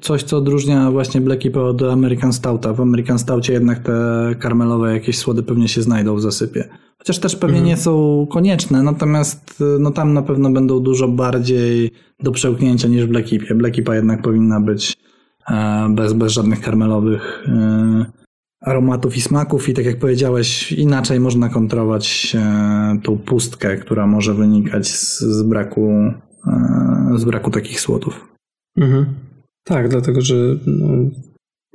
coś, co odróżnia właśnie Black IPA od American Stouta. W American Stoucie jednak te karmelowe jakieś słody pewnie się znajdą w zasypie. Chociaż też pewnie nie są konieczne, natomiast e, no tam na pewno będą dużo bardziej do przełknięcia niż w Black IPA. Black IPA jednak powinna być e, bez, bez żadnych karmelowych e, aromatów i smaków i tak jak powiedziałeś, inaczej można kontrolować e, tą pustkę, która może wynikać z, z braku z braku takich słodów. Mhm. Tak, dlatego, że no,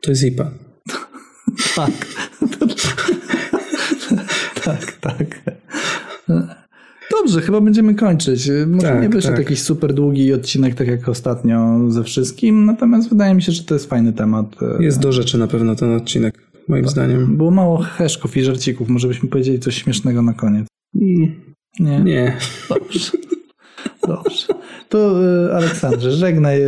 to jest IPA. [LAUGHS] Tak. [LAUGHS] tak, tak. Dobrze, chyba będziemy kończyć. Może Tak, nie wyszedł tak. jakiś super długi odcinek, tak jak ostatnio ze wszystkim, natomiast wydaje mi się, że to jest fajny temat. Jest do rzeczy na pewno ten odcinek, moim zdaniem. Było mało heszków i żarcików, może byśmy powiedzieli coś śmiesznego na koniec. Nie? Nie. Dobrze. Dobrze. To e, Aleksandrze, żegnaj e,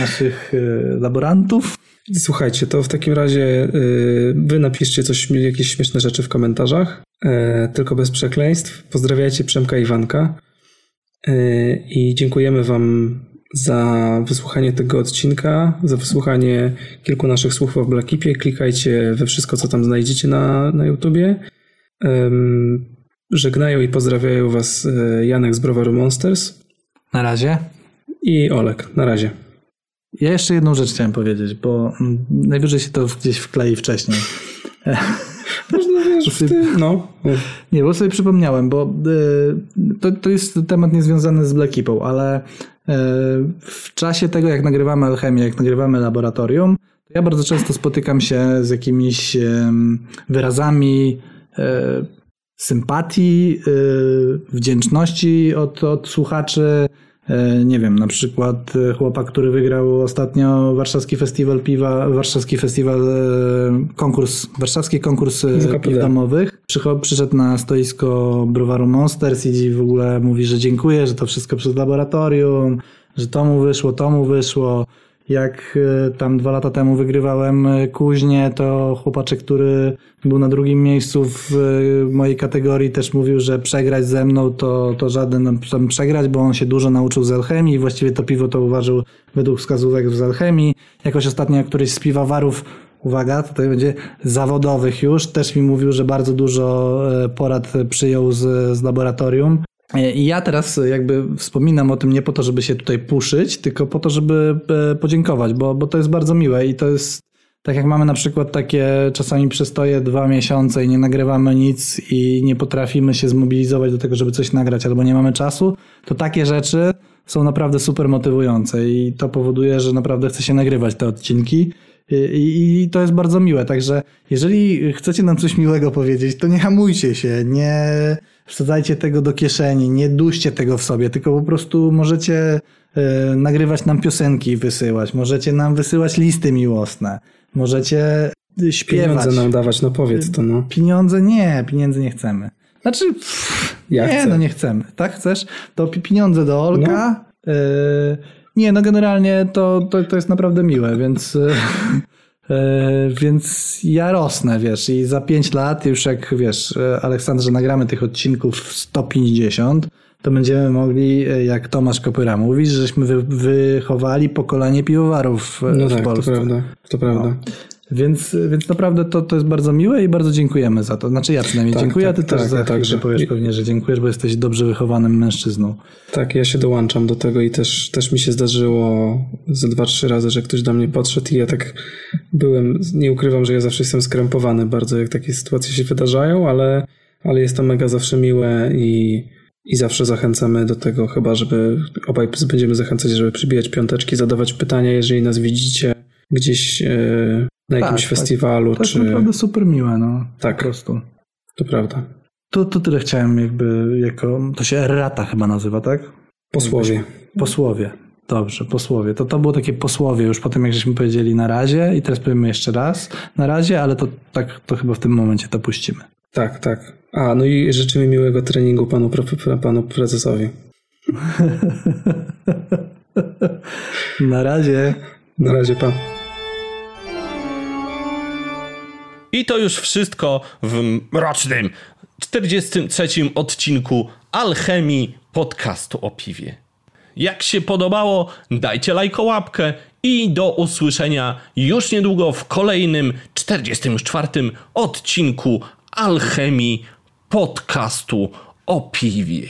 naszych e, laborantów. Słuchajcie, to w takim razie y, wy napiszcie coś, jakieś śmieszne rzeczy w komentarzach, e, tylko bez przekleństw. Pozdrawiajcie Przemka i Iwanka E, i dziękujemy wam za wysłuchanie tego odcinka, za wysłuchanie kilku naszych słów o Blackipie. Klikajcie we wszystko, co tam znajdziecie na, na YouTubie. Żegnają i pozdrawiają was Janek z Browaru Monsters Na razie. i Olek. Na razie. Ja jeszcze jedną rzecz chciałem powiedzieć, bo mm, najwyżej się to gdzieś wklei wcześniej. [LAUGHS] Można wiesz, w tym, no. Nie, bo sobie przypomniałem, bo y, to, to jest temat niezwiązany z Black ale y, w czasie tego, jak nagrywamy alchemię, jak nagrywamy laboratorium, to ja bardzo często spotykam się z jakimiś wyrazami y, sympatii, y, wdzięczności od, od słuchaczy. E, Nie wiem, na przykład e, chłopak, który wygrał ostatnio Warszawski Festiwal Piwa, Warszawski Festiwal, e, konkurs, Warszawski konkurs piw domowych. Przyszedł na stoisko browaru Monsters i w ogóle mówi, że dziękuję, że to wszystko przez laboratorium, że to mu wyszło, to mu wyszło. Jak e, tam dwa lata temu wygrywałem e, kuźnię, to chłopaczek, który był na drugim miejscu w e, mojej kategorii, też mówił, że przegrać ze mną to, to żaden tam przegrać, bo on się dużo nauczył z alchemii i właściwie to piwo to uważał według wskazówek z alchemii. Jakoś ostatnio któryś z piwowarów uwaga, tutaj będzie zawodowych już, też mi mówił, że bardzo dużo porad przyjął z, z laboratorium. E, I ja teraz jakby wspominam o tym nie po to, żeby się tutaj puszyć, tylko po to, żeby e, podziękować, bo, bo to jest bardzo miłe i to jest tak jak mamy na przykład takie czasami przestoje dwa miesiące i nie nagrywamy nic i nie potrafimy się zmobilizować do tego, żeby coś nagrać albo nie mamy czasu, to takie rzeczy są naprawdę super motywujące i to powoduje, że naprawdę chce się nagrywać te odcinki. I, i, to jest bardzo miłe, także jeżeli chcecie nam coś miłego powiedzieć, to nie hamujcie się, nie wsadzajcie tego do kieszeni, nie duście tego w sobie, tylko po prostu możecie e, nagrywać nam piosenki i wysyłać, możecie nam wysyłać listy miłosne, możecie śpiewać. Pieniądze nam dawać, no powiedz to, no. Pieniądze nie, pieniędzy nie chcemy. Znaczy, pff, Ja nie, chcę. no nie chcemy. Tak chcesz? To pi- pieniądze do Olka. Y, nie, no generalnie to, to, to jest naprawdę miłe, więc, y, y, więc ja rosnę, wiesz, i za 5 lat już jak, wiesz, y, Aleksandrze, nagramy tych odcinków 150, to będziemy mogli, e, jak Tomasz Kopyra mówi, żeśmy wy, wychowali pokolenie piwowarów e, No w tak, to Polsce. prawda. To prawda. Więc, więc naprawdę to, to jest bardzo miłe i bardzo dziękujemy za to. Znaczy ja przynajmniej Tak, dziękuję, tak, a ty też tak, za chwilę także. powiesz pewnie, że dziękujesz, bo jesteś dobrze wychowanym mężczyzną. Tak, ja się dołączam do tego i też, też mi się zdarzyło ze dwa, trzy razy, że ktoś do mnie podszedł i ja tak byłem, nie ukrywam, że ja zawsze jestem skrępowany bardzo, jak takie sytuacje się wydarzają, ale, ale jest to mega zawsze miłe i, i zawsze zachęcamy do tego chyba, żeby obaj będziemy zachęcać, żeby przybijać piąteczki, zadawać pytania, jeżeli nas widzicie gdzieś e, na jakimś tak. festiwalu, To jest czy... naprawdę super miłe, no. Tak. Po prostu. To prawda. To, to tyle chciałem jakby jako, to się errata chyba nazywa, tak? Posłowie. Posłowie. Dobrze, posłowie. To to było takie posłowie już po tym, jak żeśmy powiedzieli na razie i teraz powiemy jeszcze raz na razie, ale to tak, to chyba w tym momencie to puścimy. Tak, tak. A, no i życzymy miłego treningu panu, panu prezesowi. [LAUGHS] Na razie. Na razie, pan. I to już wszystko w mrocznym 43 odcinku Alchemii podcastu o piwie. Jak się podobało, dajcie lajko łapkę i do usłyszenia już niedługo w kolejnym 44 odcinku Alchemii podcastu o piwie.